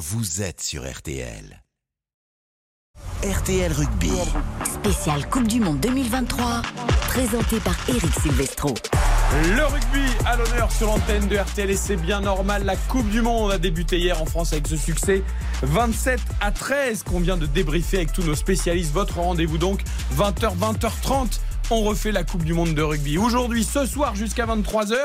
vous êtes sur RTL. RTL Rugby. Spécial Coupe du Monde 2023, présenté par Eric Silvestro. Le rugby à l'honneur sur l'antenne de RTL et c'est bien normal. La Coupe du Monde a débuté hier en France avec ce succès 27 à 13 qu'on vient de débriefer avec tous nos spécialistes. Votre rendez-vous donc 20h, 20h30. On refait la Coupe du Monde de rugby. Aujourd'hui, ce soir jusqu'à 23h,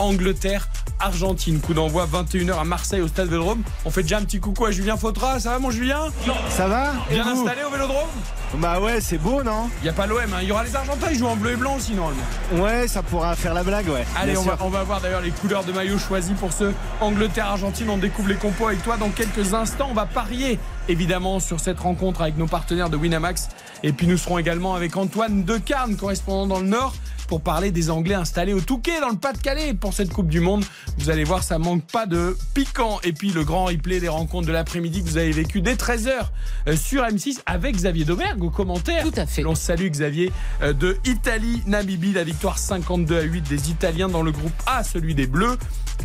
Angleterre, Argentine. Coup d'envoi 21h à Marseille au Stade Vélodrome. On fait déjà un petit coucou à Julien Fautra. Ça va mon Julien? Ça va? Bien installé au Vélodrome? Bah ouais, c'est beau, non? Il n'y a pas l'OM, hein. il y aura les Argentins, ils jouent en bleu et blanc sinon. Ouais, ça pourra faire la blague, ouais. Allez, on va, on va, voir d'ailleurs les couleurs de maillot choisies pour ce Angleterre-Argentine. On découvre les compos avec toi dans quelques instants. On va parier évidemment sur cette rencontre avec nos partenaires de Winamax. Et puis nous serons également avec Antoine Decarne, correspondant dans le Nord pour parler des Anglais installés au Touquet dans le Pas-de-Calais pour cette Coupe du Monde. Vous allez voir, ça manque pas de piquant. Et puis le grand replay des rencontres de l'après-midi que vous avez vécu dès 13h euh, sur M6 avec Xavier Domergue au commentaire. Tout à fait. On salue Xavier euh, de Italie, Namibie, la victoire 52 à 8 des Italiens dans le groupe A, celui des Bleus.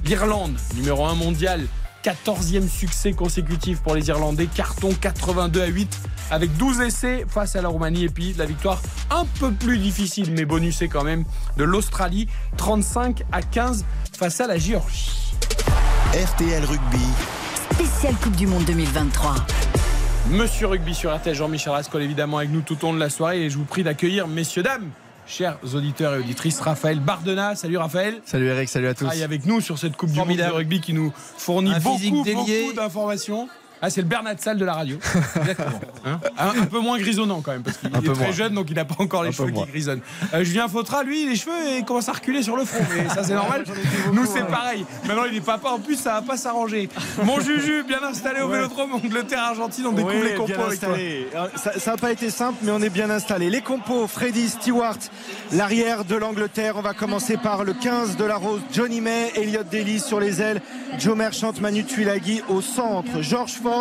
L'Irlande, numéro 1 mondial, 14e succès consécutif pour les Irlandais, carton 82 à 8 avec 12 essais face à la Roumanie et puis la victoire un peu plus difficile mais bonusée quand même de l'Australie 35 à 15 face à la Géorgie. RTL Rugby. Spécial Coupe du Monde 2023. Monsieur Rugby sur RTL, Jean-Michel Rascol évidemment avec nous tout au long de la soirée et je vous prie d'accueillir messieurs dames chers auditeurs et auditrices, Raphaël Bardena. Salut Raphaël. Salut Eric, salut à tous. Travaille avec nous sur cette Coupe du Monde de rugby qui nous fournit beaucoup, beaucoup d'informations. Ah, c'est le Bernard Salle de la radio. Exactement. Hein un, peu moins grisonnant quand même, parce qu'il est très jeune, donc il n'a pas encore les cheveux qui grisonnent. Euh, Julien Fautra, lui, les cheveux, il commence à reculer sur le front, mais ça c'est normal. Nous, c'est pareil. Maintenant, il est papa, en plus, ça va pas s'arranger. Mon Juju, bien installé au Vélodrome, Angleterre-Argentine, on découvre les compos avec toi. Ça n'a pas été simple, mais on est bien installé. Les compos, Freddy Stewart, l'arrière de l'Angleterre. On va commencer par le 15 de la Rose, Johnny May, Elliot Daly sur les ailes, Joe Merchant, Manu Tuilagi au centre, George Ford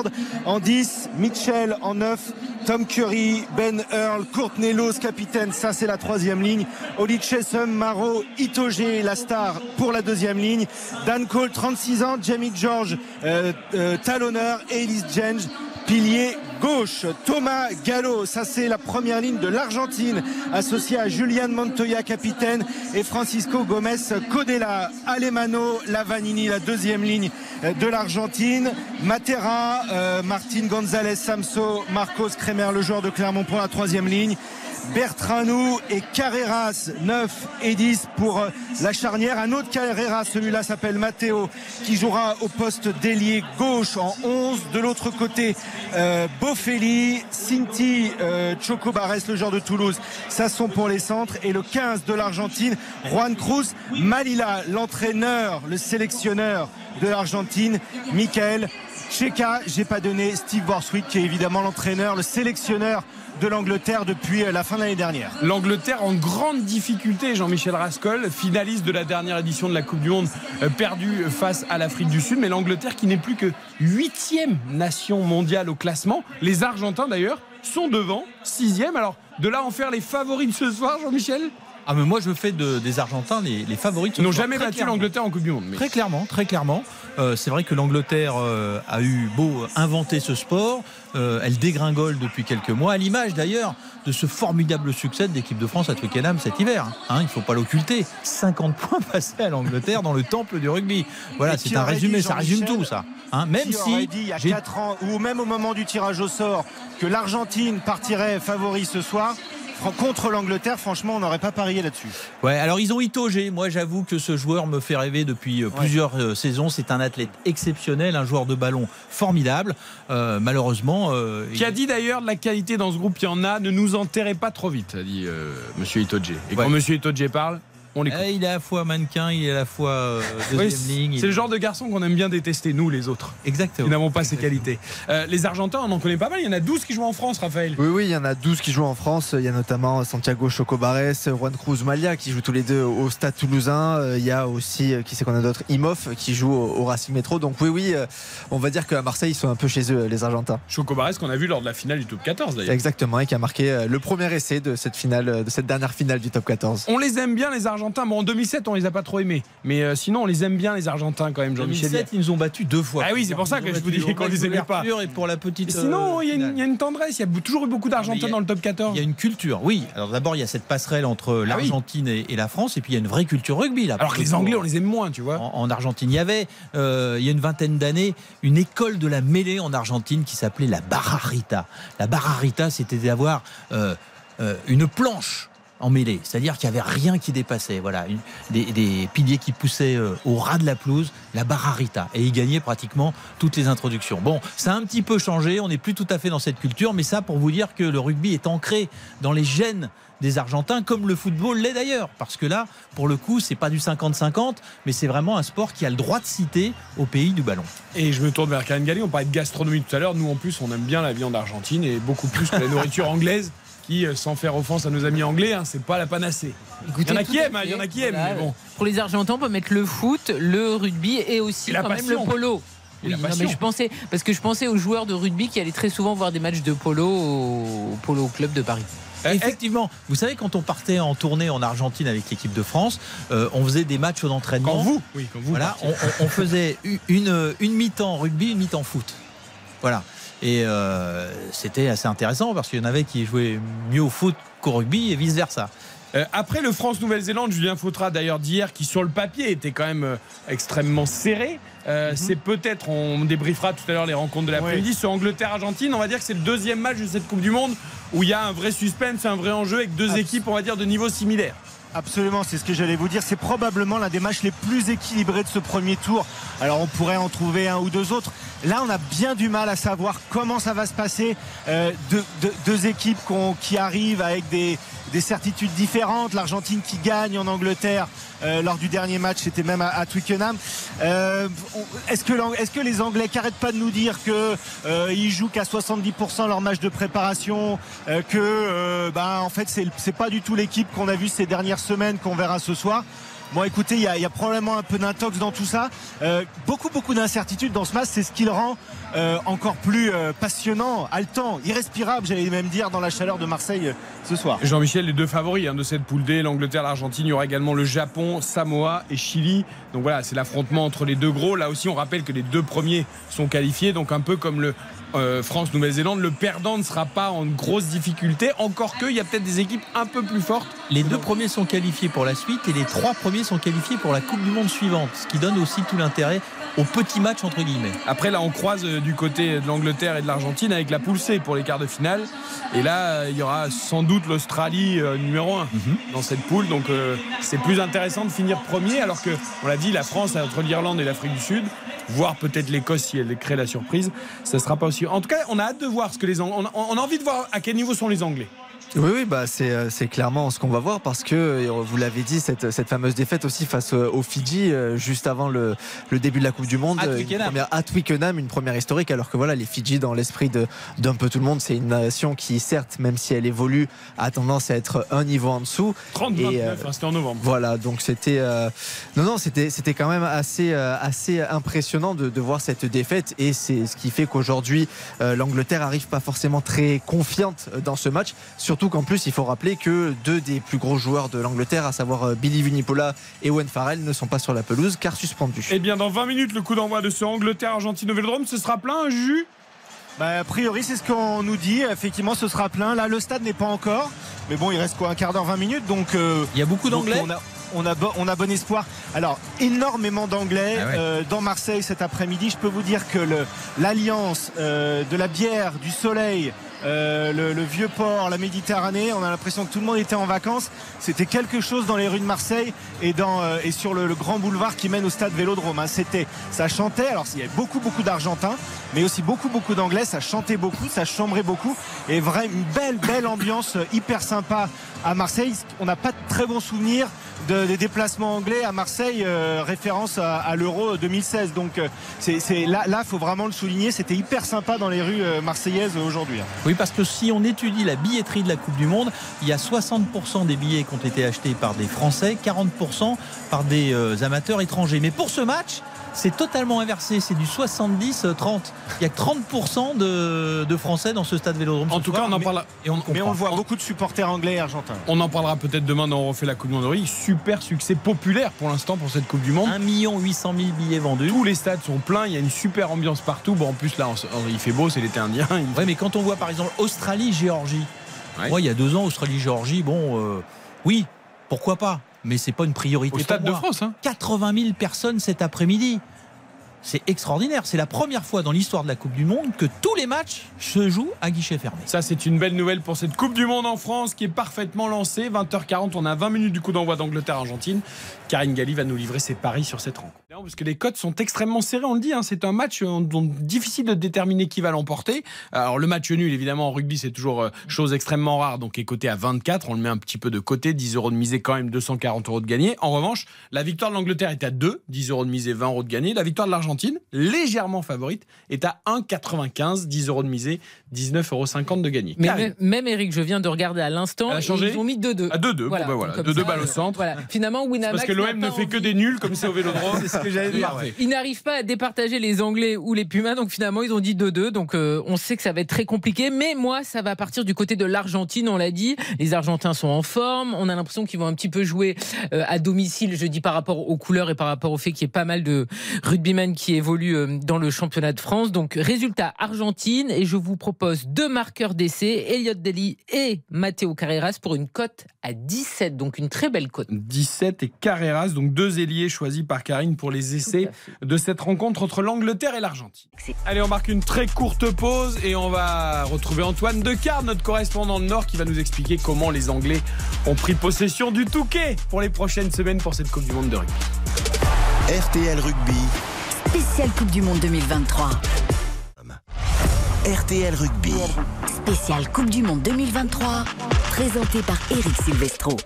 en 10, Mitchell en 9, Tom Curry, Ben Earl, Courtney Lose, capitaine, ça c'est la troisième ligne. Oli Chessum, Maro, Itoge, la star pour la deuxième ligne. Dan Cole, 36 ans, Jamie George, euh, euh, talonneur, Elise Jenge, pilier gauche. Thomas Gallo, ça c'est la première ligne de l'Argentine, associé à Julian Montoya, capitaine, et Francisco Gomez Codella. Alemano Lavanini, la deuxième ligne de l'Argentine. Matera, euh, Martin González Samso, Marcos Le joueur de Clermont pour la troisième ligne. Bertranou et Carreras 9 et 10 pour euh, la charnière. Un autre Carreras, celui-là s'appelle Matteo, qui jouera au poste d'ailier gauche en 11. De l'autre côté, euh, Cinti, euh, Chocobares, le joueur de Toulouse. Ça sont pour les centres. Et le 15 de l'Argentine, Juan Cruz, Malila, l'entraîneur, le sélectionneur de l'Argentine, Michael Cheka. J'ai pas donné Steve Borswick, qui est évidemment l'entraîneur, le sélectionneur de l'Angleterre depuis la fin de l'année dernière. L'Angleterre en grande difficulté, Jean-Michel Rascol, finaliste de la dernière édition de la Coupe du Monde, euh, perdue face à l'Afrique du Sud, mais l'Angleterre qui n'est plus que huitième nation mondiale au classement. Les Argentins d'ailleurs sont devant, sixième. Alors de là en faire les favoris de ce soir, Jean-Michel? Ah mais moi je fais de, des Argentins les, les favoris. Ils n'ont jamais battu l'Angleterre en Coupe du Monde. Mais... Très clairement, très clairement. Euh, c'est vrai que l'Angleterre euh, a eu beau inventer ce sport, euh, elle dégringole depuis quelques mois, à l'image d'ailleurs de ce formidable succès de l'équipe de France à Twickenham cet hiver. Hein, il ne faut pas l'occulter. 50 points passés à l'Angleterre dans le temple du rugby. Voilà, c'est un résumé, ça résume tout ça. Hein, même si dit il y a 4 ans ou même au moment du tirage au sort que l'Argentine partirait favori ce soir, contre l'Angleterre, franchement, on n'aurait pas parié là-dessus. Ouais, alors ils ont Itoge. Moi, j'avoue que ce joueur me fait rêver depuis euh, plusieurs euh, saisons. C'est un athlète exceptionnel, un joueur de ballon formidable. Euh, malheureusement. Qui a dit d'ailleurs de la qualité dans ce groupe, il y en a, ne nous enterrez pas trop vite, a dit Monsieur Itoge. Et quand Monsieur Itoge parle, eh, il est à la fois mannequin, il est à la fois euh, deuxième ligne. C'est le genre de garçon qu'on aime bien détester, nous les autres. Exactement. Qui n'avons pas ces qualités. Euh, les Argentins, on en connaît pas mal. Il y en a 12 qui jouent en France, Raphaël. Oui, oui, il y en a 12 qui jouent en France. Il y a notamment Santiago Chocobares, Juan Cruz Malia qui jouent tous les deux au Stade Toulousain. Euh, il y a aussi, qui sait qu'on a d'autres, Imoff qui joue au, Racing Métro. Donc oui, oui, on va dire qu'à Marseille, ils sont un peu chez eux, les Argentins. Chocobares qu'on a vu lors de la finale du Top 14 d'ailleurs. Exactement, et qui a marqué le premier essai de cette finale, de cette dernière finale du Top 14. On les aime bien, les Argentins Argentins. Bon, en 2007, on les a pas trop aimés. Mais euh, sinon, on les aime bien, les Argentins, quand même, Jean-Michel. 2007, ils nous ont battus deux fois. Ah oui, c'est pour ça que je vous dis qu'on les aimait pas. Et pour la petite. Sinon, euh, il y, a une- finale. il y a une tendresse. Il y a toujours eu beaucoup d'Argentins dans le top 14. Il y a une culture, oui. Alors d'abord, il y a cette passerelle entre Ah l'Argentine et, et la France, et puis il y a une vraie culture rugby là. Alors que les Anglais, on les aime moins, tu vois. en, en Argentine. Il y avait, euh, il y a une vingtaine d'années, une école de la mêlée en Argentine qui s'appelait la Barrarita. La Barrarita, c'était d'avoir euh, euh, une planche en mêlée, c'est-à-dire qu'il n'y avait rien qui dépassait. Voilà, une- des, des piliers qui poussaient euh, au ras de la pelouse, la Barrarita, et ils gagnaient pratiquement toutes les introductions. Bon, ça a un petit peu changé, on n'est plus tout à fait dans cette culture, mais ça pour vous dire que le rugby est ancré dans les gènes des Argentins, comme le football l'est d'ailleurs, parce que là, pour le coup, c'est pas du 50-50, mais c'est vraiment un sport qui a le droit de citer au pays du ballon. Et je me tourne vers Karine Galli. On parlait de gastronomie tout à l'heure. Nous, en plus, on aime bien la viande argentine et beaucoup plus que la nourriture anglaise. Qui, euh, sans faire offense à nos amis anglais, hein, c'est pas la panacée. Écoutez, Il y en a qui aiment, hein, il y en a qui aiment, Voilà. mais bon. Pour les Argentins, on peut mettre le foot, le rugby et aussi Et la quand même le polo. Oui, non, mais je pensais parce que je pensais aux joueurs de rugby qui allaient très souvent voir des matchs de polo au, polo club de Paris. Eh, eh, Effectivement, vous savez, quand on partait en tournée en Argentine avec l'équipe de France, euh, on faisait des matchs d'entraînement. Quand vous Oui, quand vous. Voilà, on, on- faisait une, une mi-temps rugby, une mi-temps foot. Voilà. Et euh, c'était assez intéressant parce qu'il y en avait qui jouaient mieux au foot qu'au rugby et vice-versa. Euh, après le France-Nouvelle-Zélande, Julien Fautra d'ailleurs d'hier, qui sur le papier était quand même euh, extrêmement serré. Euh, C'est peut-être, on débriefera tout à l'heure les rencontres de l'après-midi. Sur Angleterre-Argentine, on va dire que c'est le deuxième match de cette Coupe du Monde où il y a un vrai suspense, un vrai enjeu avec deux équipes, on va dire, de niveau similaire. Absolument, c'est ce que j'allais vous dire. C'est probablement l'un des matchs les plus équilibrés de ce premier tour. Alors on pourrait en trouver un ou deux autres. Là, on a bien du mal à savoir comment ça va se passer. Euh, deux, équipes qui arrivent avec des, des certitudes différentes. L'Argentine qui gagne en Angleterre euh, lors du dernier match, c'était même à, Twickenham. Euh, Est-ce que, les Anglais qui arrêtent pas de nous dire que euh, jouent qu'à 70% leur match de préparation, que bah, en fait c'est pas du tout l'équipe qu'on a vue ces dernières semaines qu'on verra ce soir? Bon, écoutez, il y, a- probablement un peu d'intox dans tout ça. Euh, beaucoup, beaucoup d'incertitudes dans ce match. C'est ce qui le rend euh, encore plus euh, passionnant, haletant, irrespirable, j'allais même dire, dans la chaleur de Marseille ce soir. Jean-Michel, les deux favoris hein, de cette poule D, l'Angleterre, l'Argentine. Il y aura également le Japon, Samoa et Chili. Donc voilà, c'est l'affrontement entre les deux gros. Là aussi, on rappelle que les deux premiers sont qualifiés. Donc un peu comme le euh, France-Nouvelle-Zélande, le perdant ne sera pas en grosse difficulté. Encore que, il y a peut-être des équipes un peu plus fortes. Les deux premiers sont qualifiés pour la suite et les trois premiers sont qualifiés pour la Coupe du Monde suivante, ce qui donne aussi tout l'intérêt au petit match entre guillemets. Après, là, on croise euh, du côté de l'Angleterre et de l'Argentine avec la poule C pour les quarts de finale. Et là, euh, il y aura sans doute l'Australie euh, numéro 1 dans cette poule. Donc, c'est plus intéressant de finir premier. Alors que, on l'a dit, la France entre l'Irlande et l'Afrique du Sud, voire peut-être l'Écosse si elle crée la surprise, ça sera pas aussi. En tout cas, on a hâte de voir ce que les Ang- on a, on a envie de voir à quel niveau sont les Anglais. Oui, oui, bah c'est euh, c'est clairement ce qu'on va voir parce que euh, vous l'avez dit cette, cette fameuse défaite aussi face euh, aux Fidji juste avant le, le début de la Coupe du Monde, À une Twickenham. première à Twickenham, une première historique alors que voilà les Fidji dans l'esprit de d'un peu tout le monde, c'est une nation qui certes même si elle évolue a tendance à être un niveau en dessous. 30-29, Et, euh, hein, c'était en novembre. Voilà, donc c'était euh, non non c'était c'était quand même assez euh, assez impressionnant de, de voir cette défaite et c'est ce qui fait qu'aujourd'hui euh, l'Angleterre arrive pas forcément très confiante dans ce match, surtout qu'en plus il faut rappeler que deux des plus gros joueurs de l'Angleterre, à savoir euh, Billy Vunipola et Owen Farrell, ne sont pas sur la pelouse car suspendus. Eh bien, dans 20 minutes, le coup d'envoi de ce Angleterre-Argentine au Vélodrome, ce sera plein, Juju? Bah, a priori, c'est ce qu'on nous dit. Effectivement, ce sera plein. Là, le stade n'est pas encore. Mais bon, il reste quoi Un quart d'heure, 20 minutes. Donc, euh, Il y a beaucoup d'anglais? on a, on, a bon, on a bon espoir. Alors, énormément d'anglais Ah ouais. euh, dans Marseille cet après-midi. Je peux vous dire que le- l'alliance euh, de la bière, du soleil, euh, le, le vieux port, la Méditerranée, on a l'impression que tout le monde était en vacances. C'était quelque chose dans les rues de Marseille et, dans, euh, et sur le, le grand boulevard qui mène au stade Vélodrome. hein. C'était, ça chantait. Alors, il y avait beaucoup, beaucoup d'Argentins, mais aussi beaucoup, beaucoup d'Anglais. Ça chantait beaucoup, ça chambrait beaucoup. Et vraiment, une belle, belle ambiance euh, hyper sympa à Marseille. On n'a pas de très bons souvenirs de- des déplacements anglais à Marseille, euh, référence à, l'Euro 2016. Donc, euh, c'est, là, là, faut vraiment le souligner. C'était hyper sympa dans les rues euh, marseillaises aujourd'hui. hein. Oui, parce que si on étudie la billetterie de la Coupe du Monde, il y a 60% des billets qui ont été achetés par des Français, 40% par des amateurs étrangers. Mais pour ce match, c'est totalement inversé. C'est du 70-30. Il y a que 30% de, de Français dans ce stade Vélodrome. En tout soir, cas, on en mais- parlera. Et on, Mais voit beaucoup de supporters anglais et argentins. On en parlera peut-être demain dans On refait la Coupe du Monde. Super succès populaire pour l'instant pour cette Coupe du Monde. 1 800 000 billets vendus. Tous les stades sont pleins, il y a une super ambiance partout. Bon, en plus là, on- il fait beau, c'est l'été indien. Il- Ouais, mais quand on voit par exemple Australie-Géorgie, Ouais. moi il y a deux ans, Australie-Géorgie, bon, euh, oui, pourquoi pas, mais c'est pas une priorité. Au pour Stade de. France, hein. 80 000 personnes cet après-midi. C'est extraordinaire. C'est la première fois dans l'histoire de la Coupe du Monde que tous les matchs se jouent à guichet fermé. Ça, c'est une belle nouvelle pour cette Coupe du Monde en France qui est parfaitement lancée. 20h40, on a 20 minutes du coup d'envoi d'Angleterre-Argentine. Karine Galli va nous livrer ses paris sur cette rencontre. Non, Parce que les cotes sont extrêmement serrées, on le dit. hein. C'est un match euh, dont difficile de déterminer qui va l'emporter. Alors, le match nul, évidemment, en rugby, c'est toujours euh, chose extrêmement rare. Donc, est coté à 24. On le met un petit peu de côté. 10 euros de misée, quand même 240 euros de gagné. En revanche, la victoire de l'Angleterre est à 2. 10 euros de misée, 20 euros de gagné. La victoire de l'Argentine, légèrement favorite, est à 1,95. 10 euros de misée, 19,50 euros de gagné. Mais même, même Eric, je viens de regarder à l'instant. Ils ont mis 2-2. À 2-2. Bon, ben voilà. comme 2-2 ça, balles au euh, centre. Voilà. Finalement, Winamax. Parce que l'OM ne fait que des nuls comme c'est au vélodrome. c'est ce que j'allais dire. Ils n'arrivent pas à départager les Anglais ou les Pumas, donc finalement ils ont dit 2-2. Donc euh, on sait que ça va être très compliqué, mais moi ça va partir du côté de l'Argentine, on l'a dit. Les Argentins sont en forme, on a l'impression qu'ils vont un petit peu jouer euh, à domicile, je dis par rapport aux couleurs et par rapport au fait qu'il y ait pas mal de rugbymen qui évoluent euh, dans le championnat de France. Donc résultat Argentine, et je vous propose deux marqueurs d'essai, Elliot Deli et Matteo Carreras pour une cote à 17, donc une très belle cote. 17 et Carreras, donc deux ailiers choisis par Karine pour les essais de cette rencontre entre l'Angleterre et l'Argentine. Allez, on marque une très courte pause et on va retrouver Antoine Decard, notre correspondant de Nord, qui va nous expliquer comment les Anglais ont pris possession du Touquet pour les prochaines semaines pour cette Coupe du Monde de rugby. RTL Rugby. Spéciale Coupe du Monde 2023. RTL Rugby. Spéciale Coupe du Monde 2023. Présenté par Eric Silvestro.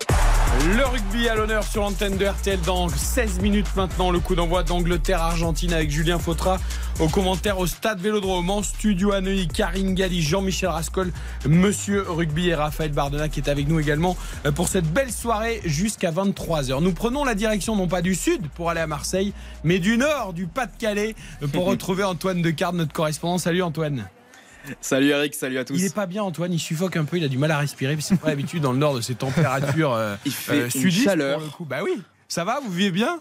Le rugby à l'honneur sur l'antenne de RTL dans 16 minutes maintenant. Le coup d'envoi d'Angleterre-Argentine avec Julien Fautra au commentaire au stade Vélodrome en studio à Neuilly. Karine Galli, Jean-Michel Rascol, Monsieur Rugby et Raphaël Bardena qui est avec nous également euh, pour cette belle soirée jusqu'à 23h. Nous prenons la direction non pas du sud pour aller à Marseille, mais du nord, du Pas-de-Calais euh, pour retrouver Antoine Decard, notre correspondant. Salut Antoine. Salut Eric, salut à tous. Il est pas bien Antoine, il suffoque un peu, il a du mal à respirer, c'est pas l'habitude dans le nord de ces températures euh, Il fait euh, une chaleur. pour le coup. Bah oui, ça va, vous vivez bien?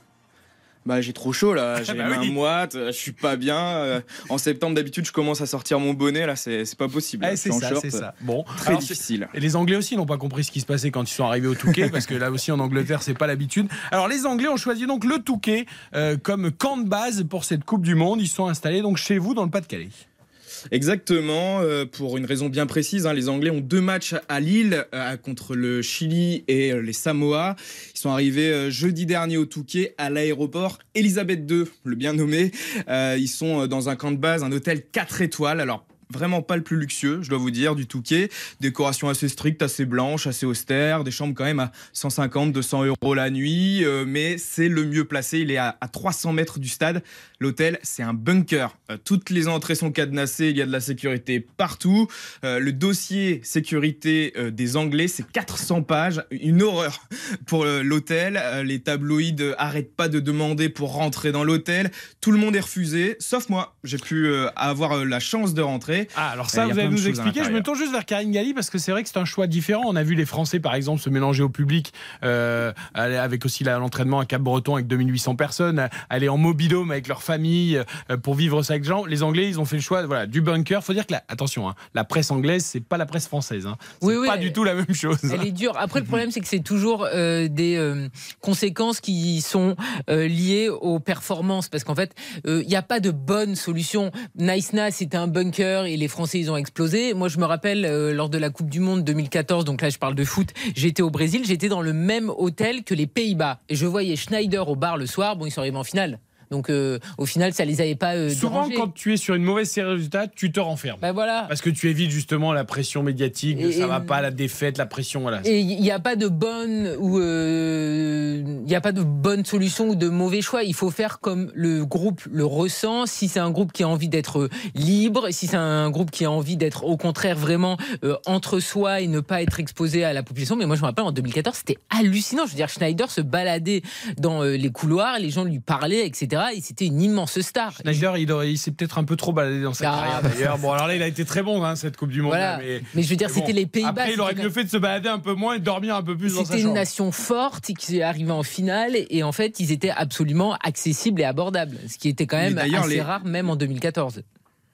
Bah j'ai trop chaud là, j'ai Bah les mains oui. moites, euh, je suis pas bien. euh, En septembre d'habitude je commence à sortir mon bonnet là, c'est pas possible. Eh, c'est ça, c'est ça. Bon, Très Alors, difficile. Et les Anglais aussi n'ont pas compris ce qui se passait quand ils sont arrivés au Touquet, parce que là aussi en Angleterre, c'est pas l'habitude. Alors les Anglais ont choisi donc le Touquet euh, comme camp de base pour cette Coupe du Monde. Ils sont installés donc chez vous dans le Pas-de-Calais. Exactement, euh, pour une raison bien précise, hein, les Anglais ont deux matchs à Lille euh, contre le Chili et euh, les Samoa. Ils sont arrivés jeudi dernier au Touquet à l'aéroport Elisabeth II, le bien nommé. Ils sont dans un camp de base, un hôtel 4 étoiles. Alors vraiment pas le plus luxueux, je dois vous dire, du Touquet. Décoration assez stricte, assez blanche, assez austère. Des chambres quand même à 150, 200 euros la nuit. mais c'est le mieux placé. Il est à 300 mètres du stade. L'hôtel, c'est un bunker. Euh, toutes les entrées sont cadenassées. Il y a de la sécurité partout. Euh, le dossier sécurité euh, des Anglais, c'est 400 pages. Une horreur pour l'hôtel. Les tabloïds arrêtent pas de demander pour rentrer dans l'hôtel. Tout le monde est refusé, sauf moi. J'ai pu avoir la chance de rentrer. Ah, alors ça, vous allez nous expliquer. Je me tourne juste vers Karine Galli parce que c'est vrai que c'est un choix différent. On a vu les Français, par exemple, se mélanger au public euh, avec aussi l'entraînement à Cap-Breton avec 2800 personnes, aller en mobilhome avec leur famille euh, pour vivre ça avec gens. Les Anglais, ils ont fait le choix voilà, du bunker. faut dire que, la, attention, hein, la presse anglaise, c'est pas la presse française. Hein. C'est Oui, oui, pas elle- du tout la même chose. Elle est dure. Après, le problème, c'est que c'est toujours euh, des euh, conséquences qui sont euh, liées aux performances. Parce qu'en fait, il n'y a pas de bonne solution. Nice Na, c'était un bunker et les Français, ils ont explosé. Moi, je me rappelle, lors de la Coupe du Monde 2014, donc là, je parle de foot, j'étais au Brésil, j'étais dans le même hôtel que les Pays-Bas. Et je voyais Schneider au bar le soir. Bon, ils sont arrivés en finale. Donc, euh, au final, ça les avait pas euh, Souvent, dérangés. quand tu es sur une mauvaise série de résultats, tu te renfermes. Bah voilà. Parce que tu évites justement la pression médiatique, Et- ça va pas, la défaite, la pression, voilà. Et il n'y a pas de bonne ou euh, il y a pas de bonne solution ou de mauvais choix. Il faut faire comme le groupe le ressent. Si c'est un groupe qui a envie d'être libre, si c'est un groupe qui a envie d'être au contraire vraiment entre soi et ne pas être exposé à la population. Mais moi je me rappelle en 2014 c'était hallucinant. Je veux dire Schneider se baladait dans les couloirs, les gens lui parlaient, etc. etc. Et c'était une immense star. Schneider, il, il s'est peut-être un peu trop baladé dans sa Ah. carrière d'ailleurs. Bon, alors là, il a été très bon, hein, cette Coupe du Monde. Voilà. mais, Mais je veux dire, c'était bon. les Pays-Bas. Après, il aurait mieux fait de se balader un peu moins et de dormir un peu plus dans sa C'était une nation forte qui est arrivée en finale et en fait ils étaient absolument accessibles et abordables, ce qui était quand même assez les- rare même en 2014.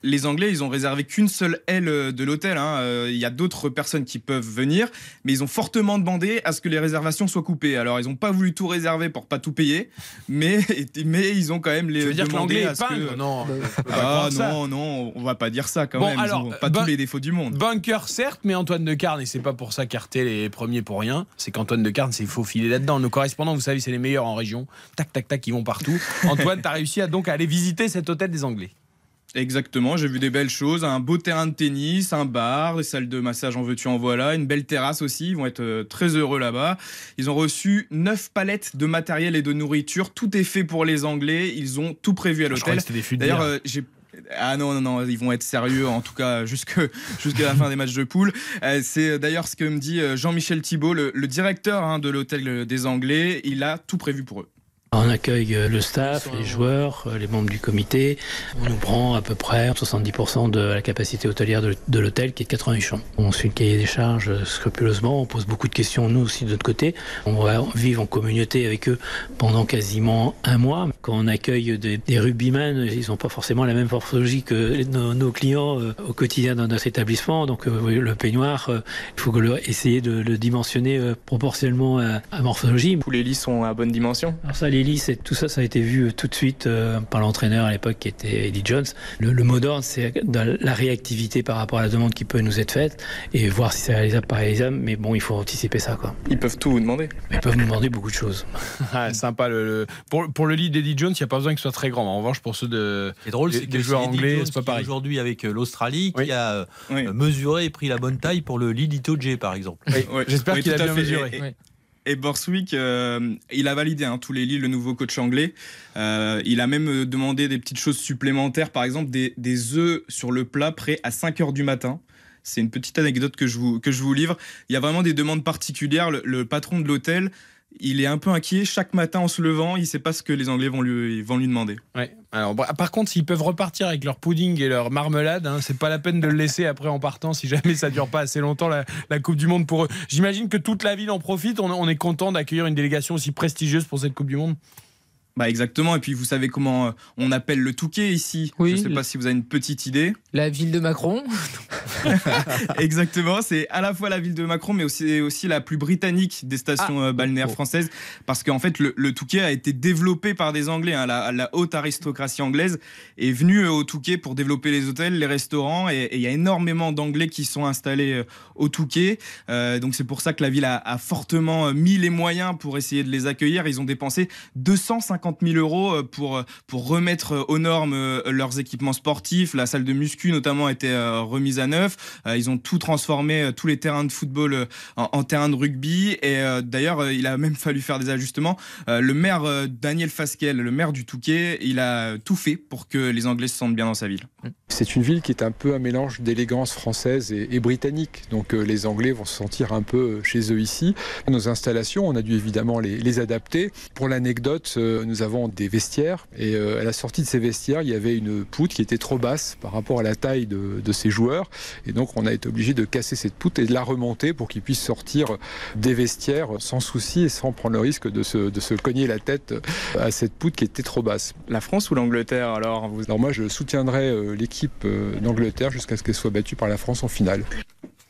Les Anglais, ils ont réservé qu'une seule aile euh, de l'hôtel. hein. Euh, Il y a d'autres personnes qui peuvent venir, mais ils ont fortement demandé à ce que les réservations soient coupées. Alors, ils n'ont pas voulu tout réserver pour pas tout payer, mais, mais ils ont quand même les Tu veux dire que demandé l'anglais à est ce que- pingre Non. on peut pas Ah non, non, on va pas dire ça quand Bon, même. alors, ils ont pas tous les défauts du monde. Bunker, certes, mais Antoine de Carne, et c'est pas pour ça qu'Artel est premier pour rien, c'est qu'Antoine de Carne s'est faufilé là-dedans. Nos correspondants, vous savez, c'est les meilleurs en région. Tac, tac, tac, ils vont partout. Antoine, t'as réussi à donc aller visiter cet hôtel des Anglais. Exactement, j'ai vu des belles choses, un beau terrain de tennis, un bar, des salles de massage en veux-tu en voilà, une belle terrasse aussi, ils vont être euh, très heureux là-bas. Ils ont reçu neuf palettes de matériel et de nourriture, tout est fait pour les Anglais, ils ont tout prévu à l'hôtel. D'ailleurs, euh, j'ai ah non, non, non, ils vont être sérieux, en tout cas jusque- jusqu'à la fin des matchs de poule. Euh, c'est d'ailleurs ce que me dit Jean-Michel Thibault, le, le directeur hein, de l'hôtel des Anglais. Il a tout prévu pour eux. On accueille euh, le staff, les joueurs, euh, les membres du comité. On nous prend à peu près 70% de la capacité hôtelière de, l'hôtel qui est de 88 chambres. On suit le cahier des charges euh, scrupuleusement, on pose beaucoup de questions nous aussi de notre côté. On va vivre en communauté avec eux pendant quasiment un mois. Quand on accueille des, des rugbymen, ils n'ont pas forcément la même morphologie que nos, nos clients euh, au quotidien dans notre établissement. Donc euh, le peignoir, euh, il faut que le- essayer de le dimensionner euh, proportionnellement à, à morphologie. Tous les lits sont à bonne dimension. Alors ça, les c'est- tout ça, ça a été vu euh, tout de suite euh, par l'entraîneur à l'époque qui était Eddie Jones. Le, le mot d'ordre, c'est de la réactivité par rapport à la demande qui peut nous être faite et voir si c'est réalisable, pas réalisable. Mais bon, il faut anticiper ça, quoi. Ils peuvent tout vous demander. Ils peuvent nous demander beaucoup de choses. Ah, sympa. Le, le- Pour, pour le lit d'Eddie Jones, il n'y a pas besoin qu'il soit très grand. En revanche, pour ceux de. Ce qui est drôle, des- c'est que des joueurs c'est Eddie anglais, Jones c'est pas pareil. Aujourd'hui, avec euh, l'Australie, Oui. qui a Oui. mesuré et pris la bonne taille pour le lit d'Itoje, par exemple. Oui. J'espère Oui, qu'il a bien fait. mesuré. Et- et- Ouais. Et Borswick, euh, il a validé hein, tous les lits, le nouveau coach anglais. Euh, il a même euh, demandé des petites choses supplémentaires, par exemple des, œufs sur le plat prêts à 5 heures du matin. C'est une petite anecdote que je, vous, que je vous livre. Il y a vraiment des demandes particulières. Le patron de l'hôtel, il est un peu inquiet. Chaque matin en se levant, il ne sait pas ce que les Anglais vont lui, demander. Alors, bah, par contre, s'ils peuvent repartir avec leur pudding et leur marmelade, hein, c'est pas la peine de le laisser après en partant si jamais ça dure pas assez longtemps la, Coupe du Monde pour eux. J'imagine que toute la ville en profite. On est content d'accueillir une délégation aussi prestigieuse pour cette Coupe du Monde. Bah exactement. Et puis vous savez comment euh, on appelle le Touquet ici. Oui. Je ne sais pas si vous avez une petite idée. La ville de Macron, Exactement, c'est à la fois la ville de Macron, mais aussi, aussi la plus britannique des stations Ah. euh, balnéaires Oh. françaises, parce qu'en fait, le, le Touquet a été développé par des Anglais. hein. La, la haute aristocratie anglaise est venue euh, au Touquet pour développer les hôtels, les restaurants, et il y a énormément d'Anglais qui sont installés au Touquet. Euh, donc c'est pour ça que la ville a, a fortement mis les moyens pour essayer de les accueillir. Ils ont dépensé 250 000 euros euh, pour, euh, pour remettre euh, aux normes leurs équipements sportifs. La salle de muscu notamment euh, remise à neuf. Ils ont tout transformé, tous les terrains de football en, en terrain de rugby. Et d'ailleurs, il a même fallu faire des ajustements. Le maire Daniel Fasquelle, le maire du Touquet, il a tout fait pour que les Anglais se sentent bien dans sa ville. C'est une ville qui est un peu un mélange d'élégance française et, britannique. Donc les Anglais vont se sentir un peu chez eux ici. Nos installations, on a dû évidemment les, les adapter. Pour l'anecdote, euh, nous avons des vestiaires et euh, à la sortie de ces vestiaires, il y avait une poutre qui était trop basse par rapport à la taille de, de ces joueurs. Et donc on a été obligé de casser cette poutre et de la remonter pour qu'ils puissent sortir des vestiaires sans souci et sans prendre le risque de se, de se cogner la tête à cette poutre qui était trop basse. La France ou l'Angleterre alors vous... Alors moi, je soutiendrai euh, l'équipe euh, d'Angleterre jusqu'à ce qu'elle soit battue par la France en finale.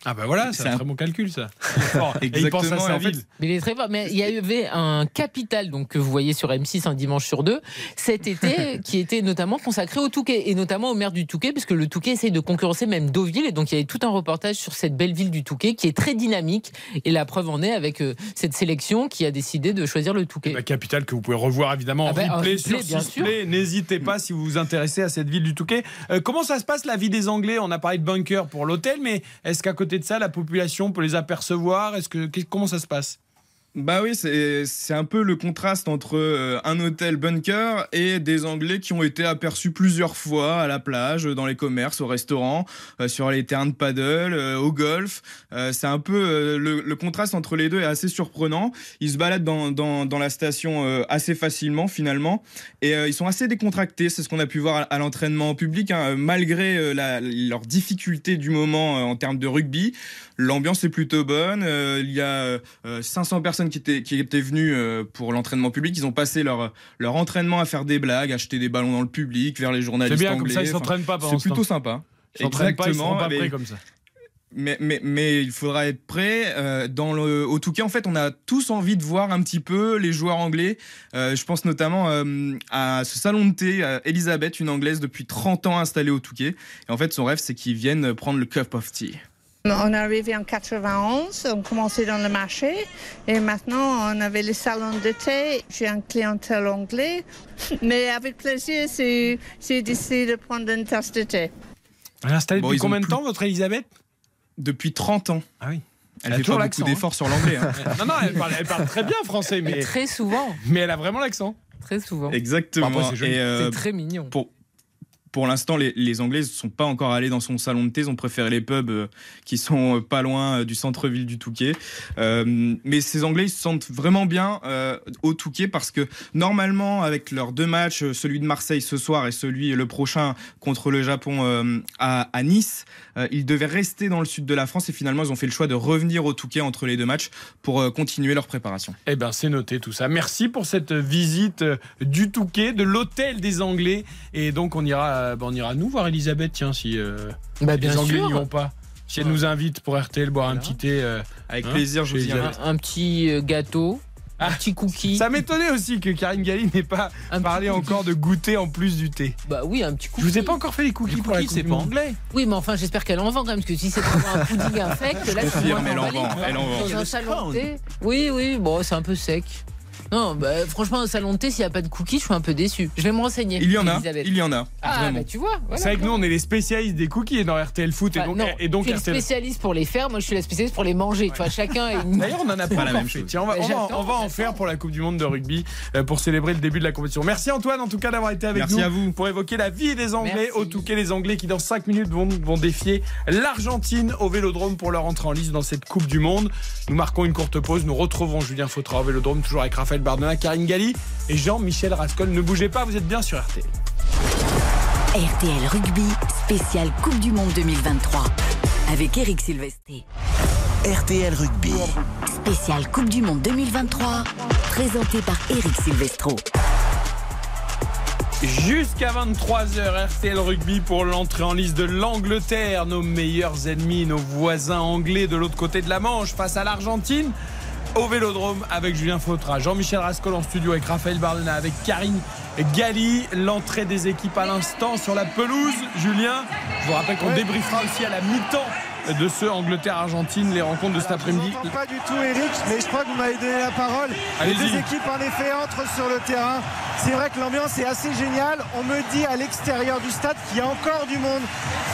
Ah bah voilà, c'est un un- très bon calcul ça. Et il pense à Exactement, sa ville. mais il est très fort. Mais il y avait un capital donc que vous voyez sur M6 un dimanche sur deux cet été qui était notamment consacré au Touquet et notamment au maire du Touquet puisque le Touquet essaye de concurrencer même Deauville et donc il y avait tout un reportage sur cette belle ville du Touquet qui est très dynamique et la preuve en est avec euh, cette sélection qui a décidé de choisir le Touquet. La capitale que vous pouvez revoir évidemment en Ah bah, en replay replay, sur bien Sisplay. N'hésitez pas si vous vous intéressez à cette ville du Touquet. Euh, comment ça se passe la vie des Anglais? On a parlé de bunker pour l'hôtel, mais est-ce qu'à côté de ça, la population peut les apercevoir? Est-ce que comment ça se passe? Bah oui, c'est un peu le contraste entre euh, un hôtel bunker et des Anglais qui ont été aperçus plusieurs fois à la plage, dans les commerces, au restaurant, euh, sur les terrains de paddle, euh, au golf. C'est un peu le, contraste entre les deux est assez surprenant. Ils se baladent dans, dans, dans la station assez facilement finalement et ils sont assez décontractés. C'est ce qu'on a pu voir à, l'entraînement public, hein, malgré la, leurs difficultés du moment en termes de rugby. L'ambiance est plutôt bonne. Il y a euh, 500 personnes qui étaient, qui étaient venues euh, pour l'entraînement public. Ils ont passé leur, leur entraînement à faire des blagues, acheter des ballons dans le public, vers les journalistes C'est bien, comme anglais. ça, ils s'entraînent pas C'est plutôt sympa. Ils s'entraînent pas, ils seront pas mais- prêts comme ça. mais, mais, mais il faudra être prêt. Euh, dans le, au Touquet, en fait, on a tous envie de voir un petit peu les joueurs anglais. Euh, je pense notamment euh, à ce salon de thé, à Elisabeth, une anglaise depuis 30 ans installée au Touquet. Et en fait, son rêve, c'est qu'ils viennent prendre le cup of tea. On est arrivé en 91, on commençait dans le marché et maintenant on avait les salons de thé. J'ai un clientèle anglais, mais avec plaisir, c'est c'est décidé de prendre une tasse de thé. Elle est installée Bon, depuis combien de plus- temps, votre Elisabeth? Depuis 30 ans. Ah oui. Elle a fait toujours pas l'accent, beaucoup d'efforts sur l'anglais. hein. non, non, elle parle, elle parle très bien français, mais, Très souvent. mais elle a vraiment l'accent. Très souvent. Exactement. C'est euh, C'est très mignon. pour, pour l'instant, les, Anglais ne sont pas encore allés dans son salon de thé. Ils ont préféré les pubs euh, qui sont euh, pas loin euh, du centre-ville du Touquet. Mais ces Anglais, ils se sentent vraiment bien au Touquet parce que normalement, avec leurs deux matchs, celui de Marseille ce soir et celui le prochain contre le Japon à Nice, euh, ils devaient rester dans le sud de la France et finalement, ils ont fait le choix de revenir au Touquet entre les deux matchs pour euh, continuer leur préparation. Eh ben, c'est noté tout ça. Merci pour cette visite euh, du Touquet, de l'hôtel des Anglais. Et donc, on ira, ben, on ira nous voir Elisabeth, tiens, si euh, Bah, les bien Anglais n'y vont pas. Si elle nous invite pour RTL boire un petit thé. euh, Avec Hein, plaisir, je vous y invite. Un, un petit gâteau, un Ah, petit cookie. Ça m'étonnait aussi que Karine Galli n'ait pas Un parlé encore de goûter en plus du thé. Bah oui, un petit Je cookie. vous ai pas encore fait les cookies Les pour la cookies, Coupe du pas Monde. anglais. Oui, mais enfin, j'espère qu'elle en vend quand même, parce que si c'est pour un pudding infect, là, je confirme, elle en vend, elle en vend. Oui, oui, bon, c'est un peu sec. Non, bah, franchement, un salon de thé, s'il n'y a pas de cookies, je suis un peu déçu. Je vais me renseigner. Il y en a, Elisabeth. il y en a. Ah, bah tu vois. voilà, C'est vrai que nous, on est les spécialistes des cookies dans RTL Foot. Et Bah, donc, non, et donc tu es le RTL spécialiste pour les faire, moi je suis la spécialiste pour les manger. Tu vois, chacun est une. D'ailleurs, on en a pas, la même chose. Tiens, on va, Mais on va- j'attends, on va en faire pour la Coupe du Monde de rugby euh, pour célébrer le début de la compétition. Merci Antoine, en tout cas, d'avoir été avec Merci nous à vous. pour évoquer la vie des Anglais Merci. au Touquet. Les Anglais qui, dans 5 minutes, vont, vont défier l'Argentine au Vélodrome pour leur entrée en liste dans cette Coupe du Monde. Nous marquons une courte pause. Nous retrouvons Julien Fautra au Vélodrome, toujours avec Raphaël Bardena, Karine Galli et Jean-Michel Rascol. Ne bougez pas, vous êtes bien sur RTL. RTL Rugby, spécial Coupe du Monde 2023. Avec Eric Silvestre. RTL Rugby. Spécial Coupe du Monde 2023. Présenté par Eric Silvestro. Jusqu'à 23h, RTL Rugby pour l'entrée en liste de l'Angleterre, nos meilleurs ennemis, nos voisins anglais de l'autre côté de la Manche face à l'Argentine. Au Vélodrome avec Julien Fautra, Jean-Michel Rascol en studio avec Raphaël Bardena, avec Karine Galli. L'entrée des équipes à l'instant sur la pelouse. Julien, je vous rappelle qu'on Ouais. débriefera aussi à la mi-temps de ce Angleterre-Argentine, les rencontres de cet après-midi. Pas du tout Eric, mais je crois que vous m'avez donné la parole. Les deux équipes en effet entrent sur le terrain. C'est vrai que l'ambiance est assez géniale. On me dit à l'extérieur du stade qu'il y a encore du monde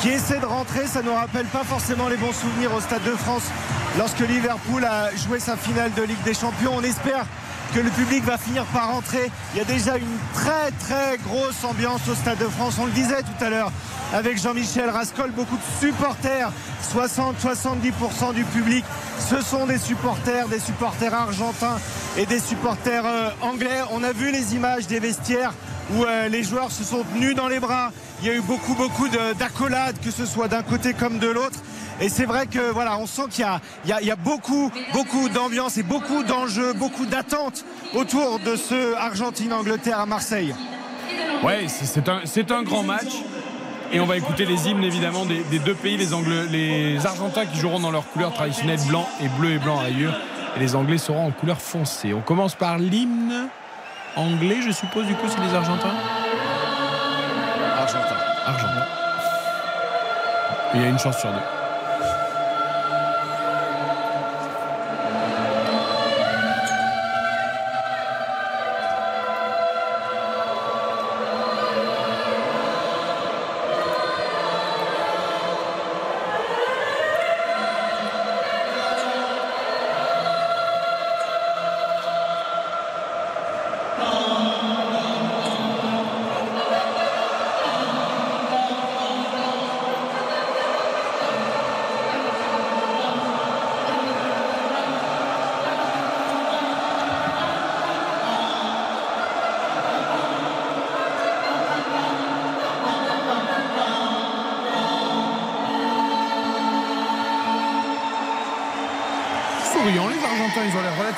qui essaie de rentrer. Ça nous rappelle pas forcément les bons souvenirs au Stade de France lorsque Liverpool a joué sa finale de Ligue des Champions. On espère que le public va finir par rentrer. Il y a déjà une très très grosse ambiance au Stade de France. On le disait tout à l'heure avec Jean-Michel Rascol, beaucoup de supporters, 60-70% du public, ce sont des supporters, des supporters argentins et des supporters euh, anglais. On a vu les images des vestiaires où euh, les joueurs se sont tenus dans les bras. Il y a eu beaucoup beaucoup de- d'accolades, que ce soit d'un côté comme de l'autre. Et c'est vrai que voilà, on sent qu'il y a, y y beaucoup, beaucoup d'ambiance et beaucoup d'enjeux, beaucoup d'attentes autour de ce Argentine-Angleterre à Marseille. Ouais, c'est un, c'est un grand match. Et on va écouter les hymnes évidemment des, des deux pays, les, Anglais, les Argentins qui joueront dans leur couleur traditionnelle blanc et bleu et blanc à rayures. Et les Anglais seront en couleur foncée. On commence par l'hymne anglais, je suppose, du coup, c'est les Argentins? Argentin. Argentins. Il y a une chance sur deux.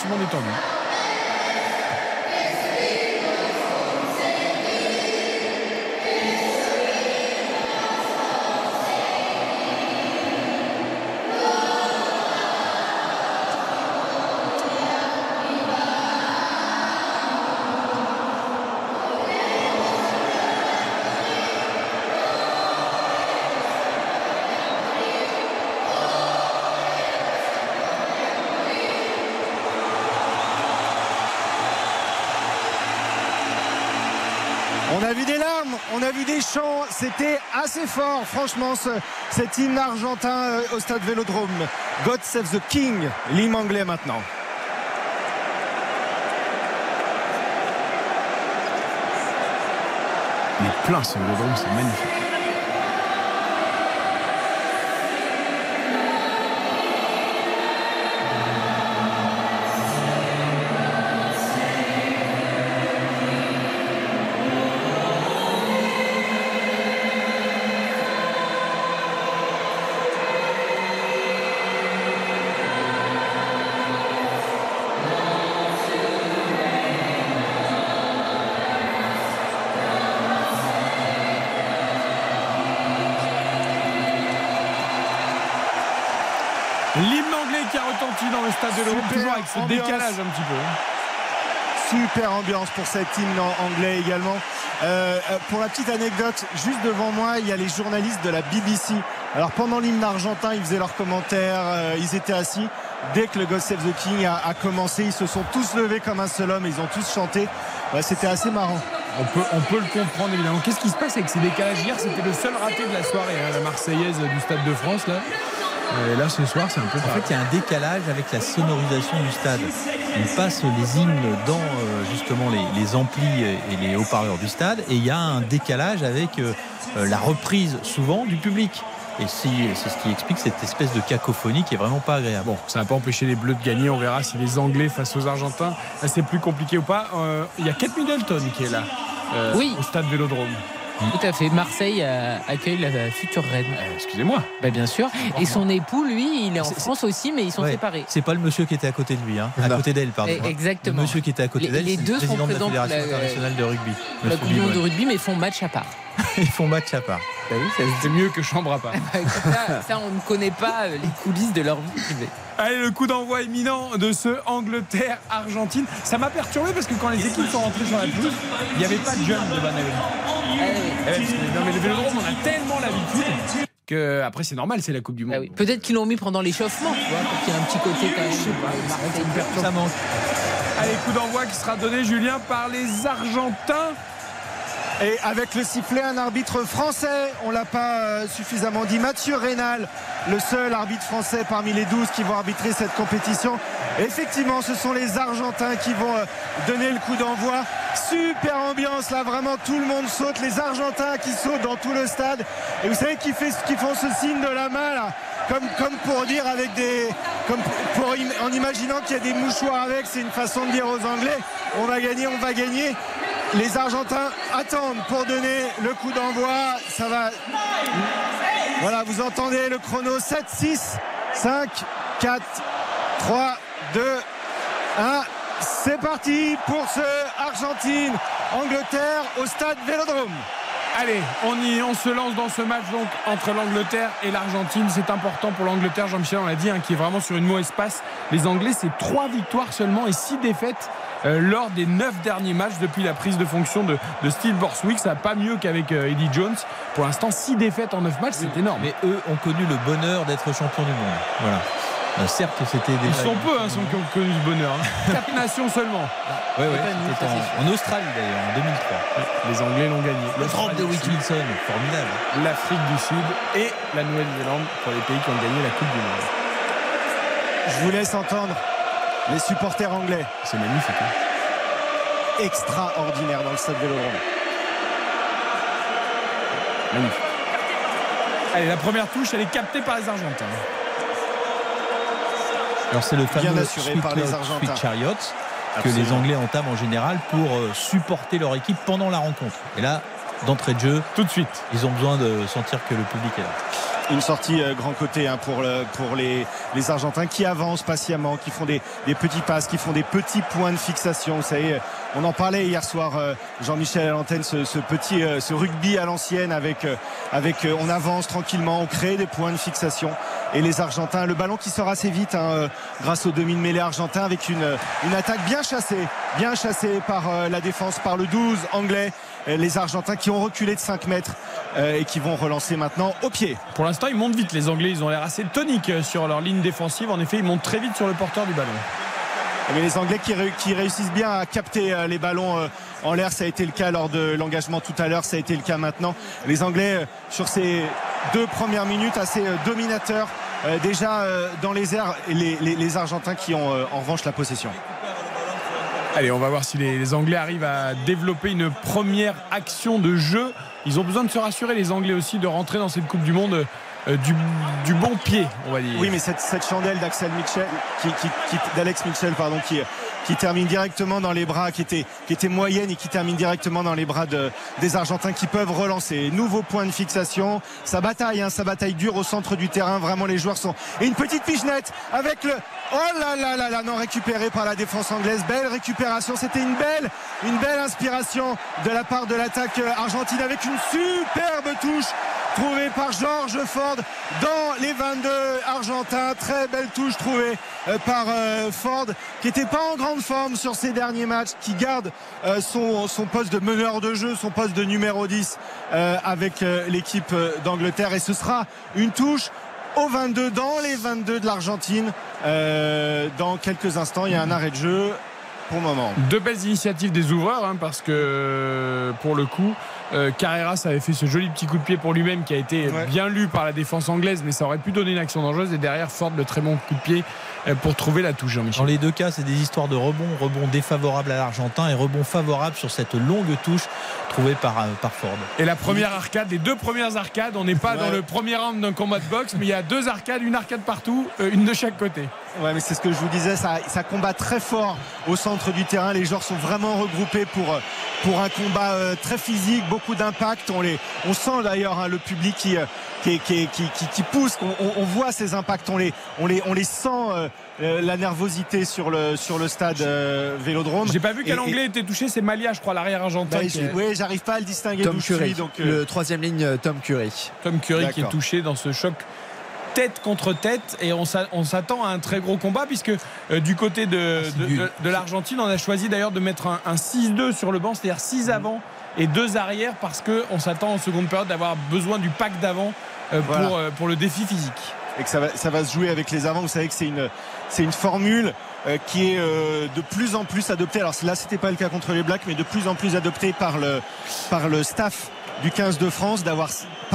Relativement détendus. On a vu des larmes, on a vu des chants, c'était assez fort, franchement, ce- cet hymne argentin euh, au stade Vélodrome. God Save the King, l'hymne anglais maintenant. Il est plein ce vélodrome, c'est magnifique. Ce ambiance. décalage un petit peu. hein. Super ambiance pour cet hymne anglais également. Euh, euh, pour la petite anecdote, juste devant moi, il y a les journalistes de la BBC. Alors pendant l'hymne argentin, ils faisaient leurs commentaires, euh, ils étaient assis. Dès que le God Save the King a, a commencé, ils se sont tous levés comme un seul homme et ils ont tous chanté. Ouais, C'était assez marrant. On peut, on peut le comprendre évidemment. Qu'est-ce qui se passe avec ces décalages? Hier, c'était le seul raté de la soirée, hein, la Marseillaise du Stade de France. Là. Et là, ce soir, c'est un peu En fait, il y a un décalage avec la sonorisation du stade. On passe les hymnes dans euh, justement les, les amplis et les haut-parleurs du stade et il y a un décalage avec euh, euh, la reprise souvent du public. Et si- c'est ce qui explique cette espèce de cacophonie qui est vraiment pas agréable. Bon, ça n'a pas empêché les Bleus de gagner. On verra si les Anglais face aux Argentins, c'est plus compliqué ou pas. Euh, Il y a Kate Middleton qui est là, euh, Oui. au stade Vélodrome. Tout à fait. Marseille euh, accueille la future reine. Euh, Excusez-moi. Bah, bien sûr. Et son époux, lui, il est en France aussi, mais ils sont Ouais. séparés. C'est pas le monsieur qui était à côté de lui, hein. à Non. côté d'elle, pardon. Eh, exactement. Le monsieur qui était à côté Les- d'elle, les c'est deux le sont président de la Fédération la- internationale de rugby. La Monsieur Coupe du Monde de rugby, mais ils font match à part. Ils font match à part. Bah oui, ça, C'est mieux que chambre à part. ça, ça, on ne connaît pas euh, les coulisses de leur vie privée. Allez, le coup d'envoi imminent de ce Angleterre-Argentine. Ça m'a perturbé parce que quand les équipes sont rentrées sur la pelouse, il n'y avait pas de jeunes de Van Halen. Ah. Eh non, mais le vélodrome, on a tellement l'habitude que après c'est normal, c'est la Coupe du Monde. Ah oui. Peut-être qu'ils l'ont mis pendant l'échauffement, tu vois, pour qu'il y ait un petit côté quand même. euh, Marseille. Ça manque. Allez, coup d'envoi qui sera donné, Julien, par les Argentins. Et avec le sifflet, un arbitre français, on l'a pas euh, suffisamment dit, Mathieu Rénal, le seul arbitre français parmi les 12 qui vont arbitrer cette compétition. Effectivement, ce sont les Argentins qui vont euh, donner le coup d'envoi. Super ambiance là, vraiment tout le monde saute, les Argentins qui sautent dans tout le stade. Et vous savez qui, fait, qui font ce signe de la main là? Comme, pour dire avec des. Comme pour, en imaginant qu'il y a des mouchoirs avec, c'est une façon de dire aux Anglais on va gagner, on va gagner. Les Argentins attendent pour donner le coup d'envoi. Ça va. Voilà, vous entendez le chrono 7, 6, 5, 4, 3, 2, 1. C'est parti pour ce Argentine-Angleterre au stade Vélodrome. Allez, on y, on se lance dans ce match donc entre l'Angleterre et l'Argentine. C'est important pour l'Angleterre, Jean-Michel, on l'a dit, hein, qui est vraiment sur une mauvaise passe. Les Anglais, c'est trois victoires seulement et six défaites lors des neuf derniers matchs depuis la prise de fonction de, de Steve Borswick. Ça va pas mieux qu'avec euh, Eddie Jones. Pour l'instant, six défaites en neuf matchs, c'est énorme. Mais eux ont connu le bonheur d'être champions du monde. Voilà. Euh, certes, c'était déjà. Ils sont peu, hein, ceux qui ont connu ce bonheur. hein. Quatre nations seulement. Ouais, ouais, pas nous, c'était ça, en, en Australie d'ailleurs, en 2003. Les Anglais l'ont gagné. Le drop de Wilkinson, formidable. L'Afrique du Sud et la Nouvelle-Zélande pour les pays qui ont gagné la Coupe du Monde. Je vous laisse entendre les supporters anglais. C'est magnifique. hein. Extraordinaire dans le stade Vélodrome. Magnifique. Allez, la première touche, elle est captée par les Argentins. Alors c'est le fameux assuré Sweet par les Argentins. Chariot que Absolument. les Anglais entament en général pour euh, supporter leur équipe pendant la rencontre. Et là, d'entrée de jeu, Tout de suite. ils ont besoin de sentir que le public est là. Une sortie euh, grand côté hein, pour, le, pour les, Argentins qui avancent patiemment, qui font des, petits passes, qui font des petits points de fixation. Vous savez, on en parlait hier soir, euh, Jean-Michel à l'antenne, ce, petit euh, rugby à l'ancienne avec, euh, euh, on avance tranquillement, on crée des points de fixation. Et les Argentins, le ballon qui sort assez vite hein, euh, grâce au demi-mêlée argentin avec une, une attaque bien chassée, bien chassée par euh, la défense, par le 12 anglais. Euh, Les Argentins qui ont reculé de 5 mètres euh, et qui vont relancer maintenant au pied. Pour l'instant, ils montent vite. Les Anglais, ils ont l'air assez toniques euh, sur leur ligne défensive. En effet, ils montent très vite sur le porteur du ballon. Mais les Anglais qui, ré- qui réussissent bien à capter les ballons en l'air, ça a été le cas lors de l'engagement tout à l'heure, ça a été le cas maintenant. Les Anglais, sur ces deux premières minutes, assez dominateurs, déjà dans les airs, les, les- les Argentins qui ont en revanche la possession. Allez, on va voir si les, Anglais arrivent à développer une première action de jeu. Ils ont besoin de se rassurer, les Anglais aussi, de rentrer dans cette Coupe du Monde euh, du, bon pied, on va dire. Oui, mais cette, cette chandelle d'Axel Mitchell, qui, qui- qui- d'Alex Mitchell, pardon, qui, qui termine directement dans les bras, qui était, qui moyenne et qui termine directement dans les bras de- des Argentins qui peuvent relancer. Nouveau point de fixation. Ça bataille, hein, ça bataille dur au centre du terrain. Vraiment, les joueurs sont. Et une petite pichenette avec le. Oh là là là là, non récupéré par la défense anglaise. Belle récupération. C'était une belle, une belle inspiration de la part de l'attaque argentine avec une superbe touche trouvée par George Ford dans les 22 argentins. Très belle touche trouvée euh, par euh, Ford qui n'était pas en grande forme sur ses derniers matchs, qui garde euh, son, poste de meneur de jeu, son poste de numéro 10 euh, avec l'équipe d'Angleterre. Et ce sera une touche au 22 dans les 22 de l'Argentine. Dans quelques instants, il y a un arrêt de jeu pour le moment. Deux belles initiatives des ouvreurs, hein, parce que pour le coup, euh, Carreras avait fait ce joli petit coup de pied pour lui-même qui a été Ouais. bien lu par la défense anglaise, mais ça aurait pu donner une action dangereuse. Et derrière, Ford, le très bon coup de pied euh, pour trouver la touche, Dans Jean-Michel. les deux cas, c'est des histoires de rebond, rebond défavorable à l'Argentin et rebond favorable sur cette longue touche trouvée par, euh, par Ford. Et la première arcade, les deux premières arcades, on n'est pas Ouais. dans le premier round d'un combat de boxe, mais il y a deux arcades, une arcade partout, euh, une de chaque côté. Ouais, mais c'est ce que je vous disais, ça, ça combat très fort au centre du terrain. Les joueurs sont vraiment regroupés pour, euh, pour un combat euh, très physique, beaucoup d'impact. On, les, on sent d'ailleurs hein, le public qui, euh, qui, qui, qui, qui- qui pousse. On, on- on voit ces impacts, on les, on les, on les sent, euh, la nervosité sur le, sur le stade euh, Vélodrome. J'ai pas vu quel Et- anglais était touché, c'est Malia, je crois, l'arrière argentin. Bah, est- oui, j'arrive pas à le distinguer Tom d'où je suis, Curry. donc, euh, Le troisième ligne, Tom Curry. Tom Curry qui est touché dans ce choc tête contre tête et on s'a- on s'attend à un très gros combat puisque euh, du côté de, Ah, de- nul. de- de l'Argentine on a choisi d'ailleurs de mettre un, un 6-2 sur le banc c'est-à-dire 6 Mhm. avant et 2 arrière parce qu'on s'attend en seconde période d'avoir besoin du pack d'avant euh, Voilà. pour, euh, pour le défi physique et que ça va, ça va se jouer avec les avants. Vous savez que c'est une, formule qui est de plus en plus adoptée. Alors là, c'était pas le cas contre les Blacks, mais de plus en plus adoptée par le, par le staff du 15 de France d'avoir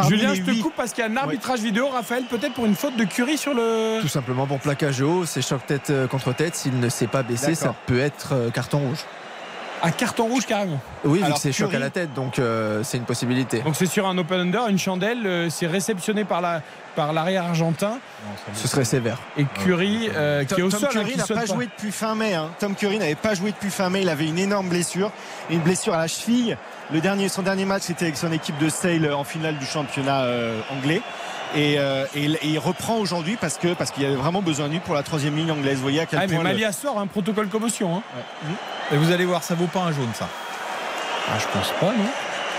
Julien je te coupe parce qu'il y a un arbitrage vidéo Raphaël peut-être pour une faute de Curry sur le Tout simplement pour plaquage haut, c'est choc tête euh, contre tête. S'il ne s'est pas baissé, ça peut être euh, carton rouge. à carton rouge carrément Oui, vu Alors, que c'est choc à la tête, donc euh, c'est une possibilité. donc c'est sur un open under une chandelle euh, c'est réceptionné par la par l'arrière argentin Ce serait sévère. et Curry euh, qui est au Tom sol hein, n'a pas, joué depuis fin mai. hein. Tom Curry n'avait pas joué depuis fin mai. Il avait une énorme blessure, une blessure à la cheville. Le dernier, son dernier match, c'était avec son équipe de Sale en finale du championnat euh, anglais. Et, euh, et il- et il reprend aujourd'hui parce que parce qu'il y avait vraiment besoin de lui pour la troisième ligne anglaise. Vous voyez à quel Ah, mais point le- Malia sort un protocole commotion. hein. Et vous allez voir, ça vaut pas un jaune, ça. Ah, je pense pas, non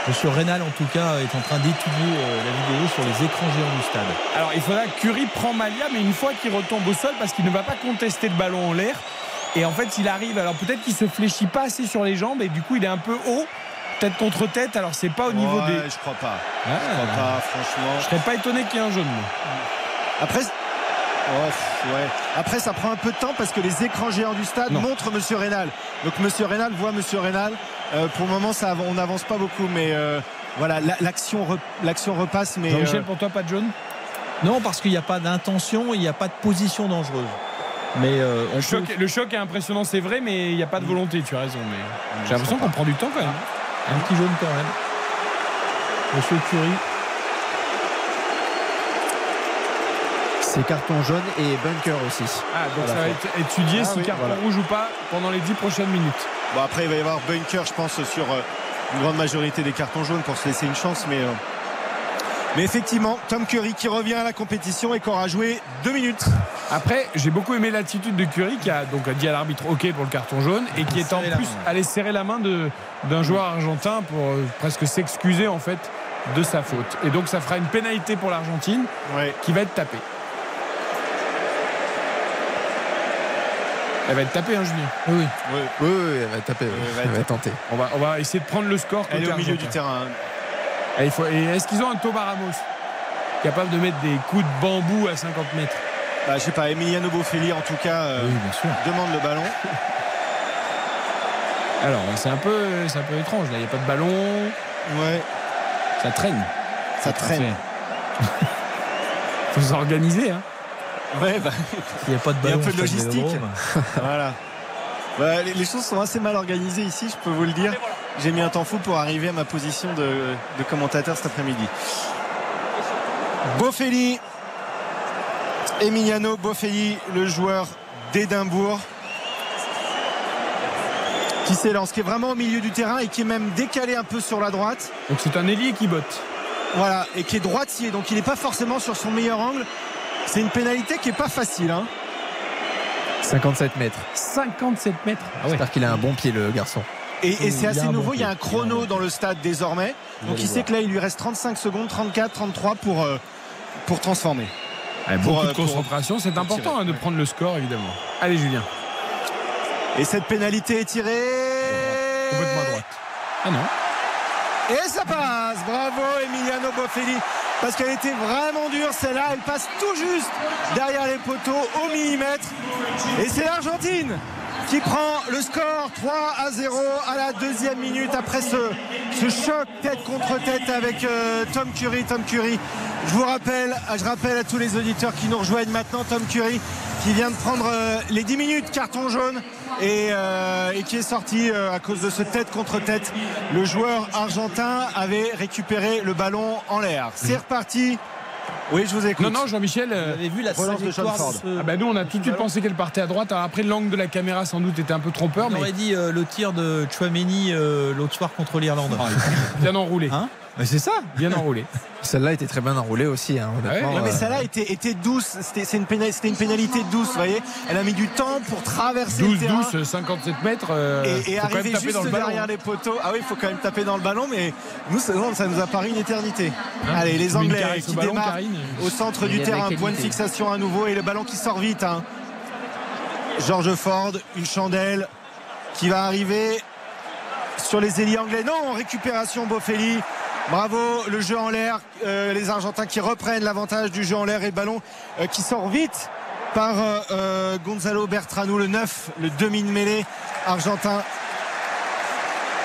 Monsieur Rénal, en tout cas, est en train d'étudier euh, la vidéo sur les écrans géants du stade. Alors il faudra que Curry prend Malia, mais une fois qu'il retombe au sol, parce qu'il ne va pas contester le ballon en l'air. Et en fait, il arrive. Alors peut-être qu'il se fléchit pas assez sur les jambes, et du coup, il est un peu haut, tête contre tête. Alors c'est pas au niveau Ouais, des. Je crois pas. Ah, Je crois pas, franchement. je serais pas étonné qu'il y ait un jaune. Après, Oh, ouais. Après, ça prend un peu de temps parce que les écrans géants du stade Non. montrent Monsieur Rénal. Donc Monsieur Rénal voit Monsieur Rénal. Euh, pour le moment, ça, on n'avance pas beaucoup, mais euh, voilà, la- l'action, re- l'action repasse. Mais Jean-Michel, euh, pour toi, pas de jaune? Non, parce qu'il n'y a pas d'intention, il n'y a pas de position dangereuse. Mais euh, on le peut- choc, le choc est impressionnant, c'est vrai, mais il n'y a pas de volonté, tu as raison. Mais j'ai l'impression qu'on prend du temps quand même. Un petit jaune quand même. Monsieur Curie. C'est carton jaune et bunker aussi. Ah, donc ça va être étudié Ah si oui, carton voilà. rouge ou pas pendant les 10 prochaines minutes. bon, après, il va y avoir bunker, je pense, sur euh, une grande majorité des cartons jaunes pour se laisser une chance, mais. euh, Mais effectivement, Tom Curry qui revient à la compétition et qui aura joué deux minutes. Après, j'ai beaucoup aimé l'attitude de Curry qui a donc dit à l'arbitre OK pour le carton jaune et qui est en plus allé serrer la main de- d'un joueur argentin pour euh, presque s'excuser en fait de sa faute. Et donc ça fera une pénalité pour l'Argentine Ouais. qui va être tapée. Elle va être tapée, hein, Julien? Oui, oui. Oui, oui, elle va taper, oui. elle va elle être- va tenter. On va, on va essayer de prendre le score. Elle est au milieu argentin. du terrain. Et il faut- et est-ce qu'ils ont un Thomas Ramos capable de mettre des coups de bambou à 50 mètres? Bah, je sais pas, Emiliano Bofelli en tout cas euh, Oui, bien sûr. demande le ballon. Alors, c'est un peu, c'est un peu étrange. Là, il n'y a pas de ballon, Ouais, ça traîne. ça traîne. Faut s'organiser. Hein. Ouais, bah, Il n'y a pas de Il y a un ballon. peu de logistique. Voilà. Bah, les, les choses sont assez mal organisées ici, je peux vous le dire. J'ai mis un temps fou pour arriver à ma position de, de commentateur cet après-midi. Bofelli, Emiliano Bofelli, le joueur d'Édimbourg, qui s'élance, qui est vraiment au milieu du terrain et qui est même décalé un peu sur la droite. Donc c'est un ailier qui botte. Voilà, et qui est droitier, donc il n'est pas forcément sur son meilleur angle. C'est une pénalité qui est pas facile. Hein. 57 mètres. 57 mètres. Ah ouais. J'espère qu'il a un bon pied, le garçon. Et, et c'est assez nouveau, il y a un chrono dans le stade désormais. Donc il sait que là, il lui reste 35 secondes, 34, 33 pour, euh, pour transformer. Pour, beaucoup euh, de pour- concentration, c'est pour important tirer, hein, de ouais. prendre le score évidemment. Allez Julien, Et cette pénalité est tirée. complètement à droite. Ah non. Et ça passe. Bravo Emiliano Bofelli. Parce qu'elle était vraiment dure celle-là. Elle passe tout juste derrière les poteaux au millimètre. Et c'est l'Argentine qui prend le score 3 à 0 à la deuxième minute après ce, choc tête contre tête avec euh, Tom Curry. Tom Curry, je vous rappelle, je rappelle à tous les auditeurs qui nous rejoignent maintenant, Tom Curry qui vient de prendre euh, les 10 minutes carton jaune et, euh, et qui est sorti à cause de ce tête contre tête. Le joueur argentin avait récupéré le ballon en l'air. C'est reparti. Oui, je vous écoute. Non, non, Jean-Michel. Vous euh, avez vu la Relance de Sean Ford. ce- ah bah nous on a tout de suite pensé qu'elle partait à droite. Alors après l'angle de la caméra sans doute était un peu trompeur, On mais aurait dit euh, le tir de Chouameni euh, l'autre soir contre l'Irlande. bien enroulé. Hein? Mais c'est ça. Bien enroulé. Celle-là était très bien enroulée aussi, hein, honnêtement. Ouais, Ouais, mais Euh, celle-là était, était douce. C'était une, pénal- c'était une pénalité douce, vous voyez. Elle a mis du temps pour traverser le 12, terrain. 12, 57 mètres. euh, et, arriver juste dans le ballon. derrière les poteaux. Ah oui, il faut quand même taper dans le ballon, mais nous, ça, non, ça nous a paru une éternité. Allez, les Anglais qui ballon, démarrent Karine. au centre du terrain, point de fixation à nouveau et le ballon qui sort vite. hein. George Ford, une chandelle qui va arriver sur les ailiers anglais. Non, récupération Bofelli. Bravo, le jeu en l'air. Euh, les Argentins qui reprennent l'avantage du jeu en l'air et le ballon euh, qui sort vite par euh, Gonzalo Bertrano, le 9, le demi de mêlée argentin.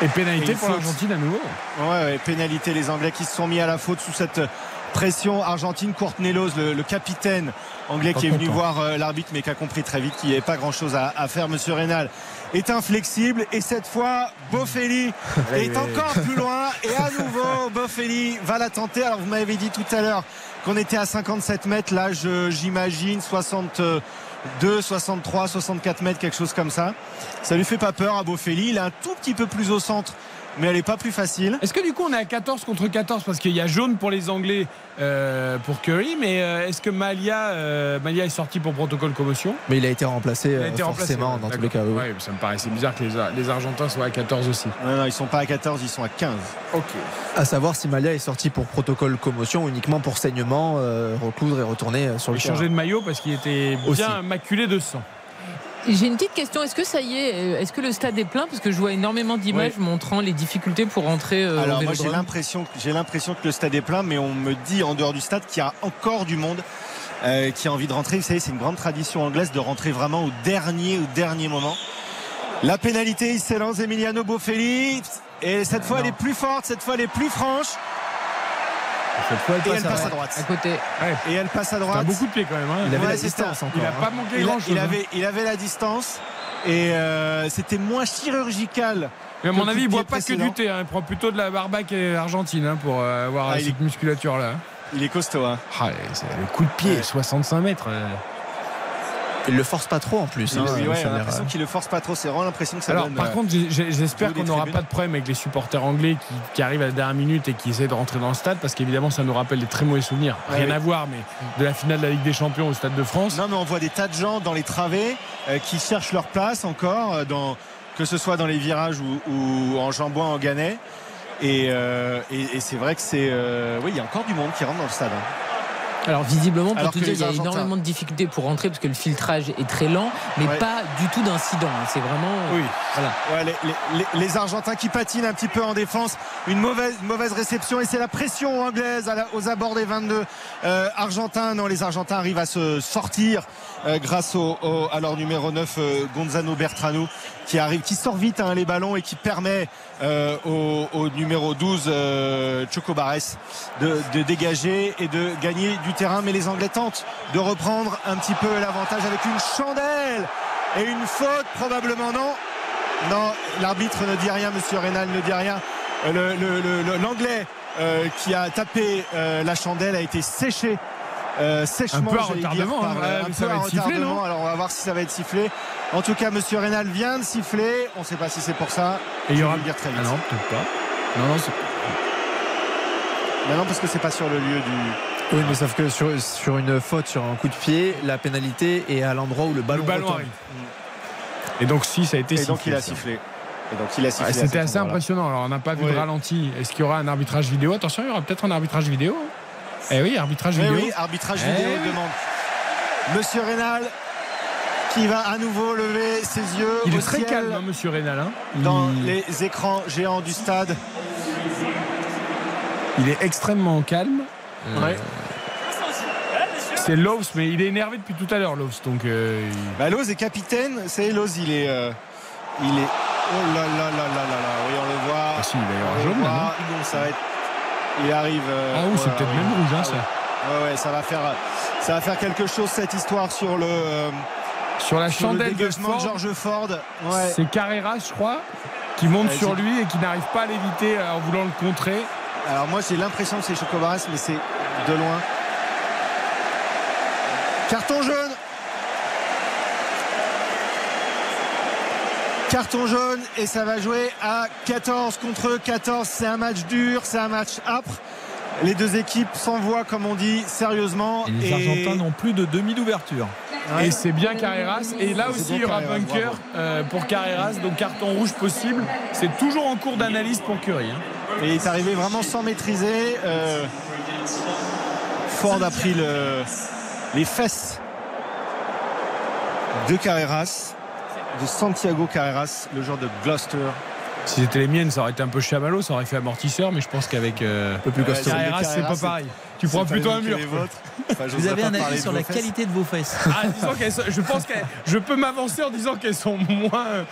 Et pénalité pour l'Argentine à nouveau. Ouais, ouais, pénalité, les Anglais qui se sont mis à la faute sous cette pression argentine. Courtnelos, le, le capitaine anglais qui est venu voir l'arbitre, mais qui a compris très vite qu'il n'y avait pas grand-chose à, à faire. Monsieur Rénal est inflexible et cette fois, Bofelli est encore plus loin et à nouveau, Bofelli va la tenter. Alors vous m'avez dit tout à l'heure qu'on était à 57 mètres. Là, je- j'imagine 62, 63, 64 mètres, quelque chose comme ça. Ça lui fait pas peur à Bofelli. Il est un tout petit peu plus au centre, mais elle est pas plus facile. Est-ce que du coup on est à 14 contre 14 parce qu'il y a jaune pour les Anglais euh, pour Curry, mais euh, est-ce que Malia, euh, Malia est sorti pour protocole commotion? Mais il a été remplacé, Il a été remplacé, forcément ouais, dans tous les cas. oui. Ouais, ça me paraissait bizarre que les, les Argentins soient à 14 aussi. Non, non, ils sont pas à 14, ils sont à 15. Ok. À savoir si Malia est sorti pour protocole commotion, uniquement pour saignement, euh, recoudre et retourner sur le Il terrain. changeait de maillot parce qu'il était Aussi. bien maculé de sang. J'ai une petite question. Est-ce que ça y est euh, Est-ce que le stade est plein? Parce que je vois énormément d'images montrant les difficultés pour rentrer euh, Alors moi j'ai l'impression, j'ai l'impression que le stade est plein, mais on me dit en dehors du stade qu'il y a encore du monde euh, qui a envie de rentrer. Vous savez, c'est une grande tradition anglaise de rentrer vraiment au dernier, au dernier moment. La pénalité, il s'élance Emiliano Bofelli. Et cette fois, elle est plus forte, cette fois, elle est plus franche. Cette fois, elle Et passe elle à passe à droite. droite. À côté. Et elle passe à droite. beaucoup de pieds quand même. hein. Il avait Ouais, la distance encore. Il a hein. pas manqué Il, a- grand chose. il avait, il avait la distance. Et euh, c'était moins chirurgical. Mais à mon avis, il de boit pied pas que du thé. hein. Il prend plutôt de la barbaque argentine hein, pour euh, avoir Ah, il cette musculature là. Il est costaud. Hein. Ah, le coup de pied, 65 mètres. euh. Il le force pas trop en plus. Il- hein, oui, ouais, on a l'impression qu'il le force pas trop. C'est vraiment l'impression que ça Alors, donne. par euh, contre, j'espère qu'on n'aura pas de problème avec les supporters anglais qui, qui arrivent à la dernière minute et qui essaient de rentrer dans le stade parce qu'évidemment, ça nous rappelle des très mauvais souvenirs. Ouais, Rien oui. à voir, mais de la finale de la Ligue des Champions au Stade de France. Non, mais on voit des tas de gens dans les travées euh, qui cherchent leur place encore, euh, dans, que ce soit dans les virages ou, ou en jambouin, en gannet. Et, euh, et- et c'est vrai que c'est. euh, oui, il y a encore du monde qui rentre dans le stade. hein. Alors visiblement, pour tout dire, il y a Argentins- énormément de difficultés pour rentrer parce que le filtrage est très lent, mais Ouais. pas du tout d'incident. C'est vraiment. Oui. Voilà. Ouais, les, les- les- les Argentins qui patinent un petit peu en défense. Une mauvaise, une mauvaise réception et c'est la pression anglaise à la- aux abords des 22 euh, Argentins. Non, les Argentins arrivent à se sortir grâce au, au- à numéro 9, euh, Gonzalo Bertrano, qui arrive, qui sort vite hein, les ballons et qui permet euh, au, numéro 12, euh, Chocobares, de, dégager et de gagner du terrain. Mais les Anglais tentent de reprendre un petit peu l'avantage avec une chandelle et une faute, probablement non. Non, l'arbitre ne dit rien, monsieur Rénal ne dit rien. Euh, L'anglais euh, qui a tapé euh, la chandelle a été séché. Euh, sèchement, Un peu à dire, retardement, par, hein. euh, un ça peu va à être sifflé, retardement. non Alors on va voir si ça va être sifflé. En tout cas, monsieur Rénal vient de siffler. On ne sait pas si c'est pour ça. Et il y aura. dire très vite. Ah non, peut-être pas. Non, non, c'est- Mais non, parce que c'est pas sur le lieu du. Oui, mais sauf que sur, sur une faute, sur un coup de pied, la pénalité est à l'endroit où le ballon, le ballon retombe. arrive. Et donc, si, ça a été Et sifflé. donc il a sifflé. Et donc il a sifflé. C'était assez impressionnant. Alors, on n'a pas vu Ouais. de ralenti. Est-ce qu'il y aura un arbitrage vidéo? Attention, il y aura peut-être un arbitrage vidéo. Eh oui, arbitrage Eh vidéo. oui, arbitrage Eh vidéo oui. demande. Monsieur Rénal qui va à nouveau lever ses yeux Il au est très ciel calme, hein, monsieur Rénal. hein. dans Il- les écrans géants du stade. Il est extrêmement calme. Euh, Ouais. C'est Lowe's, mais il est énervé depuis tout à l'heure, Lowe's. Donc, euh, il- Bah, est capitaine, c'est Loz, il est, euh, il est. Oh là là là là là là, oui on le voit. Ah si, il va y avoir jaune, là, ça va être. Il arrive. euh, Ah oui, c'est peut-être même rouge, hein, Ah ça. oui. Ouais, ouais, ça va faire, ça va faire quelque chose cette histoire sur le. euh, Sur la sur chandelle de Ford, George Ford. Ouais. c'est Carreras, je crois, qui monte Ouais, sur lui et qui n'arrive pas à l'éviter euh, en voulant le contrer. Alors moi j'ai l'impression que c'est Chocobaras, mais c'est de loin. Carton jaune. Carton jaune et ça va jouer à 14 contre 14. C'est un match dur, c'est un match âpre. Les deux équipes s'envoient, comme on dit, sérieusement. Et les Et- Argentins n'ont plus de demi d'ouverture. Ouais. Et c'est bien Carreras. Et là aussi, il y aura Carreras, bunker bravo. euh, pour Carreras. Donc carton rouge possible. C'est toujours en cours d'analyse pour Curry. hein. Et il est arrivé vraiment sans maîtriser. Euh, Ford a pris le- les fesses de Carreras, de Santiago Carreras, le joueur de Gloucester. Si c'était les miennes, ça aurait été un peu chamallow, ça aurait fait amortisseur, mais je pense qu'avec euh, peu plus costaud. Carreras, c'est pas pareil. Tu prends plutôt un mur. Enfin, Vous avez un avis sur la fesses. qualité de vos fesses Ah, disons qu'elles sont- je pense que je peux m'avancer en disant qu'elles sont moins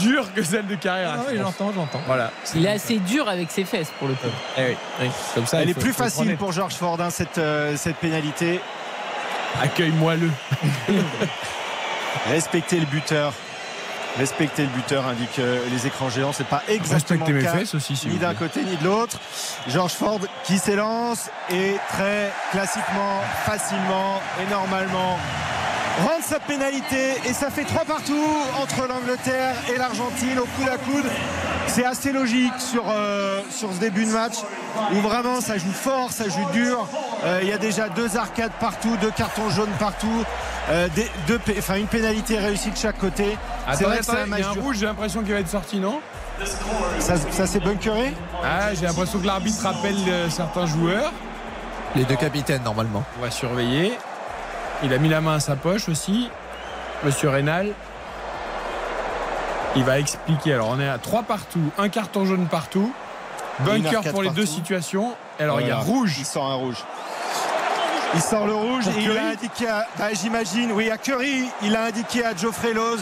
dures que celles de Carreras. Ah oui, j'entends, j'entends. Voilà. Il est assez dur avec ses fesses pour le coup. Eh oui, oui. Comme ça, Elle est faut- plus faut facile pour George Ford, hein, cette, euh, cette pénalité. Accueil moelleux. Respecter le buteur. Respecter le buteur indique euh, les écrans géants. C'est pas exactement Respectez mes fesses aussi, s'il ni d'un côté ni de l'autre. George Ford qui s'élance et très classiquement, facilement et normalement rendre sa pénalité et ça fait trois partout entre l'Angleterre et l'Argentine au coude à coude. C'est assez logique sur, euh, sur ce début de match où vraiment ça joue fort, ça joue dur. Euh, Il y a déjà deux arcades partout, deux cartons jaunes partout, euh, des- deux pé- enfin, une pénalité réussie de chaque côté. C'est vrai que c'est un attendez, il y match a un dur. rouge, j'ai l'impression qu'il va être sorti, non? Ça, ça s'est bunkeré? Ah, j'ai l'impression que l'arbitre rappelle euh, certains joueurs. Les deux capitaines, normalement. On va surveiller. Il a mis la main à sa poche aussi. Monsieur Rénal. Il va expliquer. Alors, on est à trois partout, un carton jaune partout. Bunker pour les deux situations. Alors, il y a rouge. Il sort un rouge. Il sort le rouge Pour et il a indiqué à, bah, j'imagine, oui, à Curry, il a indiqué à Geoffrey Loz.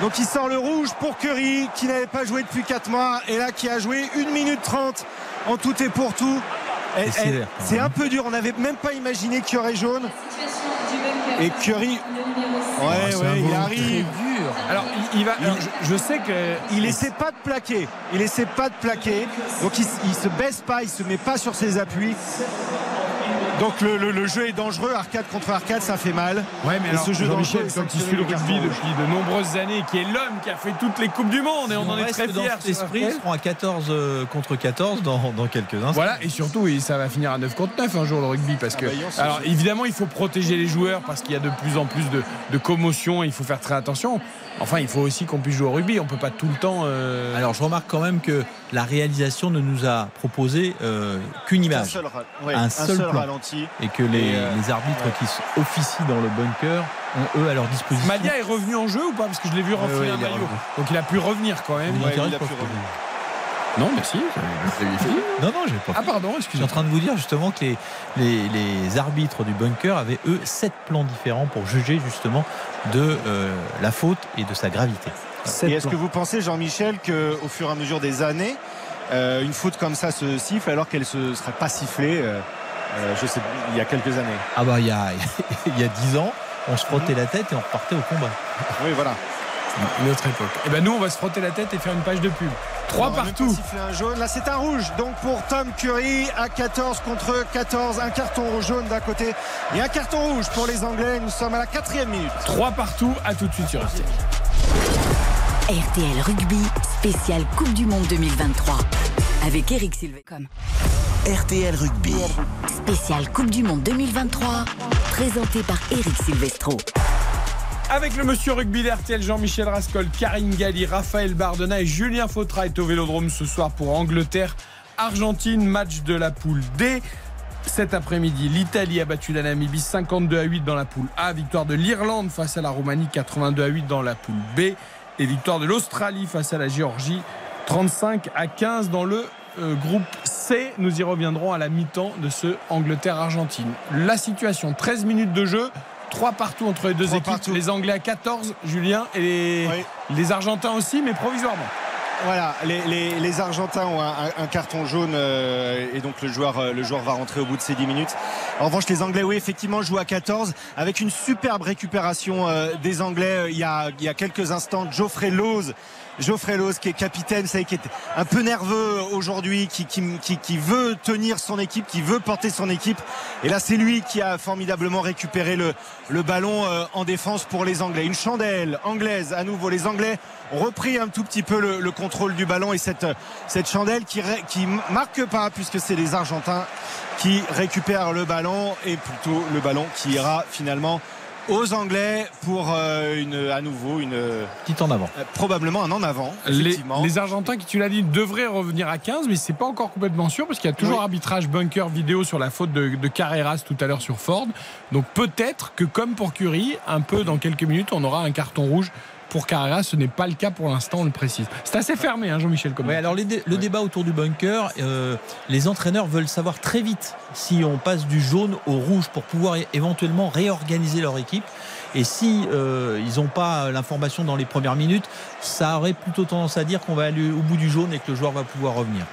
Donc il sort le rouge pour Curry qui n'avait pas joué depuis 4 mois et là qui a joué 1 minute 30 en tout et pour tout. Et- C'est même. un peu dur, on n'avait même pas imaginé qu'il y aurait jaune. Et Curry, ouais, c'est ouais, il arrive. Alors, il, il va. alors, je, je sais que. Il essaie pas de plaquer. Il essaie pas de plaquer. Donc il, il se baisse pas, il se met pas sur ses appuis. Donc le, le- le jeu est dangereux, arcade contre arcade, ça fait mal. Ouais, mais Et alors, ce jeu Jean-Michel, dangereux il sanctionné suit le rugby depuis de nombreuses années, qui est l'homme qui a fait toutes les Coupes du Monde, et on en est très fiers. cet esprit, ils RTL. seront à 14 euh, contre 14 dans, dans quelques instants. Voilà, et surtout, oui, ça va finir à 9 contre 9 un jour le rugby. Parce Ah que, bah, alors évidemment, il faut protéger les joueurs parce qu'il y a de plus en plus de, de commotion, il faut faire très attention. Enfin, il faut aussi qu'on puisse jouer au rugby, on peut pas tout le temps. euh, Alors je remarque quand même que la réalisation ne nous a proposé euh, qu'une Un image seul, ra- ouais, un un seul plan. ralenti. et que les, Et, euh, les arbitres qui officient dans le bunker ont eux à leur disposition. Malia est revenu en jeu ou pas? Parce que je l'ai vu renfler ouais, un maillot. revenu. Donc il a pu revenir quand même. Il a pu revenir. Non, mais si. Non, non, j'ai pas Ah, pardon, Je suis en excusez-moi. train de vous dire justement que les, les, les arbitres du bunker avaient eux sept plans différents pour juger justement de euh, la faute et de sa gravité. Et est-ce que vous pensez, Jean-Michel, qu'au fur et à mesure des années, euh, une faute comme ça se siffle alors qu'elle ne serait pas sifflée euh, euh, je sais, il y a quelques années? Ah bah il y a il y a dix ans, on se frottait la tête et on repartait au combat. Oui, voilà. Une autre époque. Et ben nous, on va se frotter la tête et faire une page de pub. Trois partout. un jaune. Là, c'est un rouge. Donc pour Tom Curry, à 14 contre 14, un carton jaune d'un côté et un carton rouge pour les Anglais. Nous sommes à la quatrième minute. Trois partout. À tout de suite sur RTL. RTL Rugby, spécial Coupe du Monde 2023. Avec Eric Silvecom. RTL Rugby. Spécial Coupe du Monde 2023. Présenté par Eric Silvestro. Avec le monsieur rugby d'RTL, Jean-Michel Rascol, Karine Galli, Raphaël Bardena et Julien Fautra est au Vélodrome ce soir pour Angleterre. Argentine, match de la poule D. Cet après-midi, l'Italie a battu la Namibie 52 à 8 dans la poule A. Victoire de l'Irlande face à la Roumanie 82 à 8 dans la poule B. Et victoire de l'Australie face à la Géorgie 35 à 15 dans le euh, groupe C. Nous y reviendrons à la mi-temps de ce Angleterre-Argentine. La situation, 13 minutes de jeu. 3 partout entre les deux équipes. partout. Les Anglais à 14, Julien, et les, Oui. les Argentins aussi, mais provisoirement. Voilà, les, Argentins ont un, carton jaune euh, et donc le joueur, euh, le joueur va rentrer au bout de ces 10 minutes. En revanche, les Anglais, oui, effectivement, jouent à 14 avec une superbe récupération euh, des Anglais. Il y, a, il y a quelques instants, Geoffrey Lose. Geoffrey Lose qui est capitaine, savez, qui est un peu nerveux aujourd'hui, qui, veut tenir son équipe, qui veut porter son équipe. Et là, c'est lui qui a formidablement récupéré le, ballon euh, en défense pour les Anglais. Une chandelle anglaise à nouveau. Les Anglais ont repris un tout petit peu le, le contrôle du ballon et cette, chandelle qui, qui marque pas puisque c'est les Argentins qui récupèrent le ballon et plutôt le ballon qui ira finalement aux Anglais pour euh, une, à nouveau une, euh, Petit en avant. probablement un en avant. Les, Effectivement. les Argentins qui, tu l'as dit, devraient revenir à 15, mais c'est pas encore complètement sûr parce qu'il y a toujours Oui. arbitrage bunker vidéo sur la faute de, de Carreras tout à l'heure sur Ford. Donc peut-être que comme pour Curie, un peu dans quelques minutes, on aura un carton rouge pour Carreras. Ce n'est pas le cas pour l'instant, on le précise. C'est assez fermé, hein, Jean-Michel. Ouais, alors les dé- le débat autour du bunker, euh, les entraîneurs veulent savoir très vite si on passe du jaune au rouge pour pouvoir éventuellement réorganiser leur équipe. Et si euh, ils n'ont pas l'information dans les premières minutes, ça aurait plutôt tendance à dire qu'on va aller au bout du jaune et que le joueur va pouvoir revenir.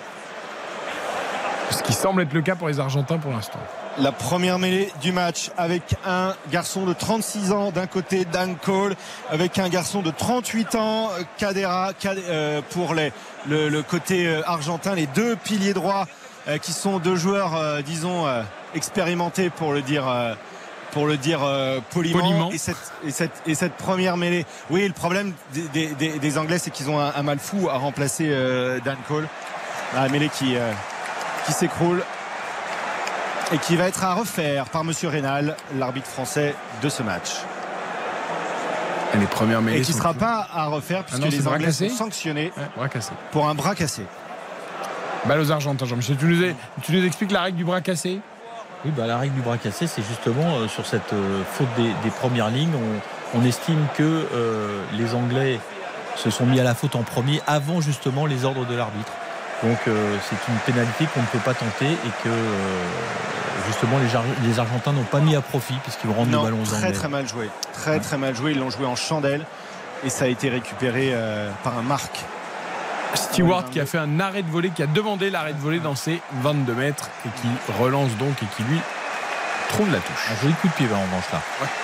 Ce qui semble être le cas pour les Argentins pour l'instant. La première mêlée du match avec un garçon de 36 ans d'un côté Dan Cole avec un garçon de 38 ans Cadera Cade- euh, pour les, le, le côté euh, argentin les deux piliers droits euh, qui sont deux joueurs disons expérimentés pour le dire pour le dire euh, poliment, Poliment. Et, cette, et, cette, et cette première mêlée. Oui le problème des, des- des- des Anglais c'est qu'ils ont un, un mal fou à remplacer euh, Dan Cole. La mêlée qui, euh, qui s'écroule et qui va être à refaire par Monsieur Rénal, l'arbitre français de ce match. Et les premières mêlées Et qui ne sera pas à refaire puisque Ah non, les bras Anglais cassé sont sanctionnés Ouais, bras cassé. pour un bras cassé. Balle aux Argentins, Jean-Michel. Tu nous, es- tu nous expliques la règle du bras cassé? Oui, bah, la règle du bras cassé, c'est justement euh, sur cette euh, faute des, des premières lignes. On, on estime que euh, les Anglais se sont mis à la faute en premier avant justement les ordres de l'arbitre. Donc euh, c'est une pénalité qu'on ne peut pas tenter et que euh, justement les, Ar- les Argentins n'ont pas mis à profit puisqu'ils vont rendre le Non, ballon très Anglais. très mal joué. Très très mal joué. Ils l'ont joué en chandelle et ça a été récupéré euh, par un marque. Stewart qui a fait un arrêt de volée, qui a demandé l'arrêt de volée dans ses 22 mètres et qui relance donc et qui lui trouve la touche. Un joli coup de pied en revanche là.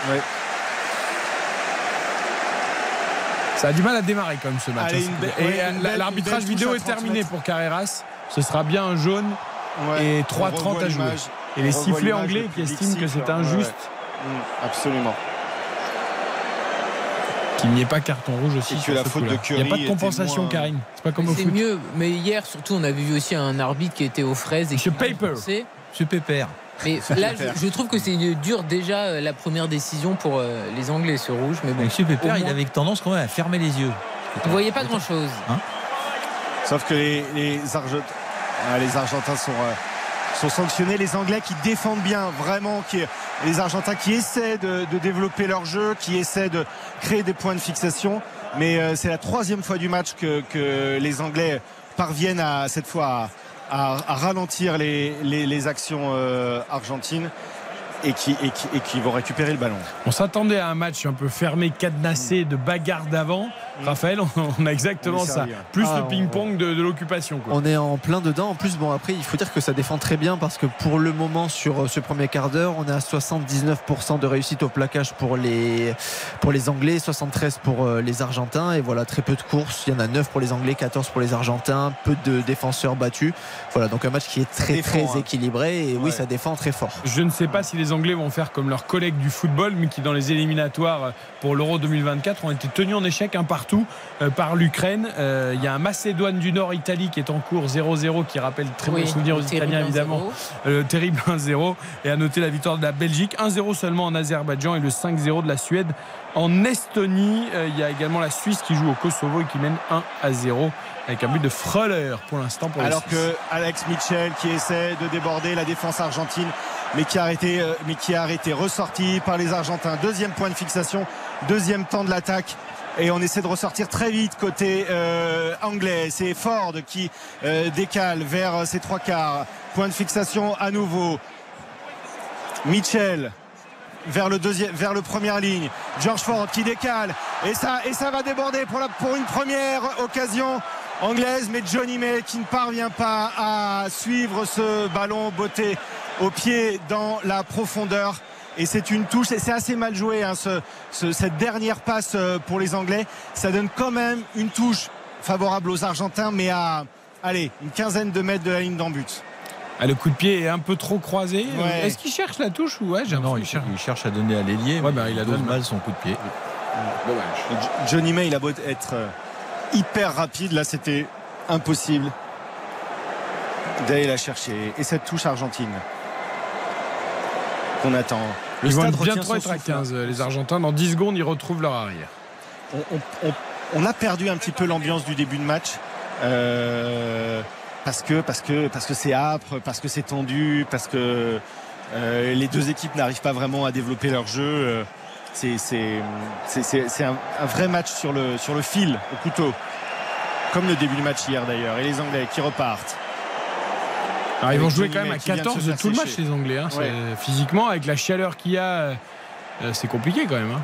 Ouais. Ça a du mal à démarrer comme ce match. Allez, hein, belle- et ouais, euh, l'arbitrage vidéo est à 30 terminé mètres. pour Carreras. Ce sera bien un jaune Ouais, et on 3-30 revoit à jouer. Et les On sifflets anglais le qui estiment que c'est injuste ouais. Mm, absolument. qu'il n'y ait pas carton rouge aussi. Et que sur la ce faute de. Il n'y a pas de compensation, moins- Karine. C'est pas comme au C'est foot. mieux, mais hier surtout on avait vu aussi un arbitre qui était aux fraises et Monsieur qui Paper. Ce pépère. Mais là, je, je trouve que c'est dur déjà euh, la première décision pour euh, les Anglais ce rouge. Mais bon, ce pépère, il avait tendance quand même à fermer les yeux. vous voyez pas grand chose. Sauf que les, ah, les Argentins sont, euh, sont sanctionnés. Les Anglais qui défendent bien, vraiment, qui, les Argentins qui essaient de, de développer leur jeu, qui essaient de créer des points de fixation. Mais euh, c'est la troisième fois du match que, que les Anglais parviennent à cette fois à, à- à ralentir les, les, actions euh, argentines et qui, et, qui, et qui vont récupérer le ballon. On s'attendait à un match un peu fermé, cadenassé, de bagarre d'avant. Raphaël, on a exactement On ça. servi, ouais. Plus Ah, le on- ping-pong de, de l'occupation. On est en plein dedans. En plus, bon, après, il faut dire que ça défend très bien parce que pour le moment, sur euh, ce premier quart d'heure, on est à 79% de réussite au plaquage pour les, pour les Anglais, 73% pour euh, les Argentins. Et voilà, très peu de courses. Il y en a 9 pour les Anglais, 14 pour les Argentins, peu de défenseurs battus. Voilà, donc un match qui est très, défend, très hein. équilibré. Et oui, ça défend très fort. Je ne sais pas si les Anglais vont faire comme leurs collègues du football, mais qui dans les éliminatoires pour l'Euro 2024 ont été tenus en échec un partout euh, par l'Ukraine. Euh, Il y a un Macédoine du Nord, Italie, qui est en cours 0-0, qui rappelle très Oui, bon souvenir aux Italiens évidemment. 1-0. Euh, terrible 1-0. Et à noter la victoire de la Belgique, 1-0 seulement en Azerbaïdjan et le 5-0 de la Suède en Estonie. Euh, Il y a également la Suisse qui joue au Kosovo et qui mène 1-0 avec un but de Freuler pour l'instant les Alors que Alex Mitchell qui essaie de déborder la défense argentine mais qui a arrêté, euh, mais qui a arrêté ressorti par les Argentins. Deuxième point de fixation, deuxième temps de l'attaque. Et on essaie de ressortir très vite côté euh, anglais. C'est Ford qui euh, décale vers ses trois quarts. Point de fixation à nouveau. Mitchell vers le deuxième, vers le première ligne. George Ford qui décale et ça et ça va déborder pour la pour une première occasion anglaise, mais Johnny May qui ne parvient pas à suivre ce ballon botté au pied dans la profondeur. Et c'est une touche, et c'est assez mal joué hein, ce- ce- cette dernière passe euh, pour les Anglais. Ça donne quand même une touche favorable aux Argentins, mais à allez une quinzaine de mètres de la ligne d'en but. Ah, le coup de pied est un peu trop croisé. Ouais. Est-ce qu'il cherche la touche ou ouais, Non, il cherche, il cherche à donner à l'ailier. Ouais, bah, il a donné. mal son coup de pied. Dommage. Johnny May, il a beau être euh, hyper rapide, là c'était impossible d'aller la chercher. Et cette touche argentine qu'on attend. Le Ils stade bien trop être à souffle, hein. 15, euh, les Argentins. Dans 10 secondes, ils retrouvent leur arrière. on, on- on- on a perdu un petit peu l'ambiance du début de match. euh, parce que parce que parce que c'est âpre, parce que c'est tendu, parce que euh, les deux équipes n'arrivent pas vraiment à développer leur jeu. euh, c'est c'est c'est- c'est- c'est un, un vrai match sur le sur le fil au couteau, comme le début du match hier d'ailleurs. Et les Anglais qui repartent. Alors, ils vont jouer quand même à qui vient de 14 se de tout le match, les Anglais. hein. Ouais. Physiquement, avec la chaleur qu'il y a, euh, euh, c'est compliqué quand même. hein.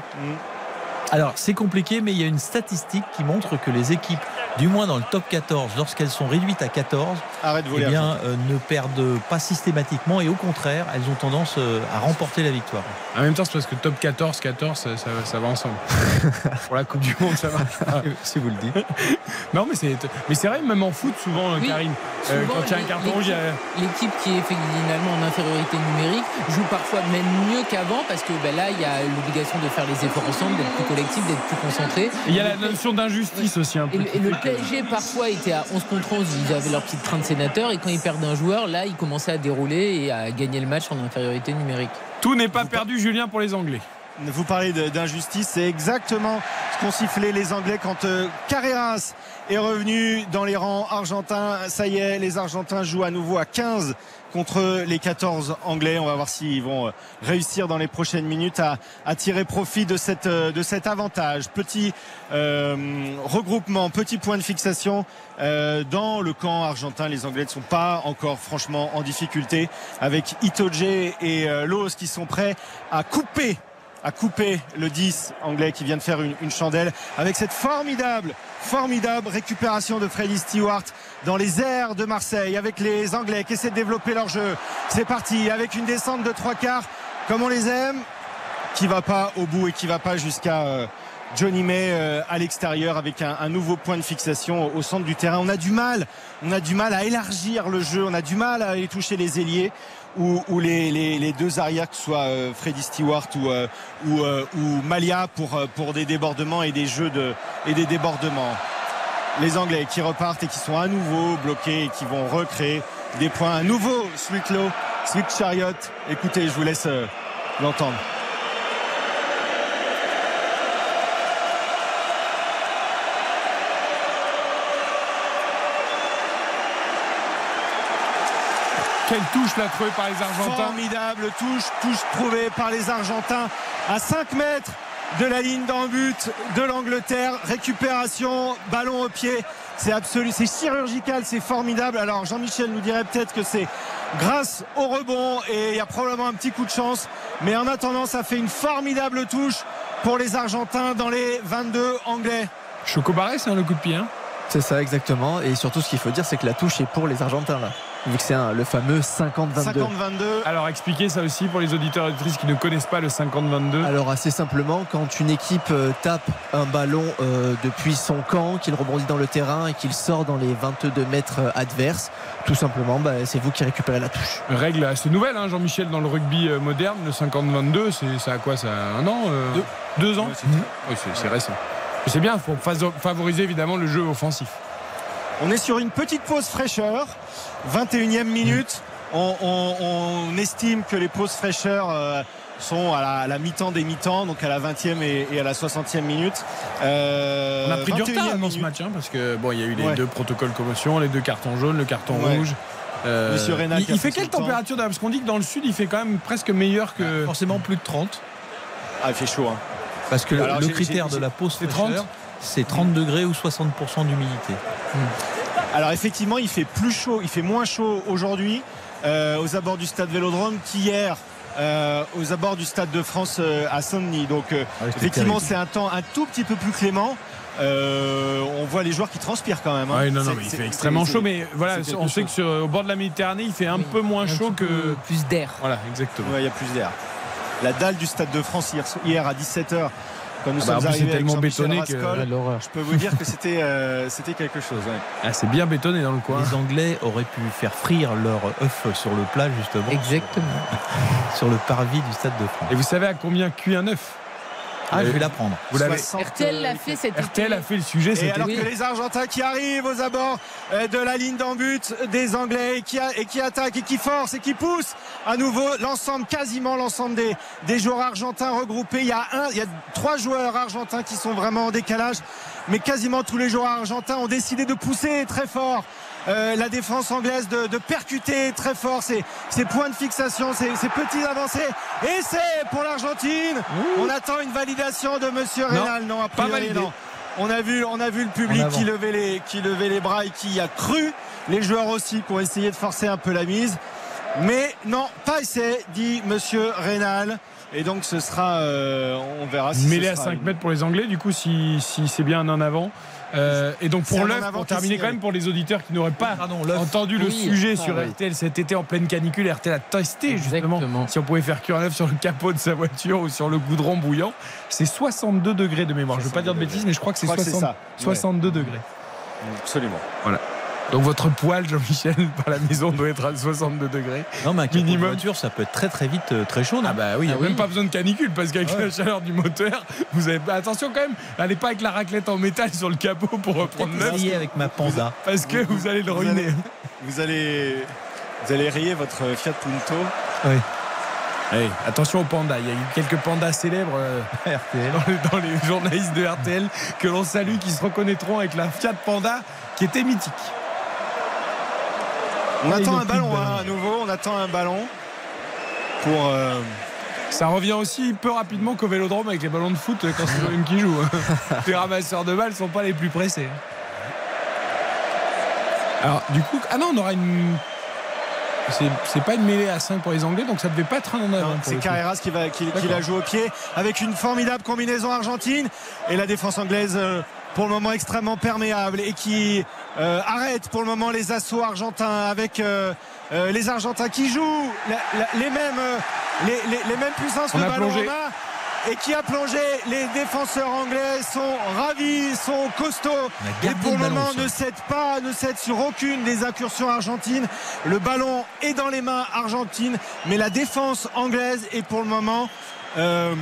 Alors, c'est compliqué, mais il y a une statistique qui montre que les équipes, du moins dans le top 14, lorsqu'elles sont réduites à 14, Arrête eh bien, euh, ne perdent pas systématiquement et au contraire, elles ont tendance euh, à remporter la victoire. En même temps, c'est parce que top 14, 14, ça, ça- ça va ensemble. Pour la Coupe du Monde, ça marche pas. si vous le dites. Non, mais c'est, mais c'est vrai, même en foot, souvent, Oui, Karine, euh, souvent, quand il y a un carton rouge, il y a- L'équipe qui est finalement en infériorité numérique joue parfois même mieux qu'avant parce que ben là il y a l'obligation de faire les efforts ensemble, d'être plus collectif, d'être plus concentré. il y a la notion d'injustice aussi un peu. Et, le- qui et le fait que- PSG parfois était à 11 contre 11, ils avaient leur petite train de sénateur et quand ils perdent un joueur, là ils commençaient à dérouler et à gagner le match en infériorité numérique. Tout n'est pas perdu, Julien, pour les Anglais. Vous parlez d'injustice, c'est exactement ce qu'ont sifflé les Anglais quand euh, Carreras est revenu dans les rangs argentins. Ça y est, les Argentins jouent à nouveau à 15 contre les 14 Anglais. On va voir s'ils vont euh, réussir dans les prochaines minutes à, tirer profit euh, de cet avantage. Petit euh, regroupement, petit point de fixation dans le camp argentin. Les Anglais ne sont pas encore franchement en difficulté avec Itoje et euh, qui sont prêts à couper le 10 anglais qui vient de faire une, chandelle avec cette formidable récupération de Freddy Stewart dans les airs de Marseille avec les Anglais qui essaient de développer leur jeu. C'est parti avec une descente de trois quarts comme on les aime, qui va pas au bout et qui va pas jusqu'à euh, Johnny May euh, à l'extérieur avec un, nouveau point de fixation au, centre du terrain. On a du mal, on a du mal à élargir le jeu, on a du mal à aller toucher les ailiers. ou, les, deux arrières, que ce soit euh, Freddy Stewart ou, Malia pour, pour des débordements et des jeux de, et des débordements. Les Anglais qui repartent et qui sont à nouveau bloqués et qui vont recréer des points. Un nouveau Sweet Low, Sweet Chariot. Écoutez, je vous laisse l'entendre. Quelle touche l'a trouvée par les Argentins. Formidable touche, touche trouvée par les Argentins à 5 mètres de la ligne d'en but de l'Angleterre. Récupération, ballon au pied. C'est absolu, c'est chirurgical, c'est formidable. Alors Jean-Michel nous dirait peut-être que c'est grâce au rebond et il y a probablement un petit coup de chance. Mais en attendant, ça fait une formidable touche pour les Argentins dans les 22 Anglais. Chocobaré, c'est un le coup de pied. Hein c'est ça exactement. Et surtout, ce qu'il faut dire, c'est que la touche est pour les Argentins là vu que c'est le fameux 50-22. 50-22. Alors expliquez ça aussi pour les auditeurs et auditrices qui ne connaissent pas le 50-22. Alors assez simplement, quand une équipe euh, tape un ballon euh, depuis son camp, qu'il rebondit dans le terrain et qu'il sort dans les 22 mètres euh, adverses, tout simplement, bah, c'est vous qui récupérez la touche. Règle assez nouvelle, hein, Jean-Michel, dans le rugby moderne, le 50-22, c'est ça à quoi ça Un an deux. deux, ans Oui, c'est récent. C'est bien, il faut favoriser évidemment le jeu offensif. On est sur une petite pause fraîcheur. 21e minute. On, estime que les pauses fraîcheurs euh, sont à la, mi-temps des mi-temps, donc à la 20e et, à la 60e minute. Euh, on a pris du retard dans ce match, hein, parce que bon, il y a eu les deux protocoles commotion, les deux cartons jaunes, le carton rouge. Euh, Monsieur il, fait quelle température Parce qu'on dit que dans le sud, il fait quand même presque meilleur que. Ah, forcément plus de 30. Ah, il fait chaud. Hein. Parce que le critère de la pause fraîcheur, c'est 30 degrés ou 60% d'humidité. Hmm. Alors effectivement, il fait plus chaud, il fait moins chaud aujourd'hui euh, aux abords du stade Vélodrome qu'hier. Euh, aux abords du Stade de France euh, à Saint-Denis. Donc ah effectivement, c'est un temps un tout petit peu plus clément. on voit les joueurs qui transpirent quand même. Hein. non, non, il fait extrêmement chaud, mais voilà, on sait que au bord de la Méditerranée, il fait un peu moins chaud que plus d'air. Voilà, exactement. il y a plus d'air. La dalle du Stade de France hier, hier à 17h quand nous ah bah, sommes arrivés tellement bétonné que je peux vous dire que c'était euh, c'était quelque chose. Ah, c'est bien bétonné dans le coin. Les Anglais auraient pu faire frire leur œuf sur le plat justement. Exactement. Sur, le parvis du stade de France. Et vous savez à combien cuit un œuf? Ah, je vais l'apprendre. Vous l'avez. RTL l'a fait RTL a fait le sujet. Et alors que les Argentins qui arrivent aux abords euh, de la ligne d'en but des Anglais et qui, et qui attaquent et qui forcent et qui poussent à nouveau l'ensemble, quasiment l'ensemble des, des joueurs argentins regroupés. Il y a un, il y a trois joueurs argentins qui sont vraiment en décalage, mais quasiment tous les joueurs argentins ont décidé de pousser très fort euh, la défense anglaise de, percuter très fort ses, points de fixation, ses, petites avancées. Et c'est pour l'Argentine. On attend une validation de Monsieur Reynal. Non, pas validé. On a vu, on a vu le public qui levait les, qui levait les bras et qui a cru. Les joueurs aussi qui ont essayé de forcer un peu la mise. Mais non, pas essayé, dit Monsieur Reynal. Et donc ce sera, euh, on verra si Mêlé à 5 mètres pour les Anglais, du coup, si, si c'est bien un en avant. Euh, et donc pour l'œuf, pour terminer quand même pour les auditeurs qui n'auraient pas entendu le sujet sur RTL cet été en pleine canicule, RTL a testé justement si on pouvait faire cuire un œuf sur le capot de sa voiture ou sur le goudron bouillant. C'est 62 degrés de mémoire. Je ne veux pas dire de bêtises, mais je crois que c'est 62 degrés. Absolument. Voilà. Donc votre poêle, Jean-Michel, par la maison doit être à 62 degrés. Non, mais un minimum. voiture, ça peut être très très vite euh, très chaud. Ah bah oui, il n'y a ah même pas besoin de canicule parce qu'avec la chaleur du moteur, vous avez attention quand même, n'allez pas avec la raclette en métal sur le capot pour reprendre neuf. avec ma Panda. Parce que vous allez le ruiner. Vous allez, vous allez, rayer votre Fiat Punto. Oui. Hey, attention aux pandas, il y a eu quelques pandas célèbres euh, dans, les, journalistes de RTL que l'on salue qui se reconnaîtront avec la Fiat Panda qui était mythique. On attend un ballon hein, à nouveau, on attend un ballon pour. Euh, Ça revient aussi peu rapidement qu'au vélodrome avec les ballons de foot quand c'est le même qui joue. Les ramasseurs de balles ne sont pas les plus pressés. Alors, du coup, ah non, on aura une. C'est pas une mêlée à 5 pour les Anglais, donc ça devait pas être un en avant. C'est Carreras qui, va, qui, la joue au pied avec une formidable combinaison argentine et la défense anglaise euh, pour le moment extrêmement perméable et qui euh, arrête pour le moment les assauts argentins avec euh, euh, les Argentins qui jouent les, mêmes, les, mêmes puissances. On a plongé. et qui a plongé. Les défenseurs anglais sont ravis, sont costauds et pour le moment ne cèdent pas, ne cèdent sur aucune des incursions argentines. Le ballon est dans les mains argentines, mais la défense anglaise est pour le moment euh,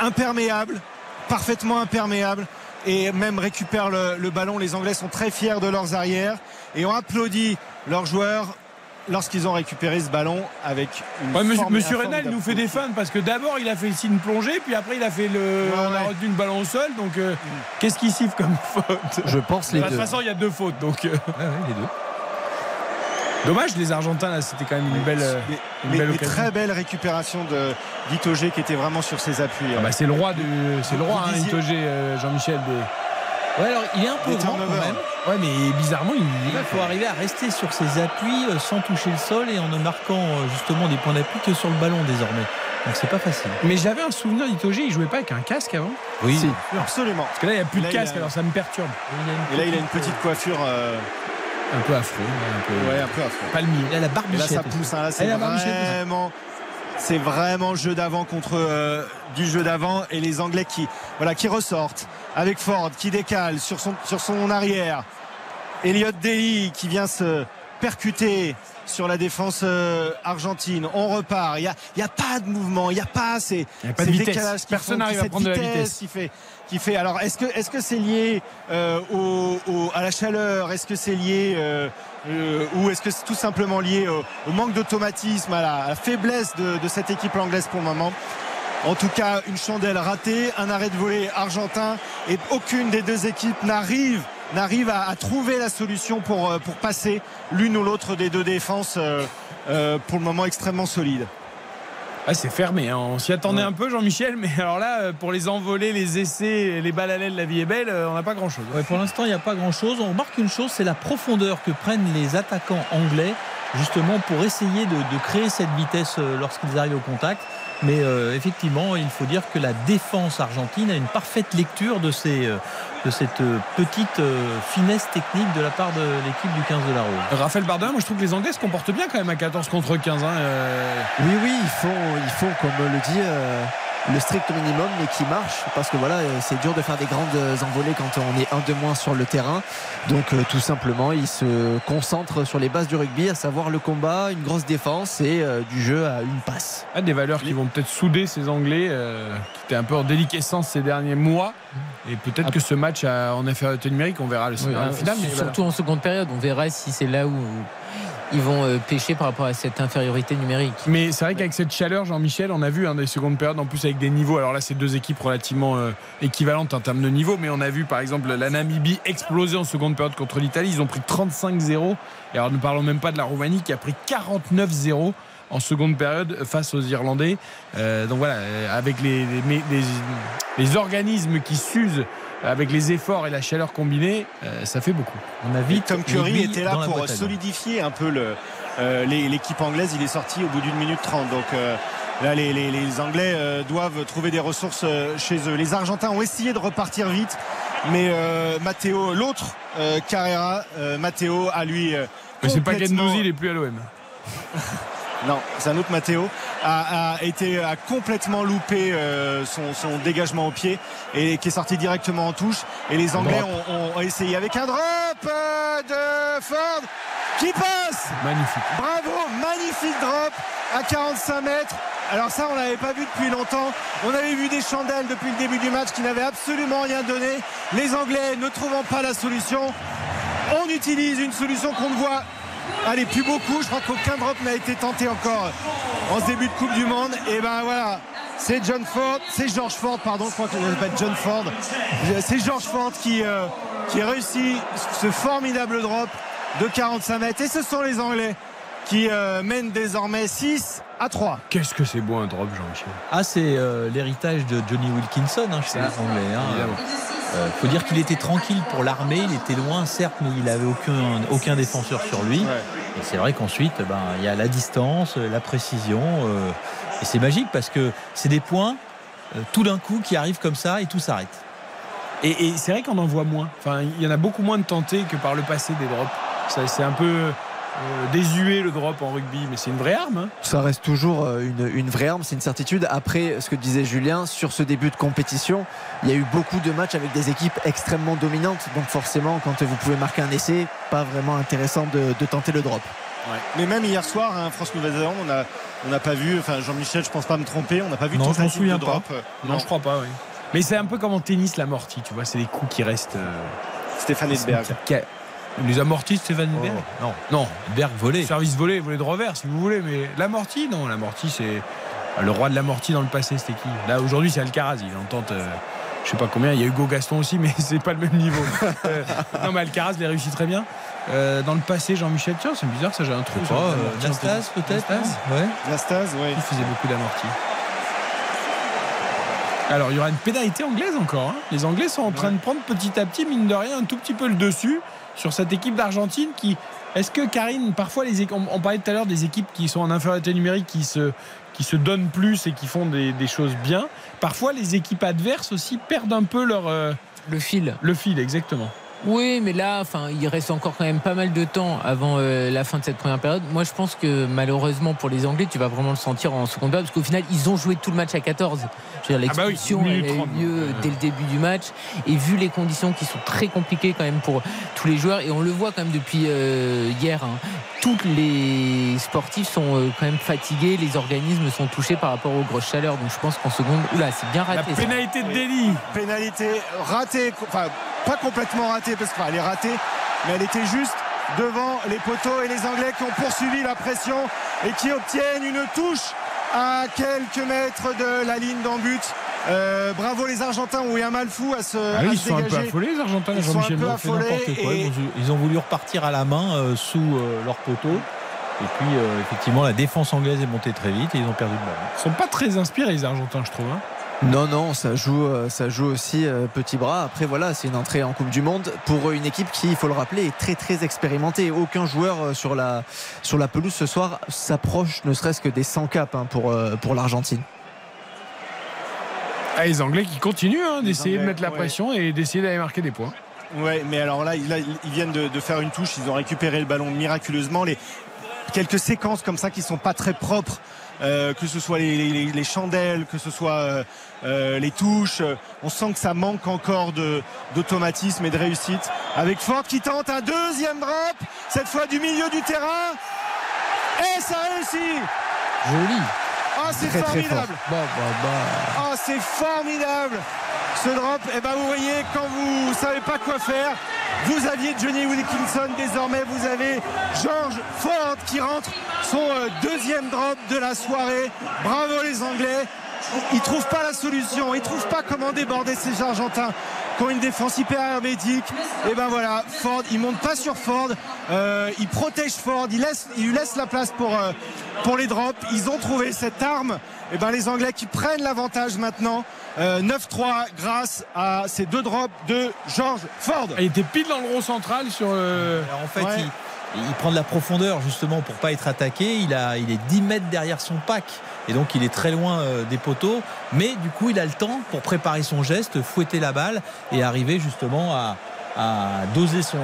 imperméable, parfaitement imperméable et même récupère le, le, ballon. Les Anglais sont très fiers de leurs arrières et ont applaudi leurs joueurs lorsqu'ils ont récupéré ce ballon avec une ouais, monsieur, forme monsieur Renal nous fait des fans parce que d'abord il a fait le signe plongée puis après il a fait le Ouais, on a ouais. retenu le ballon au sol donc euh, qu'est-ce qu'il siffle comme faute Je pense les Bah, De deux. toute façon il y a deux fautes donc euh, Ouais, ouais, les deux. Dommage les Argentins là c'était quand même une belle Mais, une mais- belle mais occasion. très belle récupération de qui était vraiment sur ses appuis. Ah bah, c'est le roi du c'est le roi hein, disiez- euh, Jean-Michel des- Ouais, alors il est un peu grand quand même. ouais mais bizarrement il Il faut arriver à rester sur ses appuis euh, sans toucher le sol et en ne marquant euh, justement des points d'appui que sur le ballon désormais. Donc c'est pas facile. mais j'avais un souvenir d'Itoge il jouait pas avec un casque avant? Oui. Si. Absolument. parce que là il n'y a plus de Là, casque a- alors ça me perturbe Et là, il a une petite coiffure. euh, un peu affreux un peu ouais, un peu affreux. palmier Il a la Et là, barbichette. ça pousse. hein, là, c'est barbichette, vraiment. C'est vraiment jeu d'avant contre euh, du jeu d'avant et les Anglais qui voilà qui ressortent avec Ford qui décale sur son sur son arrière. Elliott Daly qui vient se percuter sur la défense euh, argentine. On repart. Il y a y a pas de mouvement. Il y a pas ces, y a pas de ces vitesse. décalages qui Personne font- n'arrive à cette prendre de la vitesse. qui fait qui fait. Alors est-ce que est-ce que c'est lié euh, au, au- à la chaleur? Est-ce que c'est lié euh, euh, ou est-ce que c'est tout simplement lié au, au manque d'automatisme, à la, à la faiblesse de, de cette équipe anglaise pour le moment? En tout cas, une chandelle ratée, un arrêt de volée argentin et aucune des deux équipes n'arrive n'arrive à, à trouver la solution pour, euh, pour passer l'une ou l'autre des deux défenses euh, euh, pour le moment extrêmement solides. Ah, c'est fermé, hein. on s'y attendait Ouais. un peu Jean-Michel, mais alors là, pour les envoler, les essais, les balles à l'aile, la vie est belle, on n'a pas grand-chose. Ouais, pour l'instant, il n'y a pas grand-chose. On remarque une chose, c'est la profondeur que prennent les attaquants anglais, justement pour essayer de, de créer cette vitesse lorsqu'ils arrivent au contact. Mais euh, effectivement, il faut dire que la défense argentine a une parfaite lecture de, ces, euh, de cette euh, petite euh, finesse technique de la part de l'équipe du 15 de la Rose. Raphaël Bardin, moi je trouve que les Anglais se comportent bien quand même à 14 contre 15. hein, euh. Oui, oui, ils font, ils font comme le dit, euh, le strict minimum, mais qui marche. Parce que voilà, euh, c'est dur de faire des grandes envolées quand on est un de moins sur le terrain. Donc, euh, tout simplement, ils se concentrent sur les bases du rugby, à savoir le combat, une grosse défense et euh, du jeu à une passe. Ah, des valeurs qui vont peut-être souder ces Anglais euh, qui étaient un peu en déliquescence ces derniers mois. Et peut-être que ce match a en infériorité numérique, on verra le Oui, mais voilà. surtout en seconde période, on verra si c'est là où ils vont euh, pêcher par rapport à cette infériorité numérique. Mais c'est vrai qu'avec cette chaleur, Jean-Michel, on a vu hein, des secondes périodes en plus avec des niveaux. Alors là, c'est deux équipes relativement euh, équivalentes en termes de niveau, mais on a vu par exemple la Namibie exploser en seconde période contre l'Italie. Ils ont pris 35-0. Et alors ne parlons même pas de la Roumanie qui a pris 49-0 en seconde période face aux Irlandais. Euh, donc voilà, euh, avec les, les, les- les- les organismes qui s'usent avec les efforts et la chaleur combinée, euh, ça fait beaucoup. On a Et vite Tom Curry était là pour solidifier un peu le, euh, l'équipe anglaise. Il est sorti au bout d'une minute trente. Donc euh, là, les, les- les Anglais euh, doivent trouver des ressources euh, chez eux. Les Argentins ont essayé de repartir vite, mais euh, Matteo, l'autre euh, Carrera, euh, Matteo a lui. euh, Mais c'est pas Gendouzi, il est plus à l'OM. Non, c'est un autre Matteo. A, a été a complètement loupé euh, son, son dégagement au pied et qui est sorti directement en touche. Et les Anglais ont, ont essayé avec un drop euh, de Ford qui passe. Magnifique. Bravo, magnifique drop à 45 mètres. Alors ça, on l'avait pas vu depuis longtemps. On avait vu des chandelles depuis le début du match qui n'avaient absolument rien donné. Les Anglais ne trouvant pas la solution, on utilise une solution qu'on ne voit Allez, plus beaucoup. Je crois qu'aucun drop n'a été tenté encore en ce début de Coupe du Monde. Et ben voilà, c'est John Ford, c'est George Ford, pardon, je crois que je pas John Ford. C'est George Ford qui, euh, qui a réussi ce formidable drop de 45 mètres. Et ce sont les Anglais qui euh, mènent désormais 6 à 3. Qu'est-ce que c'est beau un drop, Jean-Michel. Ah, c'est euh, l'héritage de Johnny Wilkinson hein, chez les Anglais. hein. Euh, faut dire qu'il était tranquille pour l'armée, il était loin certes, mais il avait aucun, aucun défenseur sur lui. Et c'est vrai qu'ensuite, ben, il y a la distance, la précision, euh, et c'est magique parce que c'est des points euh, tout d'un coup qui arrivent comme ça et tout s'arrête. Et, et c'est vrai qu'on en voit moins. Enfin, il y en a beaucoup moins de tentés que par le passé des drops. C'est un peu euh, désuet le drop en rugby, mais c'est une vraie arme. hein. Ça reste toujours euh, une, une vraie arme, c'est une certitude. Après, ce que disait Julien, sur ce début de compétition, il y a eu beaucoup de matchs avec des équipes extrêmement dominantes. Donc forcément, quand vous pouvez marquer un essai, pas vraiment intéressant de, de tenter le drop. Mais même hier soir, hein, France-Nouvelle-Zélande, on n'a on n'a pas vu, enfin Jean-Michel, je pense pas me tromper, on n'a pas vu de Non, je m'en tentative souviens de pas. drop. Non, je crois pas, oui. Mais c'est un peu comme en tennis, l'amorti, tu vois, c'est des coups qui restent. euh, Stéphane Edberg. Les amortis, Stéphane Edberg Non. Non, Edberg volé. Service volé, volé de revers, si vous voulez, mais l'amorti, non, l'amorti, c'est. Le roi de l'amorti dans le passé, c'était qui? Là, aujourd'hui, c'est Alcaraz, il en tente. euh, Je sais pas combien, il y a Hugo Gaston aussi, mais c'est pas le même niveau. Euh, non, mais Alcaraz les réussit très bien. Euh, dans le passé, Jean-Michel, tiens, c'est bizarre, ça j'ai un trou. Les euh, peut-être. Nastas, oui. Il faisait beaucoup d'amortis. Alors, il y aura une pénalité anglaise encore. hein. Les Anglais sont en train de prendre petit à petit, mine de rien, un tout petit peu le dessus sur cette équipe d'Argentine qui. Est-ce que Karine, parfois, les on, on parlait tout à l'heure des équipes qui sont en infériorité numérique, qui se, qui se donnent plus et qui font des, des choses bien. Parfois, les équipes adverses aussi perdent un peu leur. euh, Le fil. le fil, exactement. Oui, mais là, enfin, il reste encore quand même pas mal de temps avant euh, la fin de cette première période. Moi, je pense que malheureusement pour les Anglais, tu vas vraiment le sentir en seconde période, parce qu'au final, ils ont joué tout le match à 14. Je veux dire, Ah bah oui, l'expulsion, elle a eu lieu dès le début du match, et vu les conditions qui sont très compliquées quand même pour tous les joueurs, et on le voit quand même depuis euh, hier. hein, tous les sportifs sont euh, quand même fatigués, les organismes sont touchés par rapport aux grosses chaleurs. Donc je pense qu'en seconde, oula, c'est bien La raté. ça. pénalité de Delhi. Pénalité ratée, enfin pas complètement ratée parce qu'elle est ratée, mais elle était juste devant les poteaux et les Anglais qui ont poursuivi la pression et qui obtiennent une touche à quelques mètres de la ligne d'en but. Euh, bravo les Argentins ont eu un mal fou à se, Ah à oui, ils se sont un peu affolés, les Argentins, Ils sont un Jean-Michel. peu Blanc. fait affolés n'importe quoi. et- Ils, ont, voulu repartir à la main euh, sous euh, leur poteau. Et puis, euh, effectivement, la défense anglaise est montée très vite et ils ont perdu le ballon. Ils sont pas très inspirés, les Argentins, je trouve. hein. Non, non, ça joue, euh, ça joue aussi euh, petit bras. Après, voilà, c'est une entrée en Coupe du Monde pour une équipe qui, il faut le rappeler, est très très expérimentée. Aucun joueur euh, sur la, sur la pelouse ce soir s'approche ne serait-ce que des 100 caps hein, pour, euh, pour l'Argentine. Ah, les Anglais qui continuent hein, d'essayer de mettre la ouais. pression et d'essayer d'aller marquer des points. Ouais, mais alors là, ils- là, ils viennent de, de faire une touche, ils ont récupéré le ballon miraculeusement. Les quelques séquences comme ça qui sont pas très propres, euh, que ce soit les, les- les chandelles, que ce soit euh, euh, les touches, on sent que ça manque encore de d'automatisme et de réussite. Avec Ford qui tente un deuxième drop, cette fois du milieu du terrain, et ça réussit. Joli. Ah, c'est formidable. Bah, bah, bah. Oh, c'est formidable ce drop. Et ben vous voyez, quand vous savez pas quoi faire, vous aviez Johnny Wilkinson, désormais vous avez George Ford qui rentre son euh, deuxième drop de la soirée. Bravo les Anglais. Ils trouvent pas la solution, ils trouvent pas comment déborder ces Argentins qui ont une défense hyper hermétique. Et ben voilà, Ford, il monte pas sur Ford, euh, il protège Ford, il, laisse, il lui laisse la place pour, euh, pour les drops. Ils ont trouvé cette arme. Et ben les Anglais qui prennent l'avantage maintenant. Euh, 9-3 grâce à ces deux drops de George Ford. Il était pile dans le rond central sur. euh, Alors, en fait, Ouais. il, il prend de la profondeur justement pour pas être attaqué. Il, a, il est 10 mètres derrière son pack et donc il est très loin euh, des poteaux. Mais du coup, il a le temps pour préparer son geste, fouetter la balle et arriver justement à, à doser son,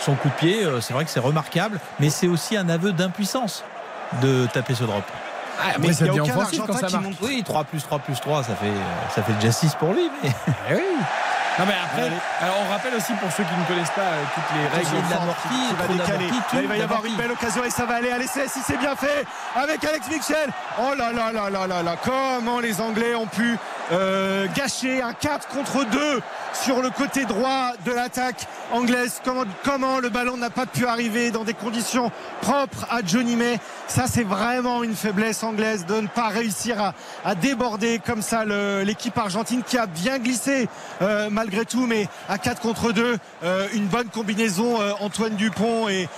son coup de pied. Euh, C'est vrai que c'est remarquable, mais c'est aussi un aveu d'impuissance de taper ce drop. Ah, Mais ça il y a devient aucun offensif quand Argentin ça qui marque. monte. Oui, 3 plus 3 plus 3, ça fait, euh, ça fait déjà 6 pour lui. Mais... Eh oui. Non, mais après, Allez. alors, on rappelle aussi pour ceux qui ne connaissent pas euh, toutes les règles. De la va Là, il va y avoir une belle occasion et ça va aller à l'essai si c'est bien fait avec Alex Mitchell. Oh là là là là là là comment les Anglais ont pu euh, gâcher un 4 contre 2 sur le côté droit de l'attaque anglaise. Comment, le ballon n'a pas pu arriver dans des conditions propres à Johnny May. Ça c'est vraiment une faiblesse anglaise de ne pas réussir à, déborder comme ça l'équipe argentine qui a bien glissé euh, malgré tout mais à 4 contre 2 euh, une bonne combinaison Antoine Dupont et,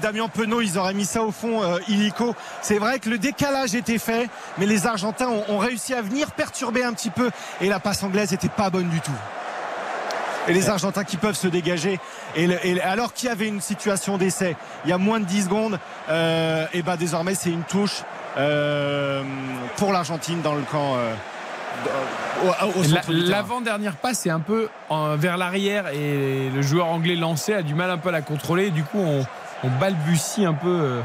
Damien Penaud ils auraient mis ça au fond illico c'est vrai que le décalage était fait mais les Argentins ont réussi à venir perturber un petit peu et la passe anglaise était pas bonne du tout et les Argentins qui peuvent se dégager et, le- et alors qu'il y avait une situation d'essai il y a moins de 10 secondes euh, et ben désormais c'est une touche euh, pour l'Argentine dans le camp euh. L'avant-dernière passe est un peu en- vers l'arrière et le joueur anglais lancé a du mal un peu à la contrôler. Du coup, on, on balbutie un peu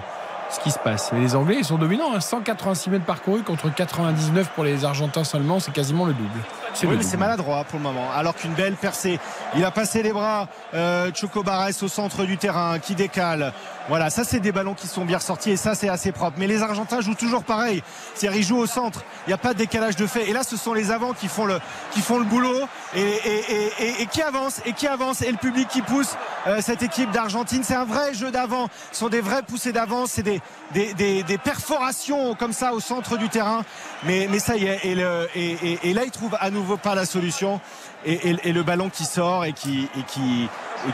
ce qui se passe. Mais les Anglais, ils sont dominants. hein. 186 mètres parcourus contre 99 pour les Argentins seulement. C'est quasiment le double. C'est Oui, le mais c'est double. maladroit pour le moment. Alors qu'une belle percée. Il a passé les bras. Euh, Choco Barres au centre du terrain qui décale. Voilà, ça c'est des ballons qui sont bien sortis et ça c'est assez propre. Mais les Argentins jouent toujours pareil. C'est-à-dire ils jouent au centre. Il n'y a pas de décalage de fait. Et là, ce sont les avants qui font le qui font le boulot et, et, et- qui avancent et qui avancent et le public qui pousse euh, cette équipe d'Argentine. C'est un vrai jeu d'avant. Ce sont des vraies poussées d'avant. C'est des, des, des, perforations comme ça au centre du terrain. Mais, mais ça y est. Et, le, et, là, ils trouvent à nouveau pas la solution. Et le ballon qui sort et qui, et qui, et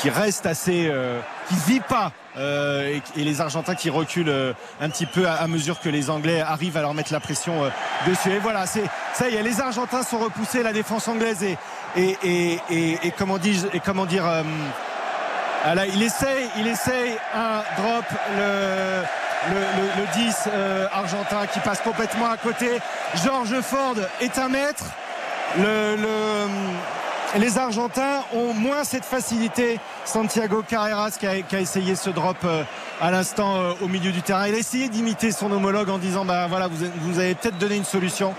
qui, reste assez, euh, qui vit pas. euh, et, les Argentins qui reculent euh, un petit peu à, mesure que les Anglais arrivent à leur mettre la pression euh, dessus. Et voilà, c'est ça y est, les Argentins sont repoussés, la défense anglaise et et, comment dire. ah là, il essaye, il essaye un drop, le, le, le- le 10 euh, argentin qui passe complètement à côté. George Ford est un maître. Le- les Argentins ont moins cette facilité. Santiago Carreras qui a, qui a essayé ce drop euh, à l'instant euh, au milieu du terrain. Il a essayé d'imiter son homologue en disant bah voilà vous, vous avez peut-être donné une solution.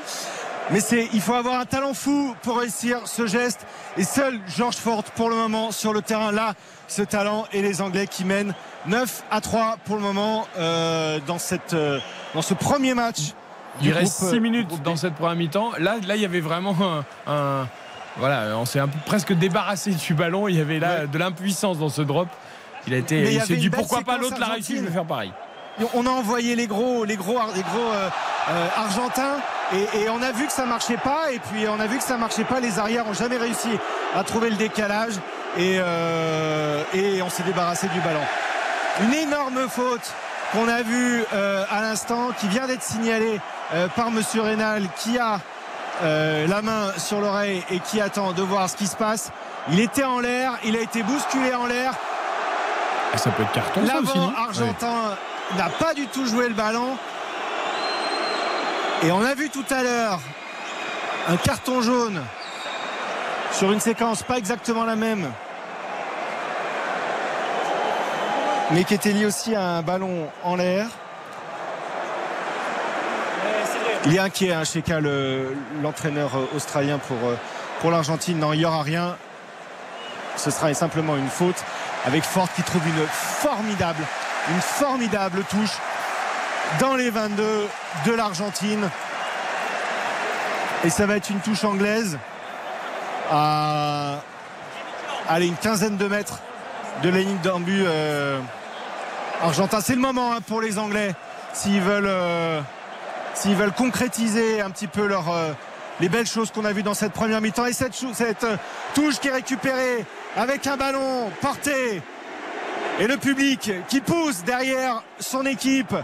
Mais c'est, il faut avoir un talent fou pour réussir ce geste. Et seul George Ford pour le moment sur le terrain là, ce talent et les Anglais qui mènent 9 à 3 pour le moment euh, dans cette, euh, dans ce premier match. Il reste groupe, 6 euh, minutes dans cette première mi-temps. Là, là, il y avait vraiment un. un- voilà, on s'est presque débarrassé du ballon. Il y avait là de l'impuissance dans ce drop. Il a été. Mais il s'est dit pourquoi pas l'autre l'a réussi, je vais faire pareil. On a envoyé les gros, les gros, les gros euh, euh, argentins et, et on a vu que ça marchait pas. Et puis on a vu que ça marchait pas. Les arrières ont jamais réussi à trouver le décalage et, euh, et on s'est débarrassé du ballon. Une énorme faute qu'on a vue à l'instant, qui vient d'être signalée par Monsieur Rénal, qui a euh, la main sur l'oreille et qui attend de voir ce qui se passe. Il était en l'air, il a été bousculé en l'air. Ça peut être carton L'avant argentin n'a pas du tout joué le ballon. Et on a vu tout à l'heure un carton jaune sur une séquence pas exactement la même. Mais qui était lié aussi à un ballon en l'air. Il est inquiet, hein, le- l'entraîneur euh, australien pour, euh, pour l'Argentine. Non, il n'y aura rien. Ce sera simplement une faute avec Ford qui trouve une formidable, une formidable touche dans les 22 de l'Argentine. Et ça va être une touche anglaise à allez, une quinzaine de mètres de la ligne d'embut euh, argentin. C'est le moment hein, pour les Anglais s'ils veulent, s'ils veulent concrétiser un petit peu euh, les belles choses qu'on a vues dans cette première mi-temps. Et cette euh, touche qui est récupérée avec un ballon porté et le public qui pousse derrière son équipe.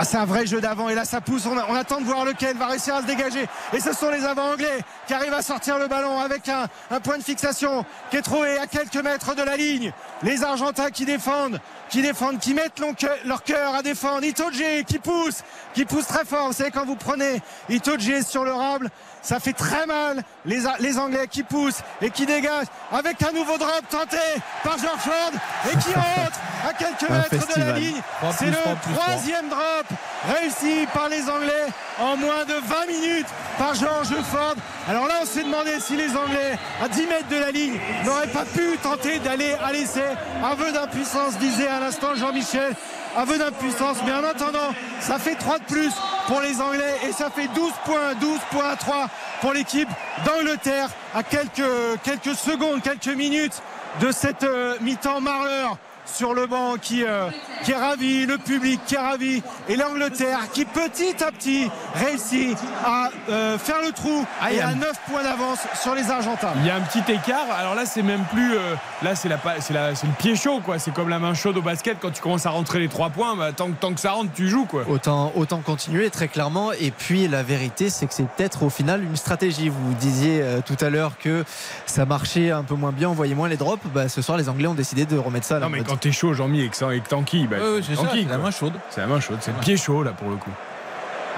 Ah, c'est un vrai jeu d'avant et là ça pousse. On, attend de voir lequel va réussir à se dégager. Et ce sont les avants anglais qui arrivent à sortir le ballon avec un, point de fixation qui est trouvé à quelques mètres de la ligne. Les Argentins qui défendent, qui défendent, qui mettent leur cœur- leur cœur à défendre. Itoje qui pousse, qui pousse très fort. Vous savez quand vous prenez Itoje sur le rable, ça fait très mal. Les, Anglais qui poussent et qui dégagent avec un nouveau drop tenté par George Ford et qui rentre à quelques Un mètres de la ligne. C'est le troisième drop réussi par les Anglais en moins de 20 minutes par George Ford. Alors là, on s'est demandé si les Anglais, à 10 mètres de la ligne, n'auraient pas pu tenter d'aller à l'essai. Aveu d'impuissance, disait à l'instant Jean-Michel. Aveu d'impuissance, mais en attendant, ça fait 3 de plus pour les Anglais et ça fait 12 points, 12 points à 3 pour l'équipe d'Angleterre à quelques, secondes, quelques minutes de cette euh, mi-temps marleur sur le banc qui, euh, qui est ravi, le public qui est ravi et l'Angleterre qui petit à petit réussit à euh, faire le trou Ah, il et y a à un- 9 points d'avance sur les Argentins. Il y a un petit écart. Alors là, c'est même plus. euh, là, c'est la, la- c'est le pied chaud, quoi. C'est comme la main chaude au basket quand tu commences à rentrer les trois points. Bah, tant, que- tant que ça rentre, tu joues, quoi. Autant, autant continuer très clairement. Et puis la vérité, c'est que c'est peut-être au final une stratégie. Vous disiez euh, tout à l'heure que ça marchait un peu moins bien, on voyait moins les drops. Bah, ce soir, les Anglais ont décidé de remettre ça à la Non, mais quand t'es chaud, Jean-Mi, et que, ça- et que t'enquilles, bah, Ouais, ouais, c'est ça, la main chaude. C'est la main chaude. C'est le pied chaud, là, pour le coup.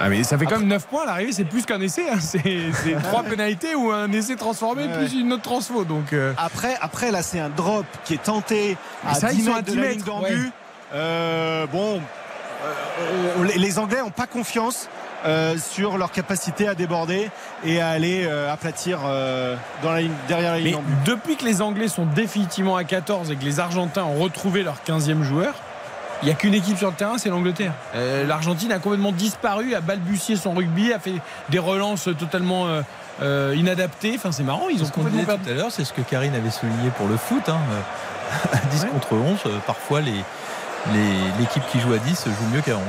Ah mais ça fait quand même 9 points à l'arrivée, c'est plus qu'un essai. hein. C'est c'est trois pénalités ou un essai transformé Ouais, plus une autre transfo. Donc euh, Après, après là, c'est un drop qui est tenté à ça, 10 ils sont à de 10 la ligne mètres, d'en-but. ouais. Euh, bon, euh, on- les Anglais n'ont pas confiance euh, sur leur capacité à déborder et à aller euh, aplatir euh, dans la ligne, derrière la ligne mais depuis que les Anglais sont définitivement à 14 et que les Argentins ont retrouvé leur 15e joueur, il n'y a qu'une équipe sur le terrain, c'est l'Angleterre. Euh, L'Argentine a complètement disparu, a balbutié son rugby, a fait des relances totalement euh, euh, inadaptées. Enfin, c'est marrant, ils ont Ce complètement perdu. tout à l'heure, c'est ce que Karine avait souligné pour le foot. hein, À 10 contre 11, euh, parfois les- les- l'équipe qui joue à 10 joue mieux qu'à 11.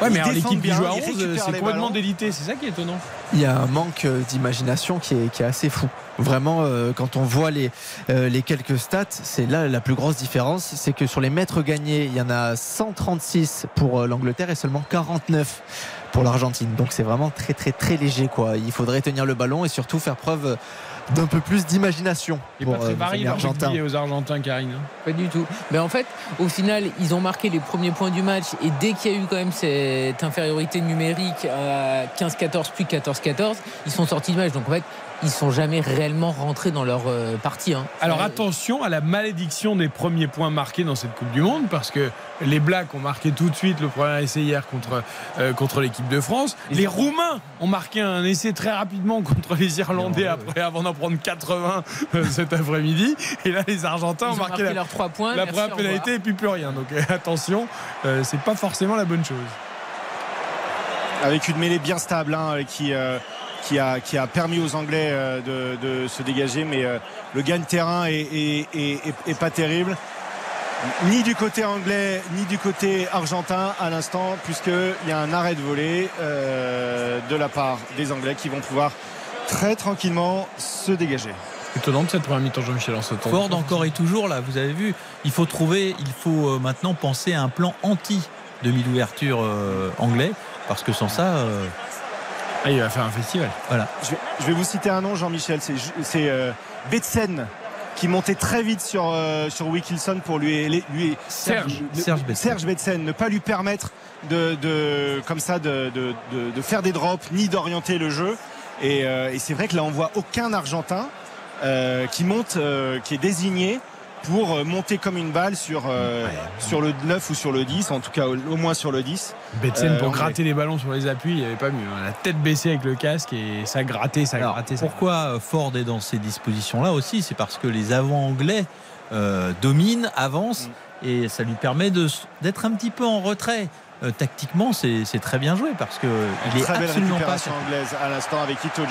Ouais, mais l'équipe qui joue à ils 11, récupèrent c'est complètement délité. C'est ça qui est étonnant. Il y a un manque euh, d'imagination qui est, qui est assez fou. Vraiment, euh, quand on voit les, euh, les quelques stats, c'est là la plus grosse différence. C'est que sur les mètres gagnés, il y en a 136 pour euh, l'Angleterre et seulement 49 pour l'Argentine. Donc c'est vraiment très très très léger. Quoi. Il faudrait tenir le ballon et surtout faire preuve d'un peu plus d'imagination Il pour pas très varié aux Argentins, Karine. Pas du tout. Mais en fait, au final, ils ont marqué les premiers points du match et dès qu'il y a eu quand même cette infériorité numérique à 15-14 puis 14-14, ils sont sortis du match. Donc en fait, ils sont jamais réellement rentrés dans leur euh, partie. hein. Alors Euh, attention à la malédiction des premiers points marqués dans cette Coupe du Monde parce que les Blacks ont marqué tout de suite le premier essai hier contre, euh, contre l'équipe de France. Les Roumains ont marqué un essai très rapidement contre les Irlandais après avant d'en prendre 80 euh, cet après-midi. Et là les Argentins ont ont marqué, marqué la, leurs trois points. la merci, première pénalité et puis plus rien. Donc euh, attention, euh, c'est pas forcément la bonne chose. avec une mêlée bien stable hein, qui, euh, qui, a, qui a permis aux Anglais euh, de, de se dégager, mais euh, le gain de terrain est, est- est- est- est pas terrible. Ni du côté anglais, ni du côté argentin à l'instant, puisqu'il y a un arrêt de volée euh, de la part des Anglais qui vont pouvoir très tranquillement se dégager. Étonnant de cette première mi-temps, Jean-Michel, en ce temps. Ford encore et toujours là, vous avez vu, il faut trouver, il faut maintenant penser à un plan anti demi d'ouverture euh, anglais, parce que sans ça, euh, Ah, il va faire un festival. voilà. Je vais, je vais vous citer un nom, Jean-Michel. C'est, c'est euh, Betsen qui montait très vite sur, euh, sur Wilkinson pour lui, lui Serge. ne- Serge Betsen. Serge Betsen, ne pas lui permettre de, de comme ça de, de, de- de faire des drops ni d'orienter le jeu. Et, euh, et c'est vrai que là on voit aucun Argentin euh, qui monte, euh, qui est désigné pour euh, monter comme une balle sur, euh, sur le 9 ou sur le 10, en tout cas au, au moins sur le 10. Betsen Euh, pour anglais. gratter les ballons sur les appuis, il n'y avait pas mieux. hein. La tête baissée avec le casque et ça grattait, ça Alors, grattait. ça pourquoi euh, Ford est dans ces dispositions-là aussi? C'est parce que les avants anglais euh, dominent, avancent, Mm. et ça lui permet d'être un petit peu en retrait. Euh, tactiquement, c'est très bien joué parce que il est Très belle absolument pas. récupération anglaise à l'instant avec Itoje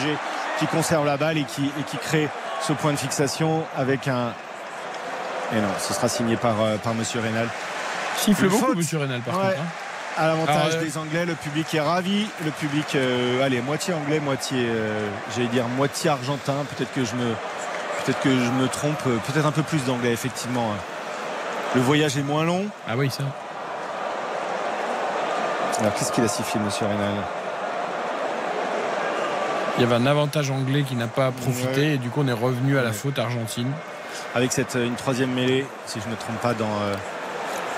qui conserve la balle et qui, et qui crée ce point de fixation avec un. Et non, ce sera signé par, euh, par Monsieur Rénal. Siffle beaucoup, faute. monsieur Rénal, par Ouais. contre. hein. À l'avantage euh, des Anglais, le public est ravi. Le public, euh, allez, moitié anglais, moitié, euh, j'allais dire moitié argentin. Peut-être que je me, peut-être que je me trompe. Peut-être un peu plus d'anglais, effectivement. Le voyage est moins long. Ah oui, ça. Alors, qu'est-ce qu'il a sifflé, Monsieur Rénal Il y avait un avantage anglais qui n'a pas profité Ouais. et du coup on est revenu à la Ouais. faute argentine. Avec cette une troisième mêlée, si je ne me trompe pas dans euh,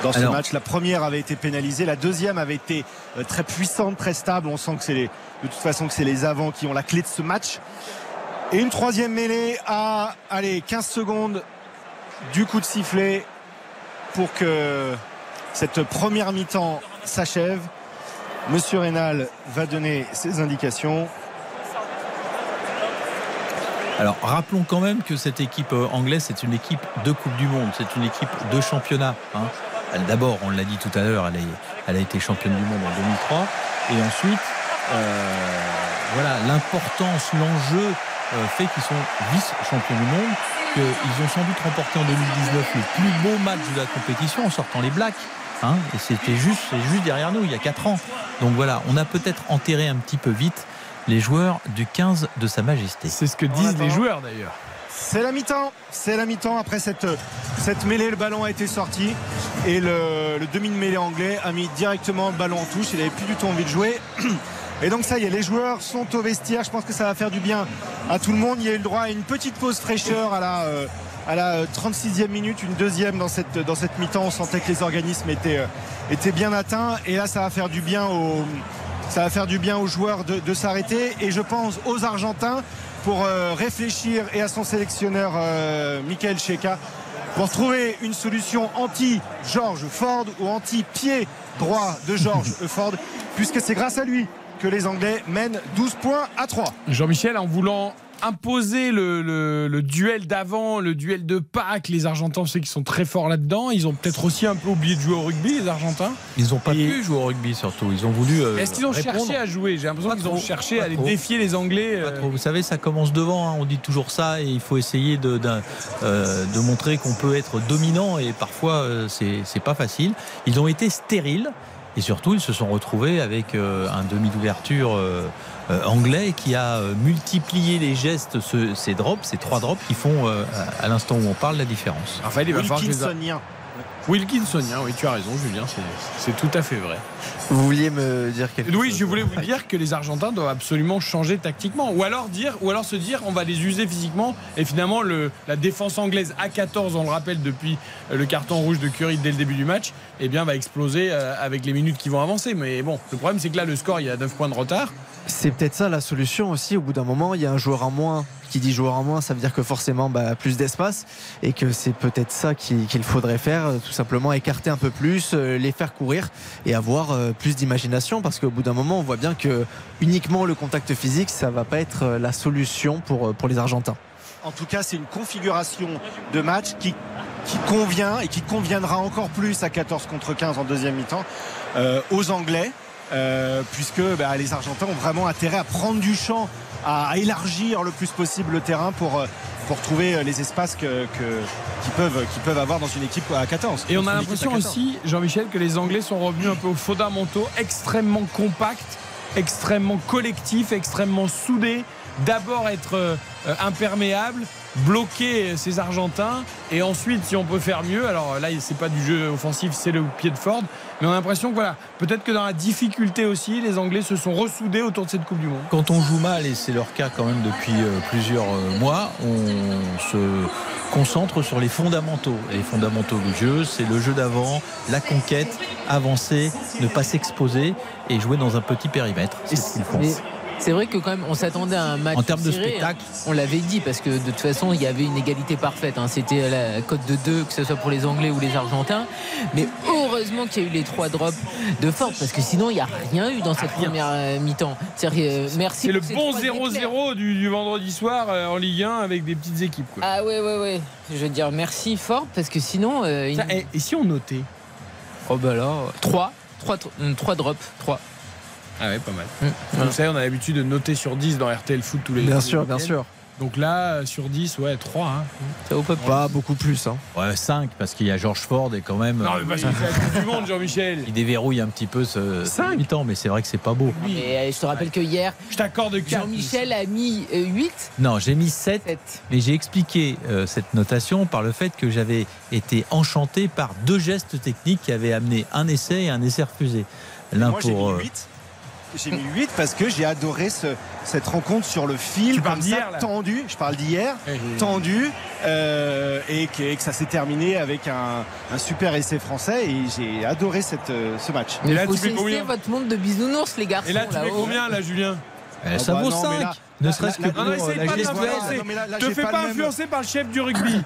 dans ce Alors- match. La première avait été pénalisée, la deuxième avait été euh, très puissante, très stable. On sent que c'est les, de toute façon que c'est les avants qui ont la clé de ce match. Et une troisième mêlée à allez 15 secondes du coup de sifflet pour que cette première mi-temps s'achève. Monsieur Rénal va donner ses indications. Alors rappelons quand même que cette équipe euh, anglaise, c'est une équipe de Coupe du Monde, c'est une équipe de championnat. hein. D'abord, on l'a dit tout à l'heure, elle, a été championne du monde en 2003. Et ensuite, euh, voilà, l'importance, l'enjeu euh, fait qu'ils sont vice-champions du monde, qu'ils ont sans doute remporté en 2019 le plus beau match de la compétition en sortant les Blacks. hein. et c'était juste, juste derrière nous, il y a 4 ans. Donc voilà, on a peut-être enterré un petit peu vite les joueurs du 15 de Sa Majesté. C'est ce que disent les joueurs d'ailleurs. C'est la mi-temps. C'est la mi-temps. Après cette, cette mêlée, le ballon a été sorti. Et le, le demi de mêlée anglais a mis directement le ballon en touche. Il n'avait plus du tout envie de jouer. Et donc ça y est, les joueurs sont au vestiaire. Je pense que ça va faire du bien à tout le monde. Il y a eu le droit à une petite pause fraîcheur à la, euh, à la euh, 36e minute, une deuxième dans cette, dans cette mi-temps. On sentait que les organismes étaient, euh, étaient bien atteints. Et là, ça va faire du bien aux, Ça va faire du bien aux joueurs de, de s'arrêter et je pense aux Argentins pour euh, réfléchir et à son sélectionneur euh, Michael Cheka pour trouver une solution anti-George Ford ou anti-pied droit de George Ford puisque c'est grâce à lui que les Anglais mènent 12 points à 3. Jean-Michel, en voulant imposer le, le- le duel d'avant, le duel de Pâques, les Argentins, sait qu'ils sont très forts là-dedans. Ils ont peut-être aussi un peu oublié de jouer au rugby, les Argentins. Ils n'ont pas Et- pu jouer au rugby surtout. Ils ont voulu. euh, Est-ce qu'ils ont répondre. cherché à jouer? J'ai l'impression qu'ils ont cherché à aller défier les Anglais. Pas euh, trop. Vous savez, ça commence devant. hein. On dit toujours ça et il faut essayer de, euh, de montrer qu'on peut être dominant et parfois c'est, pas facile. Ils ont été stériles et surtout ils se sont retrouvés avec un demi d'ouverture anglais qui a euh, multiplié les gestes, ce- ces drops, ces trois drops qui font euh, à à l'instant où on parle la différence. Raphaël, il va falloir Wilkinsonien. Wilkinsonien, oui, tu as raison, Julien, c'est- tout à fait vrai. Vous vouliez me dire quelque Oui, chose je voulais vous dire que les Argentins doivent absolument changer tactiquement, ou alors dire, ou alors se dire, on va les user physiquement. Et finalement, le, la défense anglaise à 14, on le rappelle depuis euh, le carton rouge de Curry dès le début du match, eh bien, va exploser euh, avec les minutes qui vont avancer. Mais bon, le problème, c'est que là, le score, il y a 9 points de retard. C'est peut-être ça la solution aussi. Au bout d'un moment, il y a un joueur en moins. Qui dit joueur en moins, ça veut dire que forcément bah, plus d'espace et que c'est peut-être ça qu'il faudrait faire, euh, tout simplement écarter un peu plus, euh, les faire courir et avoir euh, plus d'imagination parce qu'au bout d'un moment, on voit bien que uniquement le contact physique, ça va pas être la solution pour, les Argentins. En tout cas, c'est une configuration de match qui, convient et qui conviendra encore plus à 14 contre 15 en deuxième mi-temps aux Anglais. Euh, puisque bah, les Argentins ont vraiment intérêt à prendre du champ, à, à élargir le plus possible le terrain pour, euh, pour trouver euh, les espaces que, que- qu'ils peuvent, avoir dans une équipe à 14. Et on a l'impression à 14. aussi, Jean-Michel, que les Anglais sont revenus un peu aux fondamentaux, extrêmement compacts, extrêmement collectifs, extrêmement soudés. D'abord être euh, imperméable, bloquer ces Argentins, et ensuite, si on peut faire mieux, alors là, c'est pas du jeu offensif, c'est le pied de Ford, mais on a l'impression que voilà, peut-être que dans la difficulté aussi, les Anglais se sont ressoudés autour de cette Coupe du Monde. Quand on joue mal, et c'est leur cas quand même depuis euh, plusieurs euh, mois, on se concentre sur les fondamentaux. Et les fondamentaux du jeu, c'est le jeu d'avant, la conquête, avancer, ne pas s'exposer et jouer dans un petit périmètre. C'est ce qu'ils font. C'est vrai que quand même, on s'attendait à un match En termes de serré, spectacle. hein. On l'avait dit parce que de toute façon, il y avait une égalité parfaite. hein. C'était la cote de 2, que ce soit pour les Anglais ou les Argentins. Mais heureusement qu'il y a eu les trois drops de Ford parce que sinon, il n'y a rien eu dans cette première euh, mi-temps. Euh, merci. C'est le bon trois éclairs. 0-0 du, du vendredi soir euh, en Ligue 1 avec des petites équipes. quoi. Ah ouais, ouais, ouais. Je veux dire merci Ford parce que sinon. euh, il- et, et si on notait? Oh bah là, 3. 3, 3 drops. 3. Ah ouais, pas mal. Mmh. Vous savez, on a l'habitude de noter sur 10 dans RTL Foot tous les Bien tous les sûr, bien sûr. Donc là, euh, sur 10, ouais, 3. Hein. Ça vaut pas plus. Pas beaucoup plus. hein. Ouais, 5 parce qu'il y a George Ford et quand même. Non, mais parce qu'il fait la Coupe du Monde, Jean-Michel. Il déverrouille un petit peu ce Cinq. mi-temps, mais c'est vrai que c'est pas beau. Mais euh, je te rappelle que hier, Je t'accorde 4. Jean-Michel a mis euh, 8. Non, j'ai mis 7 7. Mais j'ai expliqué euh, cette notation par le fait que j'avais été enchanté par deux gestes techniques qui avaient amené un essai et un essai refusé. L'un pour. mis euh, 8. J'ai mis 8 parce que j'ai adoré ce- cette rencontre sur le fil, Tu parles comme ça, d'hier, là tendu. Je parle d'hier, tendu, euh, et, que, et que ça s'est terminé avec un, un super essai français. Et j'ai adoré cette, euh, ce match. Et là, faut tu mets combien votre monde de bisounours, les garçons. Et là, tu mets là-haut. combien, là, Julien euh, ça Ah bah vaut non, mais 5 là- Ne là- serait-ce que là- pour Non, non, essaye la gestuelle. l'influencer. Non, mais là- là, Te fais pas pas le même- influencer par le chef du rugby.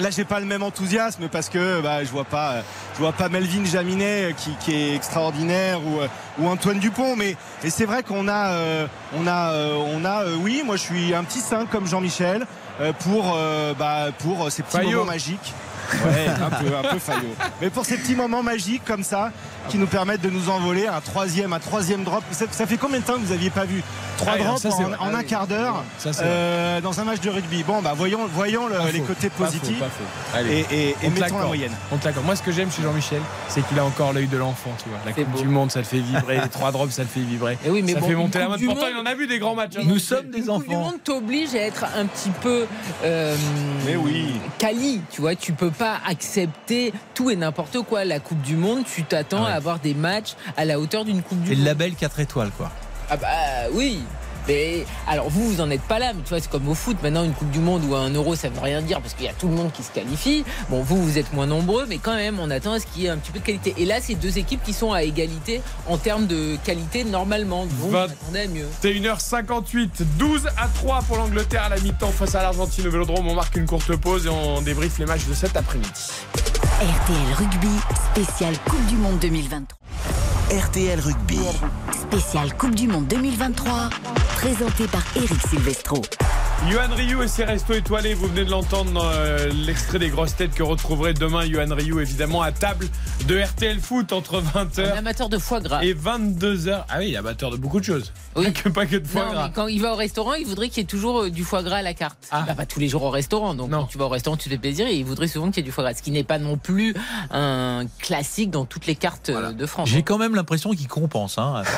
Là, j'ai pas le même enthousiasme parce que bah, je vois pas, euh, je vois pas Melvin Jaminet euh, qui, qui est extraordinaire ou, euh, ou Antoine Dupont. Mais et c'est vrai qu'on a, euh, on a, euh, on a, euh, oui, moi je suis un petit 5 comme Jean-Michel euh, pour, bah, pour ces petits Fayot. moments magiques. Ouais, un peu, un peu faillot. Mais pour ces petits moments magiques comme ça, qui nous permettent de nous envoler un troisième, un troisième drop. Ça, ça fait combien de temps que vous aviez pas vu trois Ah, drops ça, c'est en, en Ah un quart d'heure euh, dans un match de rugby? Bon, bah voyons, voyons le- les faux, côtés pas faux, positifs pas faux. Allez. et, et- et On te mettons la moyenne. On. Moi, ce que j'aime chez Jean-Michel, c'est qu'il a encore l'œil de l'enfant, tu vois. La Coupe beau. du Monde, ça le fait vibrer. Les trois drops, ça le fait vibrer. Eh oui, mais ça bon, fait monter la du Pourtant, Monde- il en a vu des grands matchs. hein, Nous sommes des Une Coupe du enfants. Monde t'oblige à être un petit peu euh, Mais oui. quali, tu vois, tu peux pas accepter tout et n'importe quoi. La Coupe du Monde, tu t'attends Ah ouais. à avoir des matchs à la hauteur d'une Coupe du C'est le Monde. label 4 étoiles, quoi. Ah bah oui. Mais alors vous, vous en êtes pas là, mais tu vois, c'est comme au foot. Maintenant, une Coupe du Monde ou un Euro, ça veut rien dire parce qu'il y a tout le monde qui se qualifie. Bon, vous, vous êtes moins nombreux, mais quand même, on attend à ce qu'il y ait un petit peu de qualité. Et là, c'est deux équipes qui sont à égalité en termes de qualité normalement. Donc, on attendait à mieux. 21h58, 12 à 3 pour l'Angleterre à la mi-temps face à l'Argentine au Vélodrome. On marque une courte pause et on débriefe les matchs de cet après-midi. RTL Rugby, spécial Coupe du Monde 2023. RTL Rugby. Spécial Coupe du Monde 2023, présenté par Eric Silvestro. Yohan Ryu et ses restos étoilés, vous venez de l'entendre dans euh, l'extrait des grosses têtes que retrouverait demain Yohan Ryu, évidemment, à table de RTL Foot entre 20h. Un amateur de foie gras. Et 22h. Ah oui, amateur de beaucoup de choses. Oui. Pas que, pas que de foie Non, gras. mais quand il va au restaurant, il voudrait qu'il y ait toujours euh, du foie gras à la carte. Ah. Il va pas tous les jours au restaurant, donc quand tu vas au restaurant, tu te fais plaisir et il voudrait souvent qu'il y ait du foie gras, ce qui n'est pas non plus un classique dans toutes les cartes euh, de France. J'ai quand même l'impression qu'il compense. Hein.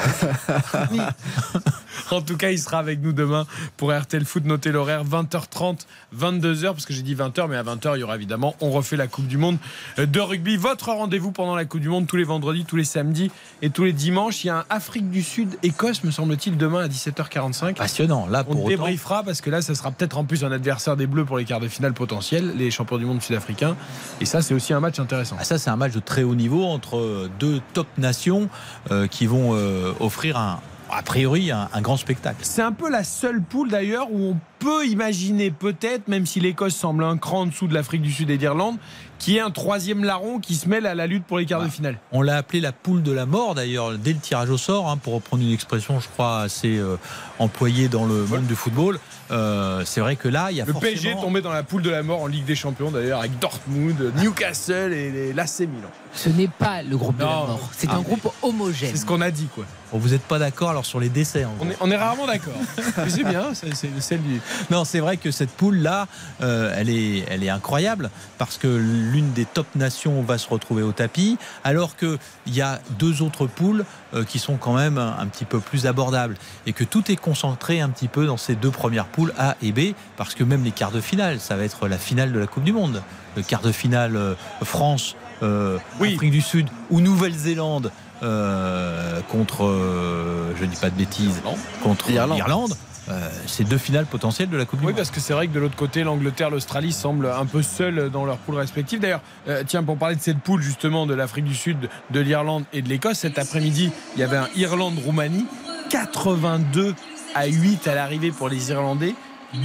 En tout cas, il sera avec nous demain pour RTL Foot. Notez l'horaire 20h30, 22h, parce que j'ai dit 20h, mais à 20h, il y aura évidemment, on refait la Coupe du Monde de rugby. Votre rendez-vous pendant la Coupe du Monde tous les vendredis, tous les samedis et tous les dimanches. Il y a un Afrique du Sud, Écosse, me semble-t-il, demain à 17h45. Passionnant. Là, On pour autant, débriefera parce que là, ça sera peut-être en plus un adversaire des Bleus pour les quarts de finale potentiels, les champions du monde sud-africains. Et ça, c'est aussi un match intéressant. Ah, ça, c'est un match de très haut niveau entre deux top nations euh, qui vont euh, offrir un, a priori un, un grand spectacle. C'est un peu la seule poule d'ailleurs où on peut imaginer peut-être, même si l'Écosse semble un cran en dessous de l'Afrique du Sud et d'Irlande, qu'il y ait un troisième larron qui se mêle à la lutte pour les quarts de finale. On l'a appelé la poule de la mort d'ailleurs dès le tirage au sort, hein, pour reprendre une expression, je crois, assez euh, employée dans le monde du football. Euh, c'est vrai que là, il y a Le forcément... PSG est tombé dans la poule de la mort en Ligue des Champions d'ailleurs avec Dortmund, Newcastle et l'AC Milan. Ce n'est pas le groupe de la Non. mort, c'est Ah. un groupe homogène. C'est ce qu'on a dit quoi. Bon, vous n'êtes pas d'accord alors sur les décès. en On est, on est rarement d'accord. Mais c'est bien, c'est celle du. Non, c'est vrai que cette poule-là, euh, elle, est, elle est incroyable parce que l'une des top nations va se retrouver au tapis, alors qu'il y a deux autres poules euh, qui sont quand même un, un petit peu plus abordables et que tout est concentré un petit peu dans ces deux premières poules A et B, parce que même les quarts de finale, ça va être la finale de la Coupe du Monde. Le quart de finale euh, France, euh, Afrique du Sud ou Nouvelle-Zélande. euh, contre, euh, je dis pas de bêtises, contre L'Irlande. Euh, c'est deux finales potentielles de la Coupe du Oui, Monde. parce que c'est vrai que de l'autre côté, l'Angleterre, l'Australie semblent un peu seuls dans leurs poules respectives. D'ailleurs, euh, tiens, pour parler de cette poule justement de l'Afrique du Sud, de l'Irlande et de l'Écosse, cet après-midi, il y avait un Irlande-Roumanie, 82 à 8 à l'arrivée pour les Irlandais,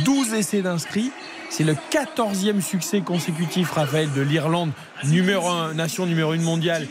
12 essais d'inscrits. C'est le 14e succès consécutif, Raphaël, de l'Irlande, numéro 1, nation numéro 1 mondiale,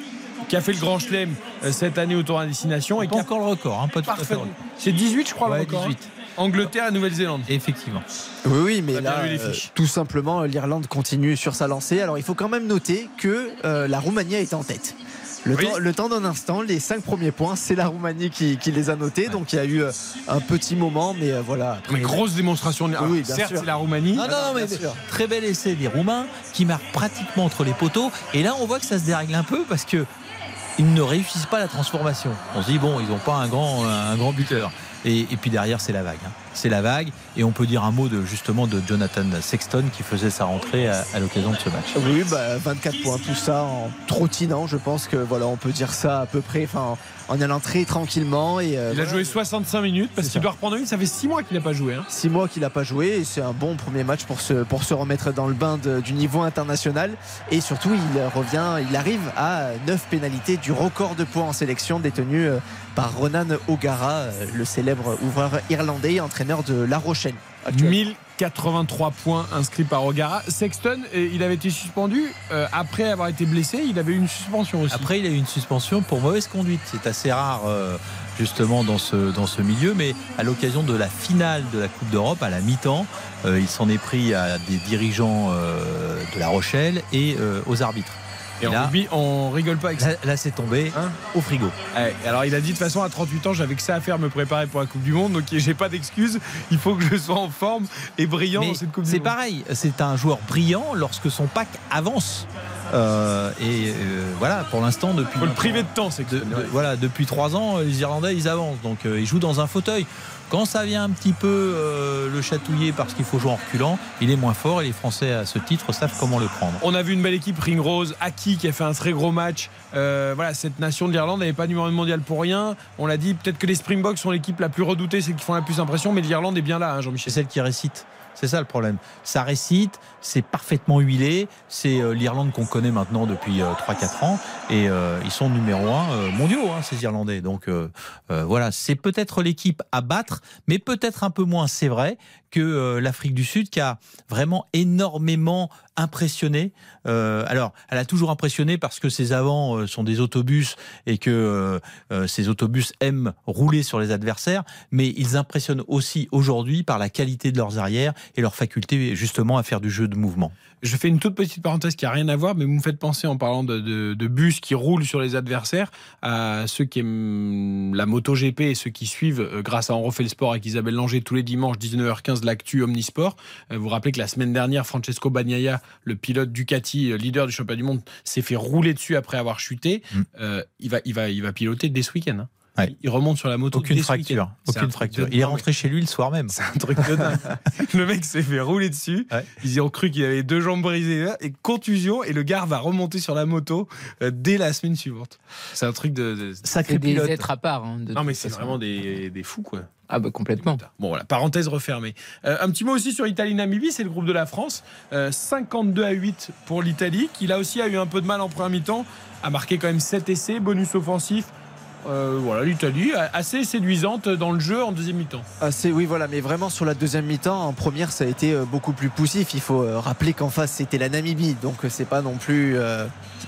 qui a fait le grand chelem euh, cette année au tour à destination. Et Pas qui a encore le record, hein, pas tout à fait Parfait. C'est 18, je crois, Ouais, le record. hein. 18. Angleterre et Nouvelle-Zélande. Effectivement. Oui, oui, mais là, euh, tout simplement, l'Irlande continue sur sa lancée. Alors, il faut quand même noter que euh, la Roumanie été en tête. Le, Oui. temps, le temps d'un instant, les cinq premiers points, c'est la Roumanie qui, qui les a notés. Donc, il y a eu euh, un petit moment, mais euh, voilà. Mais grosse démonstration. Oui, oui, bien Certes, sûr. c'est la Roumanie. Non, non, non, mais très bel essai des Roumains qui marquent pratiquement entre les poteaux. Et là, on voit que ça se dérègle un peu parce que ils ne réussissent pas la transformation. On se dit bon, ils n'ont pas un grand, un grand buteur. Et, et puis derrière, c'est la vague. hein. C'est la vague. Et on peut dire un mot de justement de Jonathan Sexton qui faisait sa rentrée à, à l'occasion de ce match. Oui, bah, 24 points, tout ça en trottinant. Je pense que voilà, on peut dire ça à peu près, enfin, en allant très tranquillement. Et, euh, Il a voilà. joué 65 minutes parce qu'il doit reprendre une. Ça fait 6 mois qu'il n'a pas joué. hein. Six mois qu'il n'a pas joué et c'est un bon premier match pour se, pour se remettre dans le bain de- du niveau international. Et surtout, il revient, il arrive à 9 pénalités du record de points en sélection détenu euh, par Ronan O'Gara, euh, le célèbre ouvreur irlandais et de La Rochelle. actuellement. 1083 points inscrits par Ogara. Sexton, euh, il avait été suspendu euh, après avoir été blessé. Il avait eu une suspension aussi. Après, il a eu une suspension pour mauvaise conduite. C'est assez rare, euh, justement, dans ce, dans ce milieu. Mais à l'occasion de la finale de la Coupe d'Europe, à la mi-temps, euh, il s'en est pris à des dirigeants euh, de La Rochelle et euh, aux arbitres. Et en rugby, on rigole pas avec ça. là, là, c'est tombé Hein au frigo. Ouais, alors il a dit de toute façon à 38 ans j'avais que ça à faire me préparer pour la Coupe du Monde donc j'ai pas d'excuses il faut que je sois en forme et brillant Mais dans cette Coupe du c'est Monde. pareil, c'est un joueur brillant lorsque son pack avance. Euh, et euh, voilà, pour l'instant, depuis. Faut le priver de temps c'est de- de- voilà, depuis trois ans, les Irlandais ils avancent, donc euh, ils jouent dans un fauteuil. Quand ça vient un petit peu euh, le chatouiller parce qu'il faut jouer en reculant, il est moins fort et les Français à ce titre savent comment le prendre. On a vu une belle équipe Ring Rose, Aki qui a fait un très gros match. Euh, voilà, cette nation de l'Irlande n'avait pas numéro 1 mondial pour rien. On l'a dit, peut-être que les Springboks sont l'équipe la plus redoutée, celle qui font la plus impression, mais l'Irlande est bien là, hein, Jean-Michel. C'est celle qui récite. C'est ça le problème. Ça récite, c'est parfaitement huilé. C'est euh, l'Irlande qu'on connaît maintenant depuis 3-4 ans. Et euh, ils sont numéro 1 mondiaux, hein, ces Irlandais. Donc euh, voilà, c'est peut-être l'équipe à battre, mais peut-être un peu moins, c'est vrai, que l'Afrique du Sud qui a vraiment énormément impressionné. alors, elle a toujours impressionné parce que ses avants sont des autobus et que ces autobus aiment rouler sur les adversaires, mais ils impressionnent aussi aujourd'hui par la qualité de leurs arrières et leur faculté justement à faire du jeu de mouvement. Je fais une toute petite parenthèse qui n'a rien à voir, mais vous me faites penser en parlant de, bus qui roulent sur les adversaires à ceux qui aiment la moto GP et ceux qui suivent euh, grâce à On refait le sport avec Isabelle Langer tous les dimanches 19h15 l'actu Omnisport. Euh, vous vous rappelez que la semaine dernière, Francesco Bagnaia, le pilote Ducati, euh, leader du championnat du monde, s'est fait rouler dessus après avoir chuté. Mmh. Euh, il, va, il, va, il va piloter dès ce week-end. Hein. Ouais. Il remonte sur la moto. Aucune fracture. Aucune fracture. Il est rentré chez lui le soir même. C'est un truc de dingue. le mec s'est fait rouler dessus. Ouais. Ils ont cru qu'il avait deux jambes brisées et contusion. Et le gars va remonter sur la moto euh, dès la semaine suivante. C'est un truc de. de... Sacré des pilote. êtres à part. Hein, de non, mais c'est vraiment des, des, fous, quoi. Ah bah complètement. Bon voilà, parenthèse refermée. Euh, un petit mot aussi sur Italie-Namibie, c'est le groupe de la France. Euh, 52 à 8 pour l'Italie, qui là aussi a eu un peu de mal en première mi-temps, a marqué quand même 7 essais, bonus offensif. Euh, voilà, l'Italie assez séduisante dans le jeu en deuxième mi-temps. Assez, oui, voilà, mais vraiment sur la deuxième mi-temps, en première, ça a été euh, beaucoup plus poussif. Il faut euh, rappeler qu'en face, c'était la Namibie, donc c'est pas non plus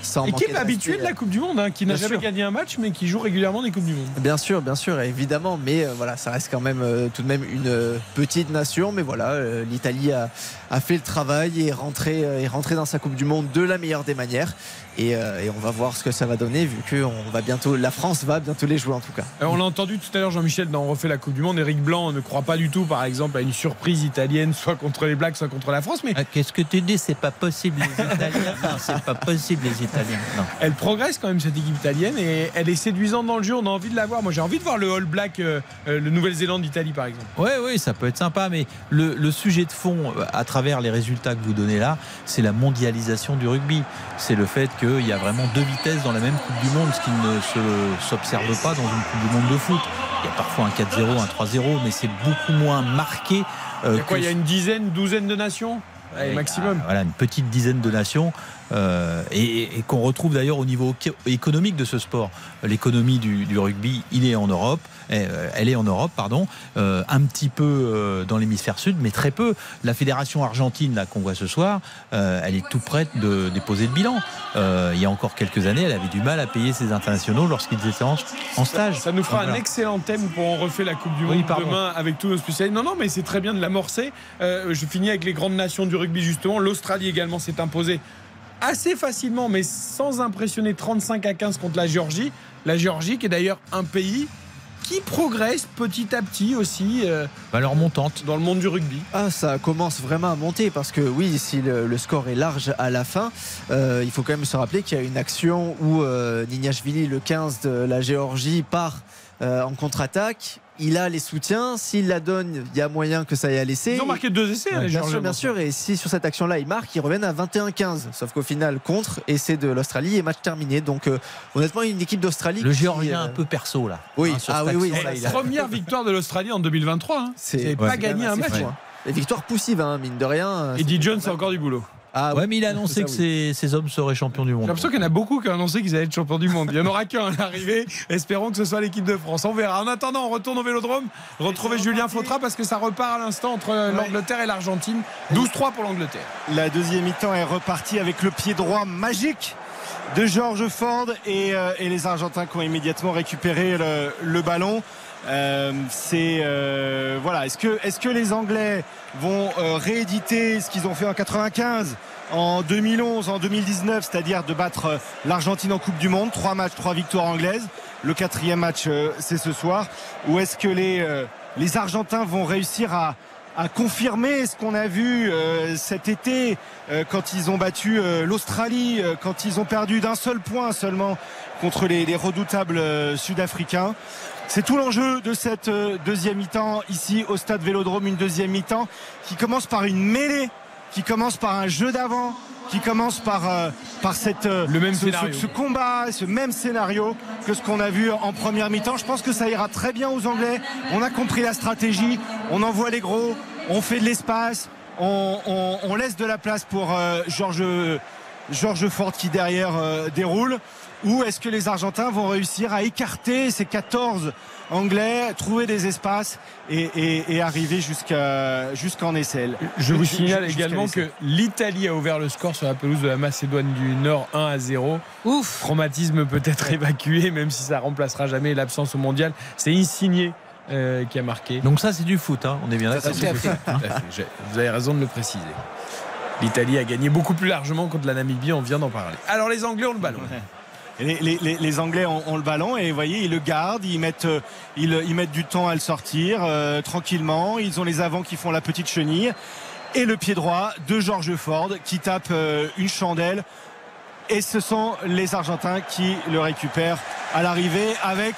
sans Équipe habituée de la Coupe du Monde, hein, qui n'a jamais sûr. gagné un match, mais qui joue régulièrement des Coupes du Monde. Bien sûr, bien sûr, évidemment, mais voilà, ça reste quand même tout de même une petite nation, mais voilà, l'Italie a, a, fait le travail et est rentré, est rentré dans sa Coupe du Monde de la meilleure des manières. Et, euh, et, on va voir ce que ça va donner vu que on va bientôt, la France va bientôt les jouer en tout cas. Et on l'a entendu tout à l'heure Jean-Michel dans On refait la Coupe du Monde. Eric Blanc ne croit pas du tout par exemple à une surprise italienne soit contre les Blacks soit contre la France. Mais ah, qu'est-ce que tu dis? C'est pas possible les Italiens. c'est pas possible les Italiens. Non. Elle progresse quand même cette équipe italienne et elle est séduisante dans le jeu. On a envie de la voir. Moi j'ai envie de voir le All Black, euh, euh, le Nouvelle-Zélande d'Italie par exemple. Oui oui ça peut être sympa. Mais le, le sujet de fond à travers les résultats que vous donnez là, c'est la mondialisation du rugby. C'est le fait qu'il y a vraiment deux vitesse dans la même Coupe du Monde, ce qui ne s'observe pas dans une Coupe du Monde de foot. Il y a parfois un 4-0, un 3-0, mais c'est beaucoup moins marqué. Euh, il y a quoi Il y a une dizaine, douzaine de nations? Allez, maximum. Voilà, une petite dizaine de nations. Euh, et, et qu'on retrouve d'ailleurs au niveau économique de ce sport. L'économie du, du, rugby, il est en Europe, elle est en Europe, pardon, euh, un petit peu euh, dans l'hémisphère sud, mais très peu. La fédération argentine là qu'on voit ce soir, euh, elle est tout prête de déposer le bilan. Euh, il y a encore quelques années, elle avait du mal à payer ses internationaux lorsqu'ils étaient en, en, stage. Ça nous fera un excellent thème pour en refaire la Coupe du Monde oui, demain avec tous nos spécialistes. Non, non, mais c'est très bien de l'amorcer. je finis avec les grandes nations du rugby justement. L'Australie également s'est imposée assez facilement, mais sans impressionner 35 à 15 contre la Géorgie. La Géorgie, qui est d'ailleurs un pays qui progresse petit à petit aussi. Euh, Valeur montante. Dans le monde du rugby. Ah, ça commence vraiment à monter parce que oui, si le, le score est large à la fin, euh, il faut quand même se rappeler qu'il y a une action où euh, Nignashvili, le 15 de la Géorgie, part en contre-attaque il a les soutiens. S'il la donne, il y a moyen que ça ait à laisser. Ils ont marqué deux essais, ouais, bien sûr, bien sûr. Et si sur cette action-là, ils marquent, ils reviennent à 21-15. Sauf qu'au final, contre, essai de l'Australie et match terminé. Donc, euh, honnêtement, une équipe d'Australie. Le Géorgien euh... un peu perso, là. Oui, hein, ah, oui, oui. Là, la première victoire de l'Australie en 2023. Hein. C'est pas ouais, gagné un match. Fou, hein. Les victoires poussives, hein, mine de rien. Eddie Jones a encore du boulot. Ah ouais, mais il a annoncé que ces, ces, hommes seraient champions du monde. J'ai l'impression qu'il y en a beaucoup qui ont annoncé qu'ils allaient être champions du monde. Il n'y en aura qu'un à l'arrivée. Espérons que ce soit l'équipe de France. On verra. En attendant, on retourne au vélodrome. Retrouver Julien Fautra parce que ça repart à l'instant entre l'Angleterre et l'Argentine. 12-3 pour l'Angleterre. La deuxième mi-temps est repartie avec le pied droit magique de George Ford et, euh, et les Argentins qui ont immédiatement récupéré le, le ballon. Euh, c'est euh, voilà. Est-ce que les Anglais vont euh, rééditer ce qu'ils ont fait en 95, en 2011, en 2019, c'est-à-dire de battre l'Argentine en Coupe du Monde, trois matchs, trois victoires anglaises. Le quatrième match, c'est ce soir. Ou est-ce que les Argentins vont réussir à confirmer ce qu'on a vu cet été quand ils ont battu l'Australie, quand ils ont perdu d'un seul point seulement contre les, les redoutables sud-africains? C'est tout l'enjeu de cette euh, deuxième mi-temps ici au stade Vélodrome, une deuxième mi-temps qui commence par une mêlée, qui commence par un jeu d'avant, qui commence par, euh, par cette, euh, Le même ce, scénario. ce- ce combat, ce même scénario que ce qu'on a vu en première mi-temps. Je pense que ça ira très bien aux Anglais. On a compris la stratégie, on envoie les gros, on fait de l'espace, on, on- on laisse de la place pour euh, Georges Georges Ford qui derrière euh, déroule. Ou est-ce que les Argentins vont réussir à écarter ces 14 Anglais, trouver des espaces et, et- et arriver jusqu'à jusqu'en aisselle? Je vous signale également que l'Italie a ouvert le score sur la pelouse de la Macédoine du Nord 1 à 0. Ouf Traumatisme peut être évacué, même si ça remplacera jamais l'absence au mondial. C'est Insigné euh, qui a marqué. Donc ça, c'est du foot, hein. on est bien d'accord. Vous avez raison de le préciser. L'Italie a gagné beaucoup plus largement contre la Namibie, on vient d'en parler. Alors les Anglais ont le ballon. Les, Anglais ont, le ballon et vous voyez, ils le gardent, ils mettent, euh, ils, ils mettent du temps à le sortir euh, tranquillement. Ils ont les avants qui font la petite chenille et le pied droit de George Ford qui tape euh, une chandelle. Et ce sont les Argentins qui le récupèrent à l'arrivée avec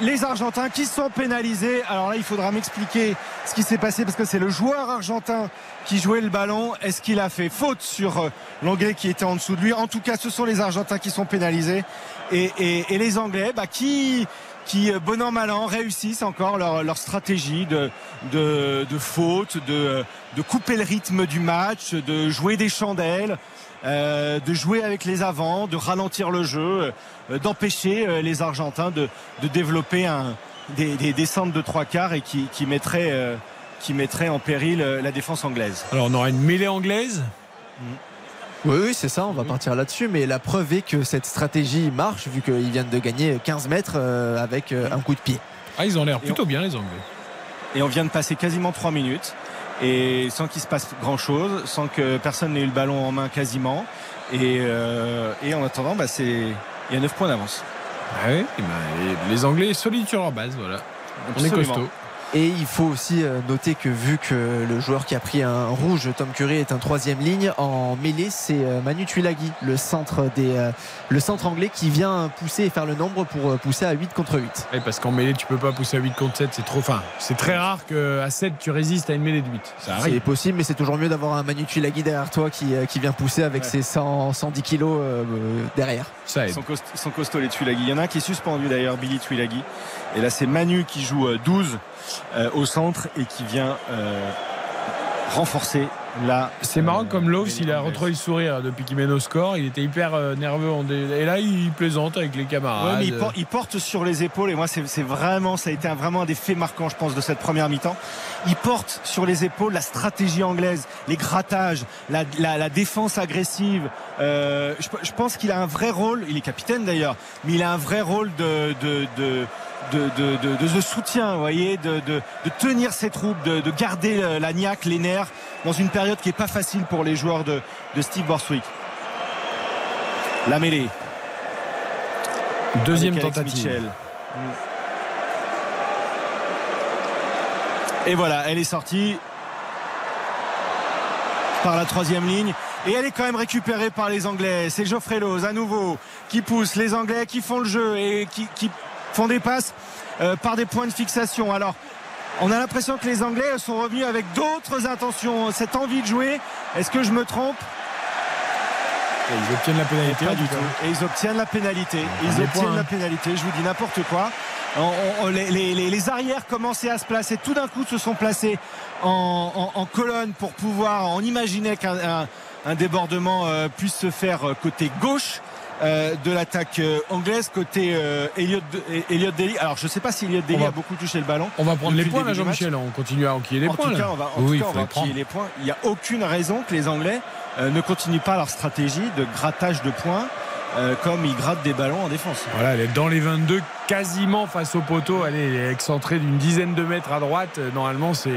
les, Argentins qui sont pénalisés. Alors là, il faudra m'expliquer ce qui s'est passé parce que c'est le joueur argentin qui jouait le ballon. Est-ce qu'il a fait faute sur euh, l'Anglais qui était en dessous de lui? En tout cas, ce sont les Argentins qui sont pénalisés et, les Anglais bah, qui qui euh, bon an mal an réussissent encore leur, stratégie de, faute, de, de couper le rythme du match, de jouer des chandelles, euh, de jouer avec les avants, de ralentir le jeu, euh, d'empêcher euh, les Argentins de, de développer un, des, des descentes de trois quarts et qui, qui mettrait euh, qui mettrait en péril euh, la défense anglaise. Alors on aura une mêlée anglaise. Oui, oui, c'est ça, on va partir là-dessus. Mais la preuve est que cette stratégie marche, vu qu'ils viennent de gagner 15 mètres euh, avec euh, un coup de pied. Ah, ils ont l'air plutôt bien les Anglais. Et on vient de passer quasiment trois minutes et sans qu'il se passe grand chose, sans que personne n'ait eu le ballon en main quasiment. Et, euh, et en attendant, bah, c'est il y a 9 points d'avance. Ah oui, eh ben, les- Anglais solides sur leur base, voilà. On est costaud. Et il faut aussi euh, noter que vu que le joueur qui a pris un rouge, Tom Curry, est un troisième ligne, en mêlée, c'est euh, Manu Tuilagi, le centre, des, euh, le centre anglais qui vient pousser et faire le nombre pour pousser à 8 contre 8. Ouais, parce qu'en mêlée, tu peux pas pousser à 8 contre 7, c'est trop fin. C'est très rare qu'à 7, tu résistes à une mêlée de 8. Ça C'est possible, mais c'est toujours mieux d'avoir un Manu Tuilagi derrière toi qui, qui vient pousser avec Ouais. ses 100, 110 kilos derrière. Ça aide. sont, cost- ils sont costauds les Tuilagi. Il y en a un qui est suspendu d'ailleurs, Billy Tuilagi. Et là c'est Manu qui joue euh, 12 euh, au centre et qui vient euh, renforcer la. C'est marrant euh, comme Lowe, mêlée il a retrouvé le sourire depuis qu'il mène au score. Il était hyper euh, nerveux. Et là, il plaisante avec les Ouais, camarades. mais il, por- il porte sur les épaules et moi c'est c'est vraiment ça a été un- vraiment un des faits marquants je pense de cette première mi-temps. Il porte sur les épaules la stratégie anglaise, les grattages, la, la- la défense agressive. Euh, je, je pense qu'il a un vrai rôle. Il est capitaine d'ailleurs, mais il a un vrai rôle de de de de, de, de- de- de soutien, vous voyez, de, tenir ses troupes, de, de garder la niaque, les nerfs dans une période qui est pas facile pour les joueurs de, Steve Borswick. La mêlée. Deuxième tentative. Et voilà, elle est sortie par la troisième ligne. Et elle est quand même récupérée par les Anglais. C'est Geoffrey Lowe à nouveau qui pousse les Anglais qui font le jeu et qui, qui font des passes euh, par des points de fixation. Alors, on a l'impression que les Anglais sont revenus avec d'autres intentions, cette envie de jouer. Est-ce que je me trompe? Et ils obtiennent la pénalité. pas du tout. Et ils obtiennent la pénalité. Ils obtiennent points, la hein. pénalité. Je vous dis n'importe quoi. On- on- les, les- les- les arrières commençaient à se placer. Tout d'un coup, se sont placés en, en- en colonne pour pouvoir. On imaginait qu'un un- un débordement euh, puisse se faire euh, côté gauche. Euh, de l'attaque euh, anglaise côté euh, Elliot, Elliot Daly. Alors je ne sais pas si Elliot Daly va- a beaucoup touché le ballon. On va prendre les le points. Jean-Michel. On continue à enquiller les en points. tout cas, on va, en tout cas, il on va enquiller les points. Il n'y a aucune raison que les Anglais euh, ne continuent pas leur stratégie de grattage de points euh, comme ils grattent des ballons en défense. Voilà, elle est dans les 22, quasiment face au poteau. Elle est excentrée d'une dizaine de mètres à droite. Euh, Normalement, c'est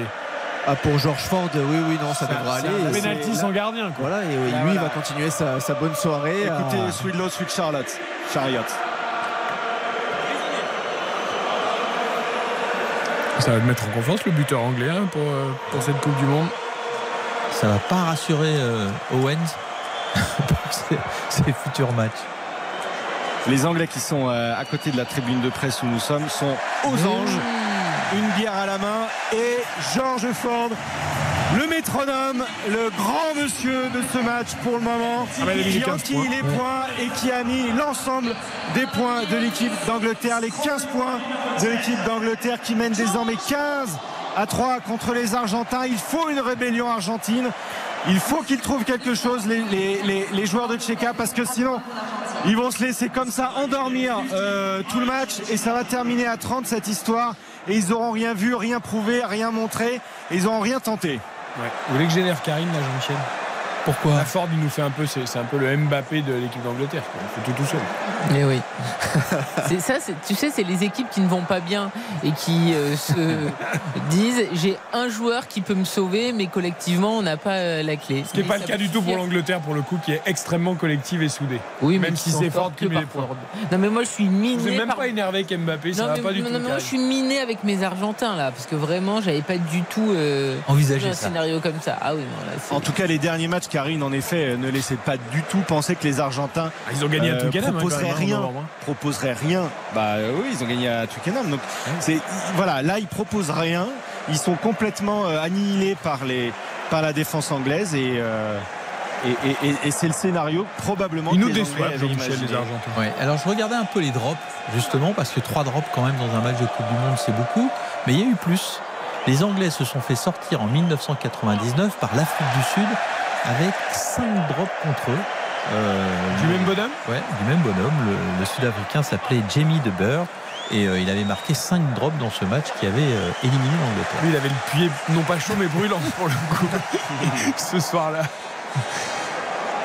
Ah, pour George Ford, oui, oui, non, ça devrait c'est aller. pénalty sans gardien. Quoi. Voilà, et oui, lui, il voilà. va continuer sa, sa bonne soirée. Écoutez, à- Sweet Low, Sweet Charlotte, Chariot. Ça va te mettre en confiance le buteur anglais hein, pour, euh, pour cette Coupe du Monde. Ça va pas rassurer euh, Owens pour ses, ses futurs matchs. Les Anglais qui sont euh, à côté de la tribune de presse où nous sommes sont aux anges. Une bière à la main et George Ford, le métronome, le grand monsieur de ce match pour le moment, Ah bah, il a mis qui les 15 enquille points. les points et qui a mis l'ensemble des points de l'équipe d'Angleterre, les 15 points de l'équipe d'Angleterre qui mène désormais 15 à 3 contre les Argentins. Il faut une rébellion argentine. Il faut qu'ils trouvent quelque chose, les, les- les- les joueurs de Tchéka, parce que sinon, ils vont se laisser comme ça endormir euh, tout le match et ça va terminer à 30 cette histoire. Et ils n'auront rien vu, rien prouvé, rien montré. Et ils n'auront rien tenté. Vous voulez que j'énerve Karine là, Jean-Michel Pourquoi La Ford, il nous fait un peu, c'est un peu le Mbappé de l'équipe d'Angleterre. Il fait tout tout seul. Mais oui. c'est ça, tu sais, c'est les équipes qui ne vont pas bien et qui euh, se disent j'ai un joueur qui peut me sauver, mais collectivement, on n'a pas euh, la clé. Ce qui n'est Mais pas ça le cas du tout pour l'Angleterre, pour le coup, qui est extrêmement collective et soudée. Oui, mais même si c'est Ford qui que met les points. Non, mais moi, je suis Vous miné. n'êtes même par- pas énervé avec Mbappé, ça non, va mais, pas du non, tout. non, non, Karine. je suis miné avec mes Argentins là, parce que vraiment, j'avais pas du tout euh, Envisagé un ça. scénario comme ça. Ah oui, non, là, c'est- En tout cas, les derniers matchs, Karine, en effet, euh, ne laissaient pas du tout penser que les Argentins Ah, ils ont gagné à Twickenham. quand proposeraient hein, rien. novembre. Proposeraient rien. Bah euh, oui, ils ont gagné à Twickenham. Donc c'est voilà, là ils proposent rien. Ils sont complètement euh, annihilés par les par la défense anglaise et euh, et, et- et- et c'est le scénario probablement. Ils nous les déçoivent, Jean-Michel, les. Argentins. Ouais, alors je regardais un peu les drops, justement, parce que 3 drops quand même dans un match de Coupe du Monde, c'est beaucoup. Mais il y a eu plus. Les Anglais se sont fait sortir en 1999 par l'Afrique du Sud avec 5 drops contre eux. Euh, Du même bonhomme? Ouais, du même bonhomme. Le, le Sud-Africain s'appelait Jamie De Burr et euh, il avait marqué 5 drops dans ce match qui avait euh, éliminé l'Angleterre. Lui, il avait le pied non pas chaud mais brûlant pour le coup ce soir-là.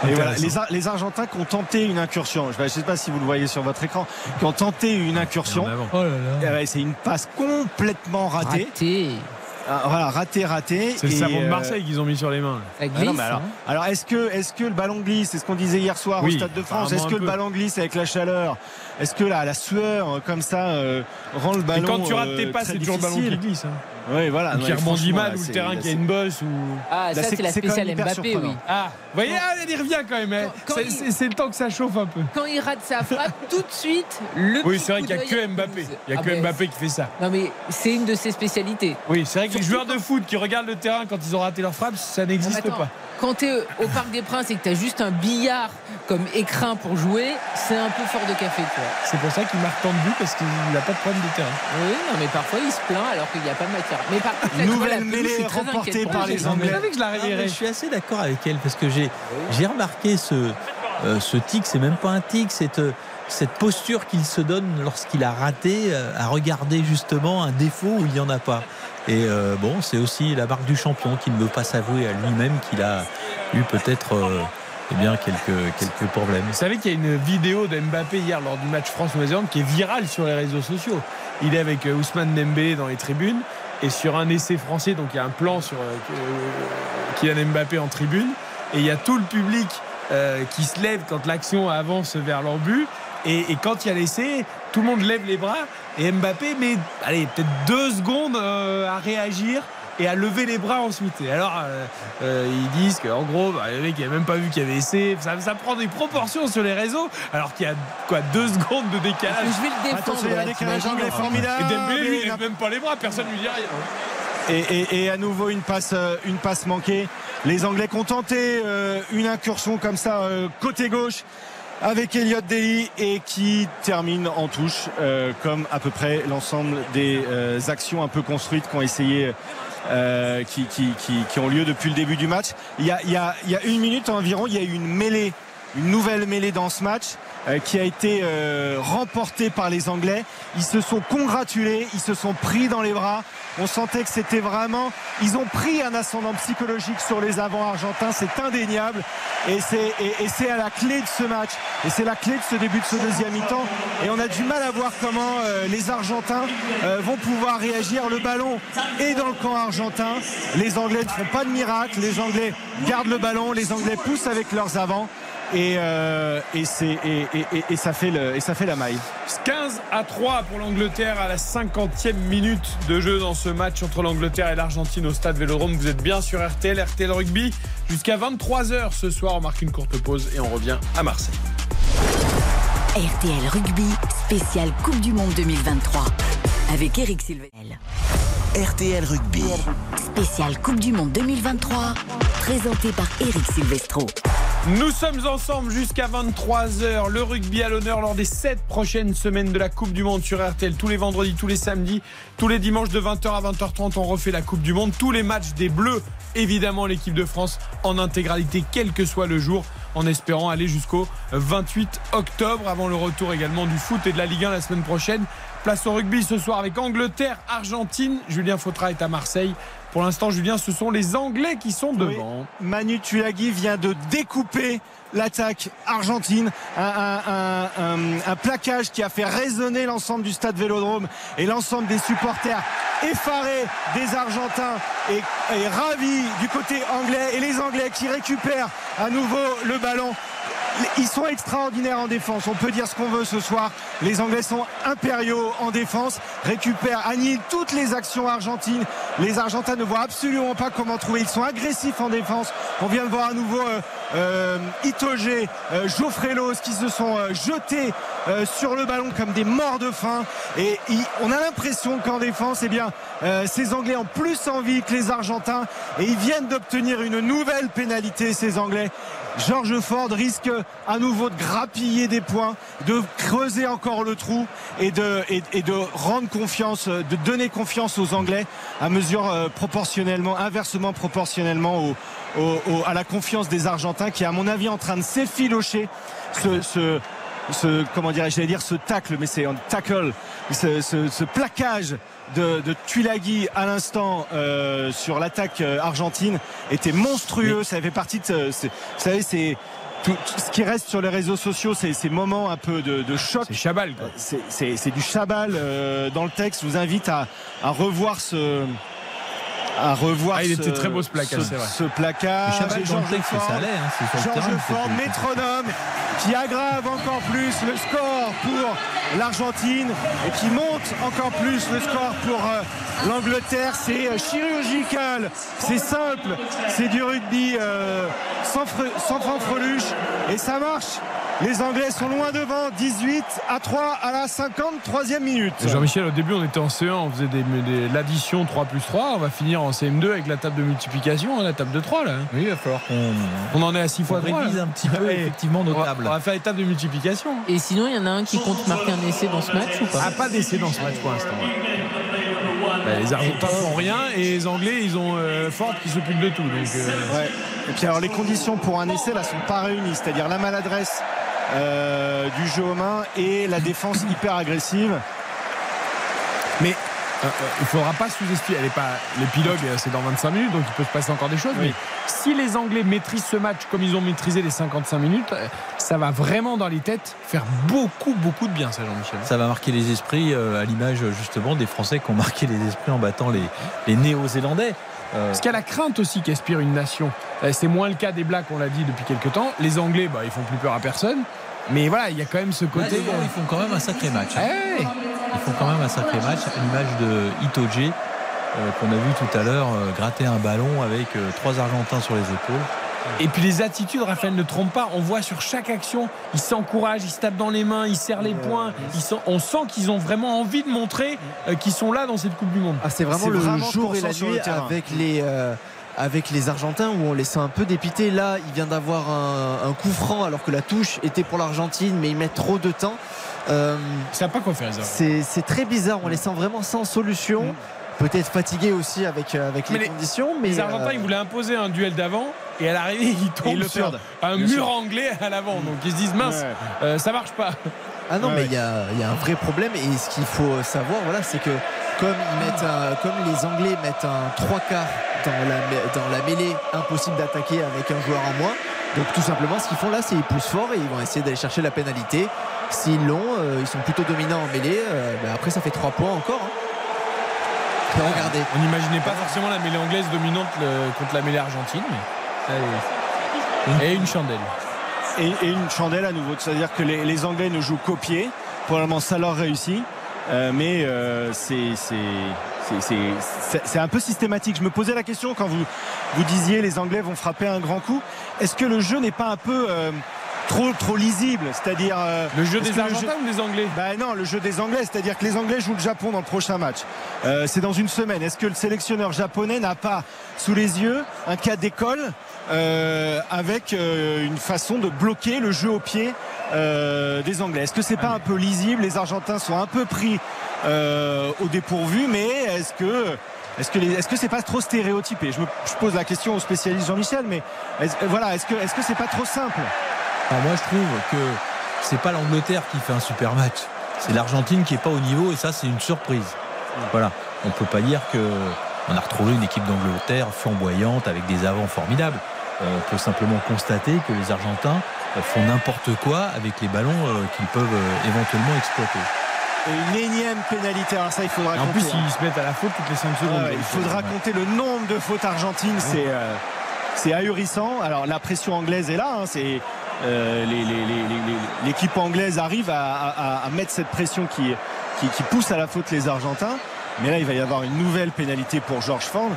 Et voilà, les, Ar- les Argentins qui ont tenté une incursion, je ne sais pas si vous le voyez sur votre écran, qui ont tenté une incursion. Oh là Eh là. ouais, C'est une passe complètement ratée. raté. Ah, voilà, raté, raté. C'est le Et, savon de euh, Marseille qu'ils ont mis sur les mains. Ça Ah glisse. non, mais alors, hein. alors est-ce que, est-ce que le ballon glisse? C'est ce qu'on disait hier soir Oui, au Stade de France. Est-ce que le ballon glisse avec la chaleur? Est-ce que la, la sueur euh, comme ça euh, rend le Et ballon quand tu rates tes passes, c'est toujours le ballon qui glisse. hein. Oui, voilà. Ou qui rebondit mal, là, ou le terrain là, qui a une bosse. Ou... Ah, Là, ça, c'est- la spéciale Mbappé, oui. Ah, vous voyez, ah, il revient quand même. hein. Quand- quand C'est- le temps que ça chauffe un peu. Quand il rate sa frappe, tout de suite, le Oui, c'est vrai qu'il n'y a que Mbappé. Il n'y a Ah que Mbappé qui fait ça. Non, mais c'est une de ses spécialités. Oui, c'est vrai que les joueurs de foot qui regardent le terrain quand ils ont raté leur frappe, ça n'existe pas. Quand tu es au Parc des Princes et que tu as juste un billard comme écrin pour jouer, c'est un peu fort de café, quoi. C'est pour ça qu'il marque tant de buts parce qu'il n'a pas de problème de terrain. Oui, non, mais parfois il se plaint alors qu'il n'y a pas de matière. Mais par contre, Nouvelle mêlée c'est remportée par les Je Anglais. savais que je Ah, suis assez d'accord avec elle parce que j'ai j'ai remarqué ce, euh, ce tic, c'est même pas un tic, cette, euh, cette posture qu'il se donne lorsqu'il a raté euh, à regarder justement un défaut où il n'y en a pas. Et euh, bon, c'est aussi la marque du champion qui ne veut pas s'avouer à lui-même qu'il a eu peut-être euh, eh quelques, problèmes. Vous savez qu'il y a une vidéo de Mbappé hier lors du match France-Nouvelle-Zélande qui est virale sur les réseaux sociaux. Il est avec euh, Ousmane Dembélé dans les tribunes et sur un essai français, donc il y a un plan sur Kylian Mbappé en tribune et il y a tout le public qui se lève quand l'action avance vers leur but et, et quand il y a l'essai, tout le monde lève les bras et Mbappé met allez peut-être deux secondes euh, à réagir et à lever les bras ensuite. Et alors, euh, euh, ils disent qu'en gros, bah, le mec il n'a même pas vu qu'il y avait essai. Ça, ça prend des proportions sur les réseaux, alors qu'il y a quoi deux secondes de décalage. Je vais le défendre. Attention, il y a un décalage anglais formidable. Et Dembélé, lui, il lève même pas les bras, personne lui dit rien. Et, et- et à nouveau une passe, une passe manquée. Les Anglais qui ont tenté euh, une incursion comme ça euh, côté gauche avec Elliott Daly et qui termine en touche euh, comme à peu près l'ensemble des euh, actions un peu construites qui ont essayé euh, qui, qui- qui- qui ont lieu depuis le début du match. Il y a, il y a- une minute environ, il y a eu une mêlée, une nouvelle mêlée dans ce match qui a été remportée par les Anglais. Ils se sont congratulés, ils se sont pris dans les bras. On sentait que c'était vraiment. Ils ont pris un ascendant psychologique sur les avants argentins, c'est indéniable. Et c'est, à la clé de ce match. Et c'est la clé de ce début de ce deuxième mi-temps. Et on a du mal à voir comment euh, les Argentins euh, vont pouvoir réagir. Le ballon est dans le camp argentin. Les Anglais ne font pas de miracle. Les Anglais gardent le ballon. Les Anglais poussent avec leurs avants. Et, ça fait la maille. 15 à 3 pour l'Angleterre à la 50e minute de jeu dans ce match entre l'Angleterre et l'Argentine au stade Vélodrome. Vous êtes bien sur RTL, RTL Rugby. Jusqu'à 23h ce soir, on marque une courte pause et on revient à Marseille. RTL Rugby, spécial Coupe du Monde 2023. Avec Eric Silvel. RTL Rugby. Spécial Coupe du Monde 2023. Présenté par Eric Silvestro. Nous sommes ensemble jusqu'à 23h. Le rugby à l'honneur lors des 7 prochaines semaines de la Coupe du Monde sur RTL. Tous les vendredis, tous les samedis, tous les dimanches de 20h à 20h30, on refait la Coupe du Monde. Tous les matchs des Bleus, évidemment l'équipe de France en intégralité, quel que soit le jour, en espérant aller jusqu'au 28 octobre, avant le retour également du foot et de la Ligue 1 la semaine prochaine. Place au rugby ce soir avec Angleterre, Argentine. Julien Fautra est à Marseille. Pour l'instant, Julien, ce sont les Anglais qui sont devant. Manu Tuilagi vient de découper l'attaque argentine. Un, plaquage qui a fait résonner l'ensemble du stade Vélodrome et l'ensemble des supporters effarés des Argentins et ravis du côté anglais. Et les Anglais qui récupèrent à nouveau le ballon. Ils sont extraordinaires en défense. On peut dire ce qu'on veut ce soir. Les Anglais sont impériaux en défense, récupèrent, annihilent toutes les actions argentines. Les Argentins ne voient absolument pas comment trouver. Ils sont agressifs en défense. On vient de voir à nouveau euh, euh, Itoge, euh, Geoffrelos qui se sont euh, jetés euh, sur le ballon comme des morts de faim. Et on a l'impression qu'en défense, eh bien, euh, ces Anglais ont plus envie que les Argentins et ils viennent d'obtenir une nouvelle pénalité, ces Anglais. George Ford risque à nouveau de grappiller des points, de creuser encore le trou et de, rendre confiance, de donner confiance aux Anglais à mesure euh, proportionnellement, inversement proportionnellement à la confiance des Argentins qui à mon avis en train de s'effilocher ce, ce, comment dirais-je, j'allais dire ce tacle, mais c'est un tackle, ce plaquage de, de Tuilagi à l'instant euh, sur l'attaque euh, argentine était monstrueux. Ça fait partie de, vous savez, c'est tout, tout ce qui reste sur les réseaux sociaux, c'est ces moments un peu de, de choc. C'est Chabal, quoi. C'est- C'est c'est du Chabal euh, dans le texte. Je vous invite à, à revoir ce. À revoir Ah, il ce, était très beau, ce plaquage, ce- c'est vrai. ce le Georges Ford, ça allait, hein, terrain que Ford, métronome, qui aggrave encore plus le score pour l'Argentine et qui monte encore plus le score pour euh, l'Angleterre. C'est euh, chirurgical, c'est simple, c'est du rugby euh, sans, fre- sans fanfreluche et ça marche. Les Anglais sont loin devant, 18 à 3 à la 53e minute. Jean-Michel, au début, on était en C1, on faisait des, des- l'addition 3 plus 3. On va finir en CM2 avec la table de multiplication, hein, la table de 3 là. Oui, il va falloir qu'on On en est à 6 fois on 3. révise un petit peu Ouais. effectivement nos On va, tables. on va faire les tables de multiplication. Et sinon, il y en a un qui compte marquer un essai dans ce match ou pas? Ah, pas d'essai dans ce match pour l'instant. Bah, les Argentins font rien et les Anglais, ils ont euh, Ford qui s'occupe de tout. Donc, euh, Ouais. Et puis alors les conditions pour un essai là sont pas réunies, c'est-à-dire la maladresse euh, du jeu aux mains et la défense hyper agressive. Mais euh, euh, il faudra pas sous-estimer. Elle est pas l'épilogue, c'est dans 25 minutes, donc il peut se passer encore des choses. Oui. Mais si les Anglais maîtrisent ce match comme ils ont maîtrisé les 55 minutes, ça va vraiment dans les têtes faire beaucoup, beaucoup de bien, ça, Jean-Michel. Ça va marquer les esprits euh, à l'image justement des Français qui ont marqué les esprits en battant les, les Néo-Zélandais. Euh, Parce qu'il y a la crainte aussi qu'aspire une nation. C'est moins le cas des Blacks, on l'a dit depuis quelques temps. Les Anglais, bah, ils font plus peur à personne. Mais voilà, il y a quand même ce là, côté. gars, ils font quand même un sacré match. hein. Ouais. Ils font quand même un sacré match à l'image de Itoje euh, qu'on a vu tout à l'heure euh, gratter un ballon avec euh, trois Argentins sur les épaules. Et puis les attitudes, Raphaël ne trompe pas. On voit sur chaque action, ils s'encouragent, ils se tapent dans les mains, ils serrent les poings. Ils sont- on sent qu'ils ont vraiment envie de montrer qu'ils sont là dans cette Coupe du Monde. Ah, c'est vraiment le vraiment jour et la 100% sur nuit avec les, euh, avec les Argentins où on les sent un peu dépités. Là, il vient d'avoir un, un coup franc alors que la touche était pour l'Argentine, mais ils mettent trop de temps. Euh, Ça n'a pas quoi faire, les Argentins. c'est très bizarre. On les sent vraiment sans solution. Peut-être fatigués aussi avec, euh, avec les, les- conditions. Mais Les Argentins, euh, ils voulaient imposer un duel d'avant et à l'arrivée, ils tombent ils le sur perdent. un Bien mur sûr. anglais à l'avant. Donc ils se disent mince, Ouais. euh, ça marche pas. Ah non, Ouais, mais ouais. il y a, il y a un vrai problème. Et ce qu'il faut savoir, voilà, c'est que comme, ils mettent un- comme les Anglais mettent un trois quarts dans la, mê- dans la mêlée, impossible d'attaquer avec un joueur en moins. Donc tout simplement, ce qu'ils font là, c'est ils poussent fort et ils vont essayer d'aller chercher la pénalité. S'ils l'ont, euh, ils sont plutôt dominants en mêlée. euh, bah, après, ça fait trois points encore. hein. Regardez. On n'imaginait pas forcément la mêlée anglaise dominante le- contre la mêlée argentine. Mais... Et une chandelle. Et, et une chandelle à nouveau. C'est-à-dire que les, les Anglais ne jouent qu'au pied. Pour le moment, ça leur réussit. Euh, mais euh, c'est un peu systématique. Je me posais la question quand vous, vous disiez les Anglais vont frapper un grand coup. Est-ce que le jeu n'est pas un peu euh, trop trop lisible? C'est-à-dire euh, Le jeu des ou des Anglais? Bah non, le jeu des Anglais, c'est-à-dire que les Anglais jouent le Japon dans le prochain match. Euh, c'est dans une semaine. Est-ce que le sélectionneur japonais n'a pas sous les yeux un cas d'école? Euh, avec euh, une façon de bloquer le jeu au pied euh, des Anglais Est-ce que c'est pas un peu lisible? Les Argentins sont un peu pris au dépourvu, mais est-ce que est-ce que les- est-ce que c'est pas trop stéréotypé? Je, me, je pose la question au spécialiste Jean-Michel, mais est-ce- voilà, est-ce que est-ce que c'est pas trop simple? Alors moi, je trouve que c'est pas l'Angleterre qui fait un super match. C'est l'Argentine qui est pas au niveau et ça, c'est une surprise. Voilà. On peut pas dire que on a retrouvé une équipe d'Angleterre flamboyante avec des avants formidables. Euh, on peut simplement constater que les Argentins font n'importe quoi avec les ballons euh, qu'ils peuvent euh, éventuellement exploiter. Et une énième pénalité. Alors ça, il faudra Et En compter, plus, hein. ils se mettent à la faute toutes les 5 secondes. Ouais, il faudra compter le nombre de fautes argentines, c'est euh, c'est ahurissant. Alors la pression anglaise est là, hein, c'est euh, les- les- les- les- les- l'équipe anglaise arrive à, à- à mettre cette pression qui, qui, qui pousse à la faute les Argentins. Mais là, il va y avoir une nouvelle pénalité pour George Ford.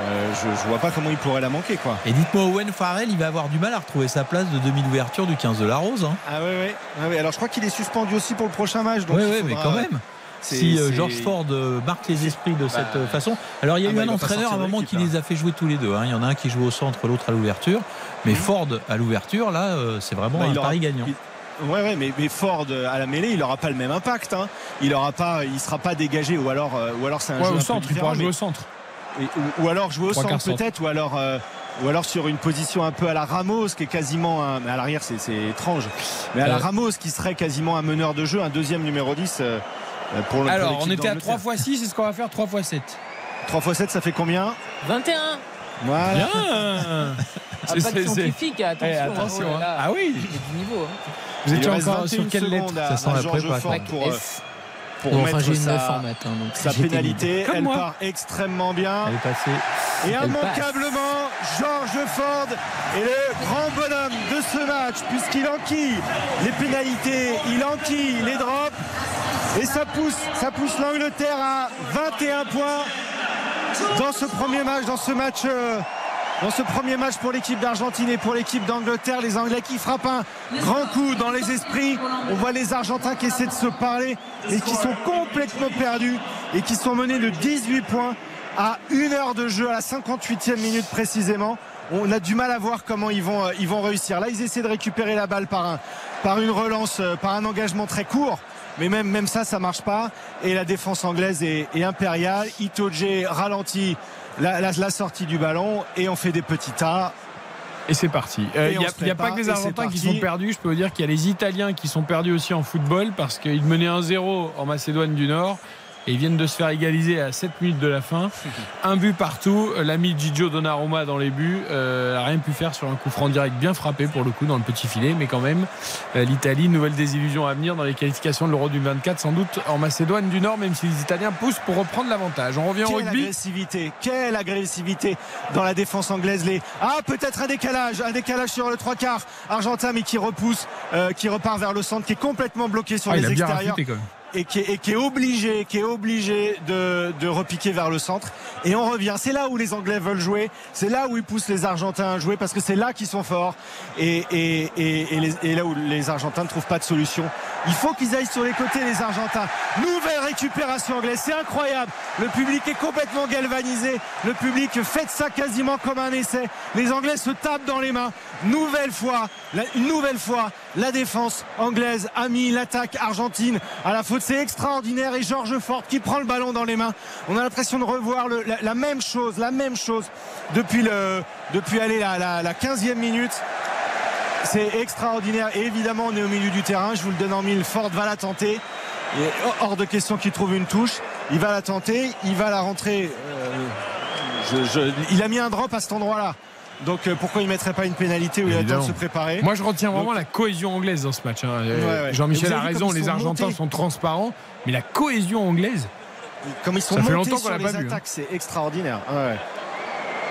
Euh, je, je vois pas comment il pourrait la manquer, quoi. Et dites-moi, Owen Farrell, il va avoir du mal à retrouver sa place de demi-ouverture du 15 de la Rose. hein. Ah ouais, ouais. Ah ouais, Alors je crois qu'il est suspendu aussi pour le prochain match. Donc Oui, oui, mais quand même. Si euh, George Ford euh, marque les esprits de cette euh, façon. Alors il y a Ah eu bah, un entraîneur à un moment qui là. les a fait jouer tous les deux. hein. Il y en a un qui joue au centre, l'autre à l'ouverture. Mais Ford à l'ouverture, là, c'est vraiment Bah, un aura- pari gagnant. il- Ouais, ouais, mais, mais Ford à la mêlée, il n'aura pas le même impact. Hein. Il aura pas, il sera pas dégagé, ou alors, euh, ou alors c'est un Ouais, jeu un peu il pourra jouer mais- au centre. Ou, ou alors jouer au centre peut-être, ou alors, euh, ou alors sur une position un peu à la Ramos, qui est quasiment un, mais à l'arrière c'est c'est étrange, mais à la Euh. Ramos qui serait quasiment un meneur de jeu, un deuxième numéro 10 euh, pour le pour Alors, on était à d'Angleterre. 3 x 6, c'est ce qu'on va faire 3 x 7. 3 x 7, ça fait combien? 21 Voilà. Bien Ah, Pas de scientifique, attention. Eh, attention, Oh hein. Ah oui Il y a du niveau. hein. Vous étiez encore 21 sur quelle lettre à, Ça sent à la prépa, pour, euh. Pour Non, mettre j'ai une 9 sa, en maths. hein, donc sa pénalité. Elle moi. part extrêmement bien. Elle est passée. Et Elle immanquablement, George Ford est le grand bonhomme de ce match, puisqu'il enquille les pénalités, il enquille les drops, et ça pousse, ça pousse l'Angleterre à 21 points dans ce premier match, dans ce match. euh, dans ce premier match pour l'équipe d'Argentine et pour l'équipe d'Angleterre, les Anglais qui frappent un grand coup dans les esprits. On voit les Argentins qui essaient de se parler et qui sont complètement perdus et qui sont menés de 18 points à une heure de jeu à la 58e minute précisément. On a du mal à voir comment ils vont, euh, ils vont réussir. Là, ils essaient de récupérer la balle par, un, par une relance, euh, par un engagement très court. Mais même, même ça, ça marche pas. Et la défense anglaise est, est impériale. Itoje ralentit la, la- la sortie du ballon et on fait des petits tas. Et c'est parti. Euh, Il on n'y a, a pas que les Argentins qui sont perdus. Je peux vous dire qu'il y a les Italiens qui sont perdus aussi en football parce qu'ils menaient 1-0 en Macédoine du Nord. Et ils viennent de se faire égaliser à 7 minutes de la fin. Un but partout. L'ami Gigio Donnarumma dans les buts euh, n'a rien pu faire sur un coup franc direct bien frappé pour le coup dans le petit filet. Mais quand même, euh, l'Italie, nouvelle désillusion à venir dans les qualifications de l'Euro du 24, sans doute en Macédoine du Nord, même si les Italiens poussent pour reprendre l'avantage. On revient au Quelle rugby. agressivité, quelle agressivité dans la défense anglaise. Les... Ah, peut-être un décalage, un décalage sur le trois quarts argentin, mais qui repousse, euh, qui repart vers le centre, qui est complètement bloqué sur Ah, les extérieurs. raffûté quand même. Et qui, est, obligé, de, repiquer vers le centre. Et on revient. C'est là où les Anglais veulent jouer. C'est là où ils poussent les Argentins à jouer parce que c'est là qu'ils sont forts. Et, là où les Argentins ne trouvent pas de solution. Il faut qu'ils aillent sur les côtés, les Argentins. Nouvelle récupération anglaise. C'est incroyable. Le public est complètement galvanisé. Le public fait ça quasiment comme un essai. Les Anglais se tapent dans les mains. Nouvelle fois, une nouvelle fois, la défense anglaise a mis l'attaque argentine à la faute. C'est extraordinaire. Et Georges Ford qui prend le ballon dans les mains. On a l'impression de revoir la, même chose, la même chose depuis depuis la, la, la 15e minute. C'est extraordinaire. Et évidemment, on est au milieu du terrain. Je vous le donne en mille. Ford va la tenter. Hors de question qu'il trouve une touche. Il va la tenter. Il va la rentrer. euh, il a mis un drop à cet endroit-là. Donc euh, pourquoi il ne mettrait pas une pénalité où il a le temps de se préparer Moi, je retiens vraiment Donc- la cohésion anglaise dans ce match. hein. Euh, Ouais, ouais. Jean-Michel a raison, les Argentins montés sont transparents, mais la cohésion anglaise. Comme ils sont Ça fait montés longtemps qu'on sur l'a les pas vu, hein. attaques, c'est extraordinaire. Ouais.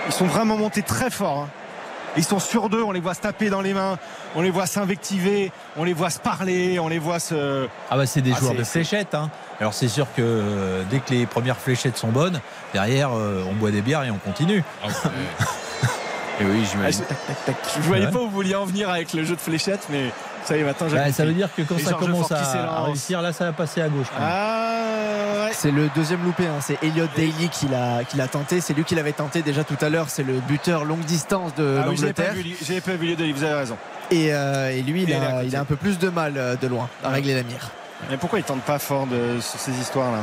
Ils sont vraiment montés très fort. hein. Ils sont sur deux, on les voit se taper dans les mains, on les voit s'invectiver, on les voit se parler, on les voit se. Ah bah c'est des Ah, joueurs de fléchettes. hein. Alors c'est sûr que euh, dès que les premières fléchettes sont bonnes, derrière euh, on boit des bières et on continue. Et oui, Ah, j'imagine. je, je voyais Ouais. pas où vous vouliez en venir avec le jeu de fléchettes, mais ça y est, maintenant j'ai Bah, ça veut dire que quand Et ça commence Fort à, réussir, là ça va passer à gauche. Ah ouais. C'est le deuxième loupé, hein. c'est Elliot Daly qui l'a qui l'a tenté. C'est lui qui l'avait tenté déjà tout à l'heure. C'est le buteur longue distance de Ah oui, j'avais pas l'Angleterre. vu, j'avais pas vu les deux, vous avez raison. Et, euh, et lui, il Et il a, il un peu plus de mal euh, de loin à régler la mire. Mais pourquoi ils tentent pas fort de, sur ces histoires-là?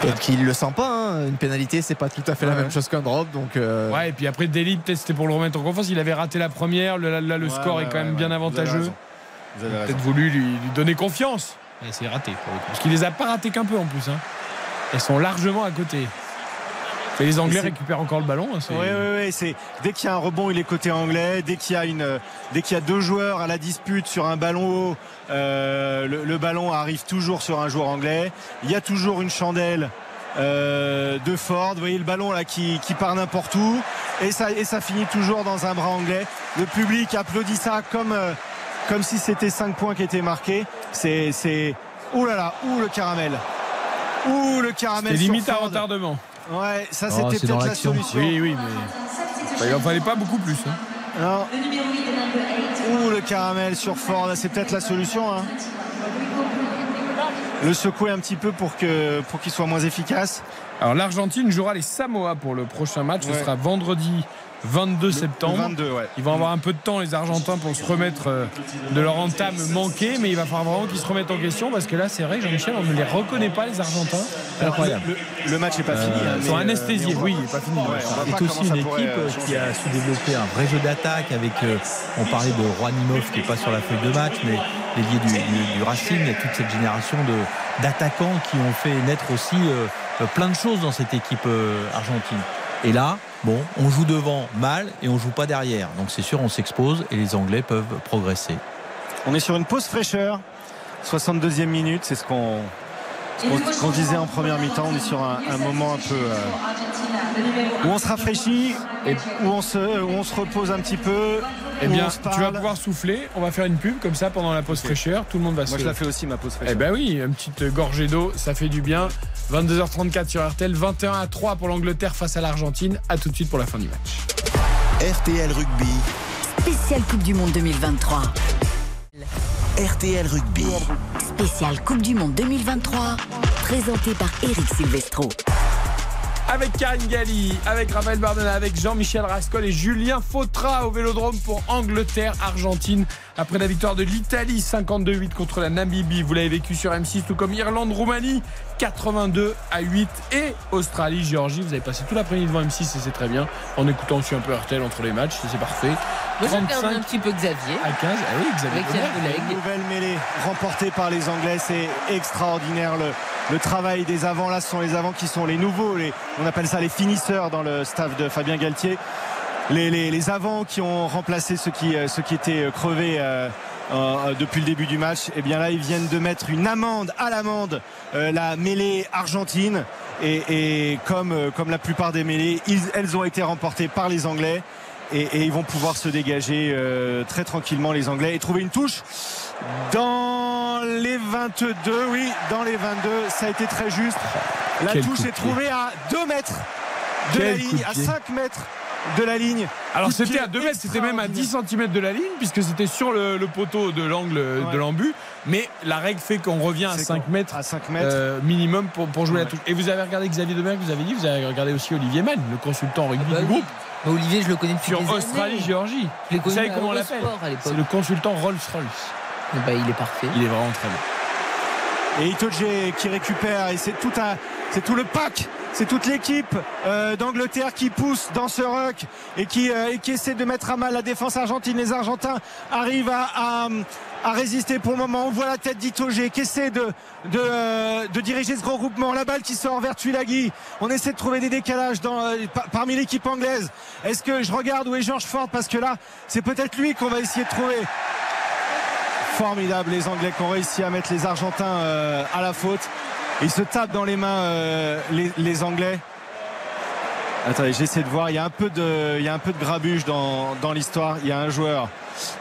Peut-être qu'il le sent pas. hein. Une pénalité, c'est pas tout à fait la même chose qu'un drop. Donc, euh, Ouais, et puis après, Deli, peut-être c'était pour le remettre en confiance. Il avait raté la première. Le- Là, là, le Ouais, score ouais, est quand même ouais, bien ouais. Vous avez avantageux. Peut-être voulu lui, lui donner confiance. Et c'est raté pour le coup. Parce qu'il les a pas ratés qu'un peu en plus. Hein. Ils sont largement à côté. Et les Anglais Et récupèrent encore le ballon. Oui, oui, oui. C'est dès qu'il y a un rebond, il est côté anglais. Dès qu'il y a une, euh, dès qu'il y a deux joueurs à la dispute sur un ballon haut, euh, le, le ballon arrive toujours sur un joueur anglais. Il y a toujours une chandelle. euh, de Ford, vous voyez le ballon là qui, qui part n'importe où et ça, et ça finit toujours dans un bras anglais. Le public applaudit ça comme, euh, comme si c'était 5 points qui étaient marqués. C'est, c'est, ouh là là, ouh le caramel, ouh le caramel. C'est limite à retardement. Ouais, ça Oh, c'était peut-être la solution. Oui, oui, mais il en fallait pas beaucoup plus. hein. Non. Ouh, le caramel sur Ford, c'est peut-être la solution. hein. Le secouer un petit peu pour que pour qu'il soit moins efficace. Alors l'Argentine jouera les Samoa pour le prochain match. Ce sera vendredi 22 septembre. Le 22, ouais. Ils vont avoir un peu de temps, les Argentins, pour se remettre euh, de leur entame manquée, mais il va falloir vraiment qu'ils se remettent en question parce que là, c'est vrai, Jean-Michel, on ne les reconnaît pas, les Argentins. C'est incroyable. Le, le match n'est pas fini. hein, Ils sont euh, anesthésiés, oui, il n'est pas fini. Ouais, C'est aussi une équipe euh, qui a su développer un vrai jeu d'attaque avec, euh, on parlait de Rouanimov qui n'est pas sur la feuille de match, mais l'ailier du, du- du Racing, il y a toute cette génération de- d'attaquants qui ont fait naître aussi euh, euh, plein de choses dans cette équipe euh, argentine. Et là, bon, on joue devant mal et on joue pas derrière. Donc c'est sûr, on s'expose et les Anglais peuvent progresser. On est sur une pause fraîcheur. 62e minute, c'est ce qu'on disait en première mi-temps. On est sur un, un moment un peu euh, où on se rafraîchit et où on se, où on se repose un petit peu. Eh bien, tu vas pouvoir souffler. On va faire une pub comme ça pendant la pause fraîcheur. Tout le monde va se. Moi, je la fais aussi, ma pause fraîcheur. Eh ben oui, une petite gorgée d'eau, ça fait du bien. 22h34 sur RTL, 21 à 3 pour l'Angleterre face à l'Argentine. À tout de suite pour la fin du match. RTL Rugby. Spéciale Coupe du Monde 2023. RTL Rugby. Spéciale Coupe du Monde 2023. Présenté par Eric Silvestro. Avec Karine Galli, avec Raphaël Bardena, avec Jean-Michel Rascol et Julien Fautra au Vélodrome pour Angleterre-Argentine. Après la victoire de l'Italie 52-8 contre la Namibie, vous l'avez vécu sur M6, tout comme Irlande-Roumanie 82 à 8 et Australie-Géorgie. Vous avez passé tout l'après-midi devant M6 et c'est très bien. En écoutant aussi un peu RTL entre les matchs, c'est parfait. Moi, j'ai un petit peu Xavier. à 15. Ah oui, Xavier Avec nouvelle mêlée remportée par les Anglais, c'est extraordinaire le, le travail des avants. Là, ce sont les avants qui sont les nouveaux, les- on appelle ça les finisseurs dans le staff de Fabien Galtier. Les, les- les avants qui ont remplacé ceux qui, euh, ceux qui étaient euh, crevés euh, euh, depuis le début du match. Et bien là, ils viennent de mettre une amende à l'amende, euh, la mêlée argentine. Et, et comme, euh, comme la plupart des mêlées, ils- elles ont été remportées par les Anglais. Et, et ils vont pouvoir se dégager euh, très tranquillement les Anglais et trouver une touche dans les 22 oui dans les 22 ça a été très juste la Quel touche est trouvée à 2 mètres de la Quel ligne à pied. 5 mètres de la ligne Alors c'était à 2 mètres, c'était même à 10 cm de la ligne, puisque c'était sur le, le poteau de l'angle Ouais. de l'embu. Mais la règle fait qu'on revient à C'est 5 qu'on- mètres, à 5 mètres euh, minimum pour, pour jouer la touche. Et vous avez regardé Xavier Demergue, vous avez dit, vous avez regardé aussi Olivier Mann, le consultant rugby Bah du groupe, Bah, Olivier, je le connais depuis sur des années. Je l'ai Vous savez comment on l'appelle Eurosport à l'époque. C'est le consultant Rolls-Royce. Bah, il est parfait. Il est vraiment très bon. et Itoje qui récupère et c'est tout un c'est tout le pack c'est toute l'équipe euh, d'Angleterre qui pousse dans ce ruck et qui, euh, et qui essaie de mettre à mal la défense argentine. Les Argentins arrivent à, résister pour le moment. On voit la tête d'Itoge qui essaie de, euh, diriger ce regroupement. La balle qui sort vers Tuilagi. On essaie de trouver des décalages parmi l'équipe anglaise. Est-ce que je regarde où est George Ford? Parce que là, c'est peut-être lui qu'on va essayer de trouver. Formidable les Anglais qui ont réussi à mettre les Argentins à la faute. Ils se tapent dans les mains euh, les, les Anglais. Attendez, j'essaie de voir. Il y a un peu de, il y a un peu de grabuge dans, dans l'histoire. Il y a un joueur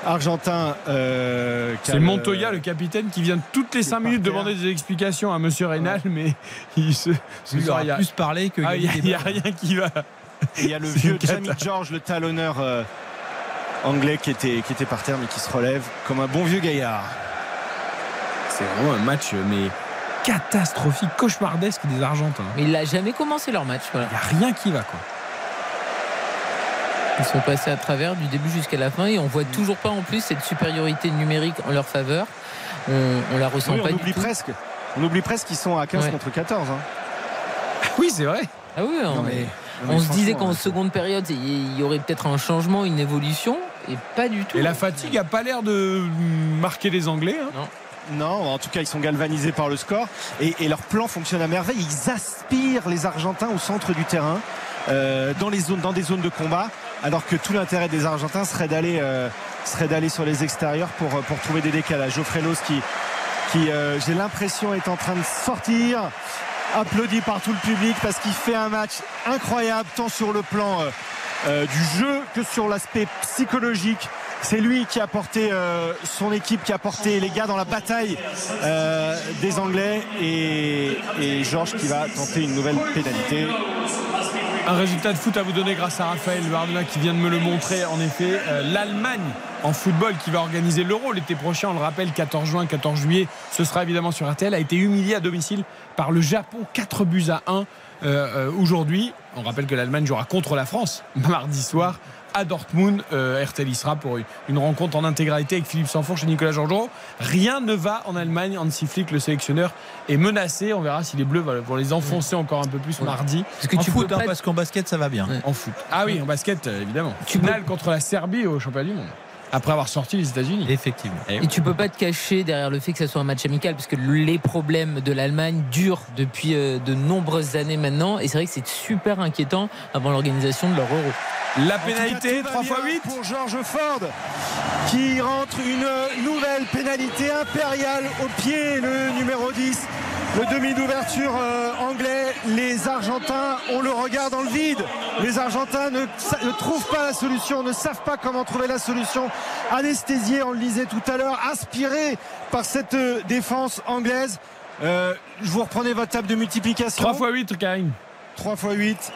argentin. Euh, C'est Montoya, le capitaine, qui vient toutes les 5 minutes demander des explications à Monsieur Reynal, mais il se. Il soir, aura il y a- plus parlé que Ah, il n'y a, rien qui va. Il y a le vieux. Jamie George, le talonneur euh, anglais qui était, qui était par terre mais qui se relève comme un bon vieux gaillard. C'est vraiment un match, mais catastrophique, cauchemardesque des Argentins. Mais il n'a jamais commencé leur match. Voilà. Il n'y a rien qui va, quoi. Ils sont passés à travers du début jusqu'à la fin et on voit toujours pas en plus cette supériorité numérique en leur faveur. On, on la ressent Oui, pas on du oublie tout. presque. On oublie presque qu'ils sont à 15 Ouais. contre 14. hein. Oui, c'est vrai. Ah oui, on, Non, mais- on se disait qu'en seconde période, il y aurait peut-être un changement, une évolution, et pas du tout. Et la fatigue n'a pas l'air de marquer les Anglais. hein. Non, en tout cas, ils sont galvanisés par le score et, leur plan fonctionne à merveille. Ils aspirent les Argentins au centre du terrain, euh, dans des zones de combat, alors que tout l'intérêt des Argentins serait d'aller, euh, sur les extérieurs pour euh, pour trouver des décalages. Geoffrey Loos qui, j'ai l'impression, est en train de sortir, applaudi par tout le public parce qu'il fait un match incroyable, tant sur le plan du jeu que sur l'aspect psychologique. C'est lui qui a porté euh, son équipe, qui a porté les gars dans la bataille euh, des Anglais et, Georges qui va tenter une nouvelle pénalité. Un résultat de foot à vous donner grâce à Raphaël Bardella qui vient de me le montrer. En effet, euh, l'Allemagne en football qui va organiser l'Euro l'été prochain, on le rappelle, 14 juin, 14 juillet, ce sera évidemment sur RTL, a été humilié à domicile par le Japon, 4 buts à 1 euh, euh, aujourd'hui. On rappelle que l'Allemagne jouera contre la France mardi soir à Dortmund. Euh, RTL y sera pour une- rencontre en intégralité avec Philippe Sanfourche et Nicolas Georgerot. Rien ne va en Allemagne. Hansi Flick, le sélectionneur, est menacé. On verra si les Bleus vont les enfoncer encore un peu plus mardi. Parce que En tu foot, hein, pas parce qu'en basket, ça va bien. En foot. Ah oui, en basket, euh, évidemment. Tu Finale contre la Serbie au championnat du monde. Après avoir sorti les États-Unis. Effectivement. Et tu peux pas te cacher derrière le fait que ça soit un match amical, parce que les problèmes de l'Allemagne durent depuis euh, de nombreuses années maintenant. Et c'est vrai que c'est super inquiétant avant l'organisation de leur Euro. La cas, pénalité, tout va 3 bien x 8. pour George Ford qui rentre une nouvelle pénalité impériale au pied, le numéro 10. Le demi d'ouverture euh, anglais, les Argentins, on le regarde dans le vide. Les Argentins ne, trouvent pas la solution, ne savent pas comment trouver la solution. Anesthésiés, on le disait tout à l'heure, aspirés par cette euh, défense anglaise. Euh, je vous reprenez votre table de multiplication. 3 x 8, Karine. 3 x 8.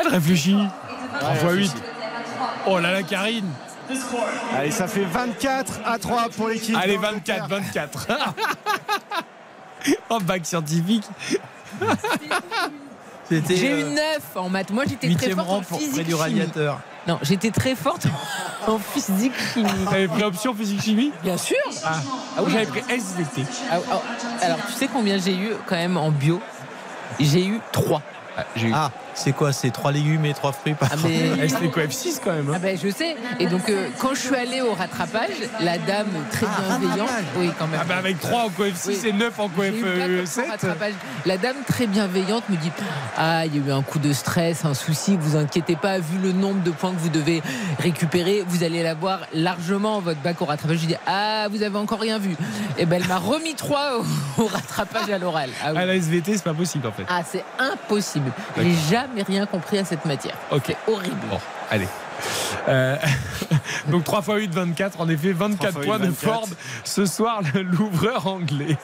Elle réfléchit. 3 Ouais, x 8. réfléchis. Oh là là, Karine. Allez, ça fait 24 à 3 pour l'équipe. Allez, d'Angleterre. 24, 24. oh, bac scientifique. J'ai eu euh, 9 en maths. Moi, j'étais très forte rang en pour physique près du chimie. radiateur. Non, j'étais très forte en physique chimie. T'avais pris option physique-chimie Bien sûr. Ah, Ah oui. J'avais pris SVT. Ah, ah, alors, tu sais combien j'ai eu quand même en bio? J'ai eu 3. Ah, j'ai eu. Ah, c'est quoi C'est trois légumes et trois fruits par Ah, mais- C'était quoi F6 quand même. hein. Ah ben je sais. Et donc euh, quand je suis allée au rattrapage, la dame très Ah, bienveillante, oui quand même. Ah bah avec 3 en coef 6 Oui. et 9 en coef J'ai eu quatre euh, au 7. rattrapage. La dame très bienveillante me dit Ah, il y a eu un coup de stress, un souci, vous inquiétez pas, vu le nombre de points que vous devez récupérer, vous allez l'avoir largement votre bac au rattrapage. Je dis Ah, vous avez encore rien vu. Et ben elle m'a remis 3 au, au rattrapage à l'oral. Ah, oui. À la SVT, c'est pas possible en fait. Ah, c'est impossible. J'ai jamais rien compris à cette matière. Ok. Horrible. Bon, allez. Euh, donc 3 x 8, 24. En effet, 24 3 x points 8, de 24. Ford ce soir, l'ouvreur anglais.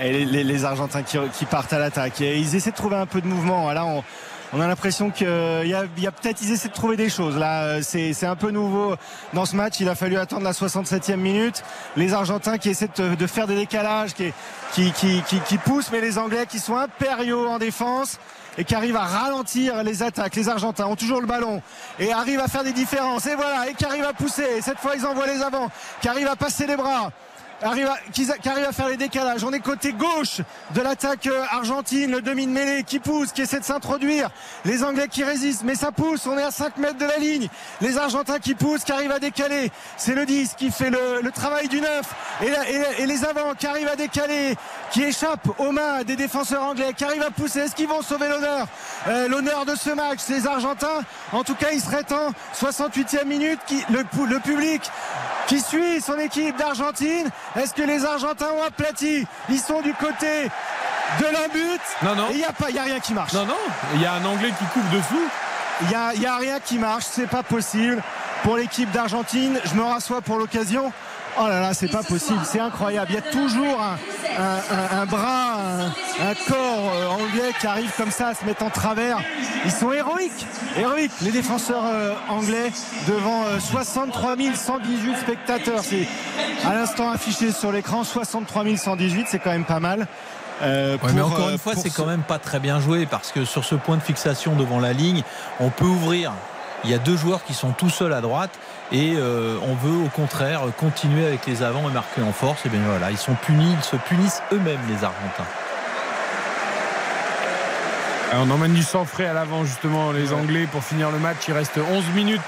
Et les, les- les Argentins qui, qui partent à l'attaque. Et ils essaient de trouver un peu de mouvement. Là, on, on a l'impression qu'il y a, il y a peut-être ils essaient de trouver des choses. Là, c'est c'est un peu nouveau dans ce match. Il a fallu attendre la 67e minute. Les Argentins qui essaient de, de faire des décalages, qui, qui, qui, qui, qui poussent, mais les Anglais qui sont impériaux en défense et qui arrivent à ralentir les attaques. Les Argentins ont toujours le ballon et arrivent à faire des différences. Et voilà, et qui arrivent à pousser. Et cette fois, ils envoient les avants, qui arrivent à passer les bras arrive qui, arrive à faire les décalages. On est côté gauche de l'attaque euh, argentine, le demi de mêlée qui pousse, qui essaie de s'introduire. Les Anglais qui résistent, mais ça pousse. On est à 5 mètres de la ligne. Les Argentins qui poussent, qui arrivent à décaler. C'est le 10 qui fait le, travail du 9. Et, les avants qui arrivent à décaler, qui échappent aux mains des défenseurs anglais, qui arrivent à pousser. Est-ce qu'ils vont sauver l'honneur Euh, L'honneur de ce match, ces Argentins? En tout cas, il serait temps. 68e minute, le public qui suit son équipe d'Argentine. Est-ce que les Argentins ont aplati? Ils sont du côté de l'un but. Non, non. Il n'y a, pas- y a rien qui marche. Non, non, il y a un Anglais qui coupe dessous. Il n'y a, y a rien qui marche, c'est pas possible. Pour l'équipe d'Argentine, je me rassois pour l'occasion. Oh là là, c'est pas possible, c'est incroyable. Il y a toujours un, un- un- un bras, un, corps euh, anglais qui arrive comme ça à se mettre en travers. Ils sont héroïques, héroïques, les défenseurs euh, anglais devant euh, 63 118 spectateurs. C'est à l'instant affiché sur l'écran 63 118, c'est quand même pas mal. Euh, Ouais, mais encore euh, une fois, c'est ce- quand même pas très bien joué parce que sur ce point de fixation devant la ligne, on peut ouvrir. Il y a deux joueurs qui sont tout seuls à droite et euh, on veut au contraire continuer avec les avants et marquer en force. Et bien voilà, ils sont punis, ils se punissent eux-mêmes les Argentins. Alors, on emmène du sang frais à l'avant justement les Anglais pour finir le match. Il reste 11 minutes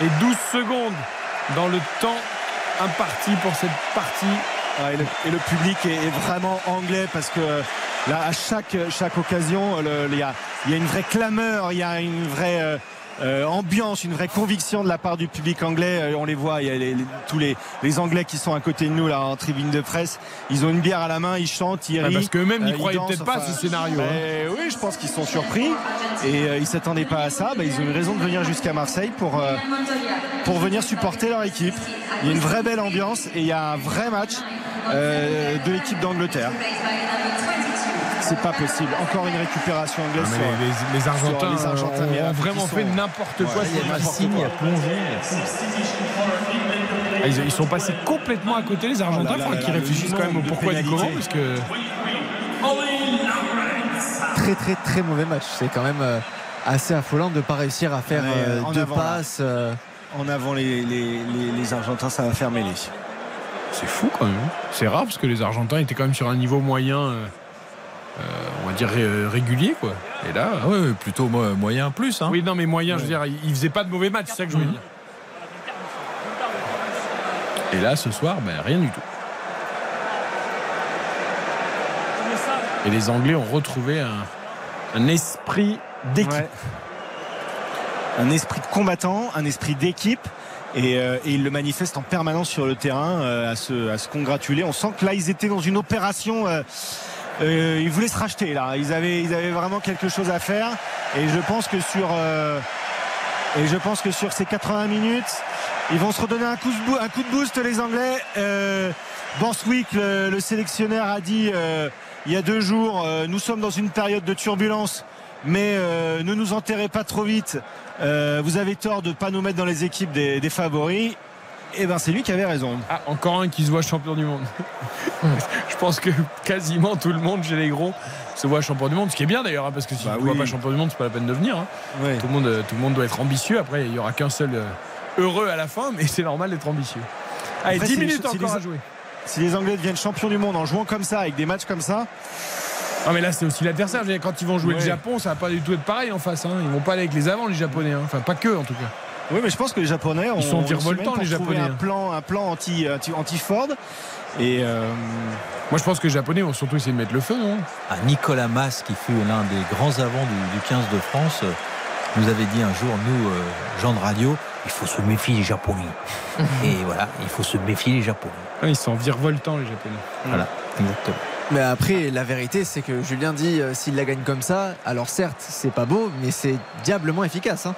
et 12 secondes dans le temps imparti pour cette partie. Ouais, et, le, et le public est, est vraiment anglais parce que euh, là, à chaque, chaque occasion, il y, a, il y a une vraie clameur, il y a une vraie euh, ambiance, une vraie conviction de la part du public anglais. Euh, On les voit, il y a les- les- tous les, les Anglais qui sont à côté de nous là en tribune de presse. Ils ont une bière à la main, ils chantent, ils rient. parce qu'eux-mêmes n'y euh, croyaient peut-être pas à enfin, ce scénario, hein. oui, je pense qu'ils sont surpris et ils s'attendaient pas à ça. Ben, ils ont eu raison de venir jusqu'à Marseille pour, pour venir supporter leur équipe. Il y a une vraie belle ambiance et il y a un vrai match de l'équipe d'Angleterre. C'est pas possible. Encore une récupération anglaise. Ah, sur- les, les- les sur Argentins, les Argentins, mais ont, vraiment sont- fait n'importe quoi. Ouais, sur il y a il y a plongé. Ah, Ils, ils sont passés complètement à côté les Argentins. Oh Il qu'ils réfléchissent quand même au pourquoi du comment. Parce que Très très très mauvais match. C'est quand même euh, assez affolant de ne pas réussir à faire euh, deux avant, passes. euh, En avant les, les- les- les Argentins, ça va faire mêler. c'est fou quand même. C'est rare parce que les Argentins étaient quand même sur un niveau moyen, euh, on va dire ré- régulier quoi. Et là, Ah ouais, plutôt mo- moyen plus. Hein. oui non mais moyen, je veux dire, ils ils faisaient pas de mauvais matchs, c'est ça que je veux Mhm. dire. Et là, ce soir, ben, rien du tout. Et les Anglais ont retrouvé un, un esprit d'équipe. Ouais. Un esprit de combattant, un esprit d'équipe. Et, euh, et ils le manifestent en permanence sur le terrain euh, à, se, à se congratuler. On sent que là, ils étaient dans une opération. euh, euh, ils voulaient se racheter là. Ils avaient, ils avaient vraiment quelque chose à faire. Et je pense que sur, euh, et je pense que sur ces 80 minutes, ils vont se redonner un coup de, boost les Anglais. Euh, Borswick, le, le sélectionneur, a dit euh, il y a deux jours, nous sommes dans une période de turbulence, mais ne nous enterrez pas trop vite. Vous avez tort de ne pas nous mettre dans les équipes des favoris. Et ben c'est lui qui avait raison. Ah, encore un qui se voit champion du monde. je pense que quasiment tout le monde chez les gros se voit champion du monde, ce qui est bien d'ailleurs, hein, parce que si Bah tu ne vois oui. pas champion du monde, c'est pas la peine de venir. hein. Tout, le monde, euh, tout le monde doit être ambitieux. Après, il n'y aura qu'un seul euh, heureux à la fin, mais c'est normal d'être ambitieux. Allez, Après, 10 c'est les- minutes encore les- à jouer. Si les Anglais deviennent champions du monde en jouant comme ça, avec des matchs comme ça, Ah, mais là, c'est aussi l'adversaire. Quand ils vont jouer le. Japon, ça va pas du tout être pareil en face. hein. Ils vont pas aller avec les avants, les Japonais. hein. Enfin, pas que en tout cas. Oui, mais je pense que les Japonais ont Ils sont virevoltants, les Japonais, Un plan, un plan anti, anti, anti Ford. Et euh, Moi, je pense que les Japonais vont surtout essayer de mettre le feu, non? Ah, Nicolas Mas, qui fut l'un des grands avants du, du 15 de France, euh, nous avait dit un jour, nous, euh, gens de radio, il faut se méfier des Japonais. Et voilà, il faut se méfier des Japonais. Ah, Ils sont virevoltants, les Japonais. Voilà, exactement. Mais après, la vérité, c'est que Julien dit euh, s'il la gagne comme ça, alors certes, c'est pas beau, mais c'est diablement efficace. hein.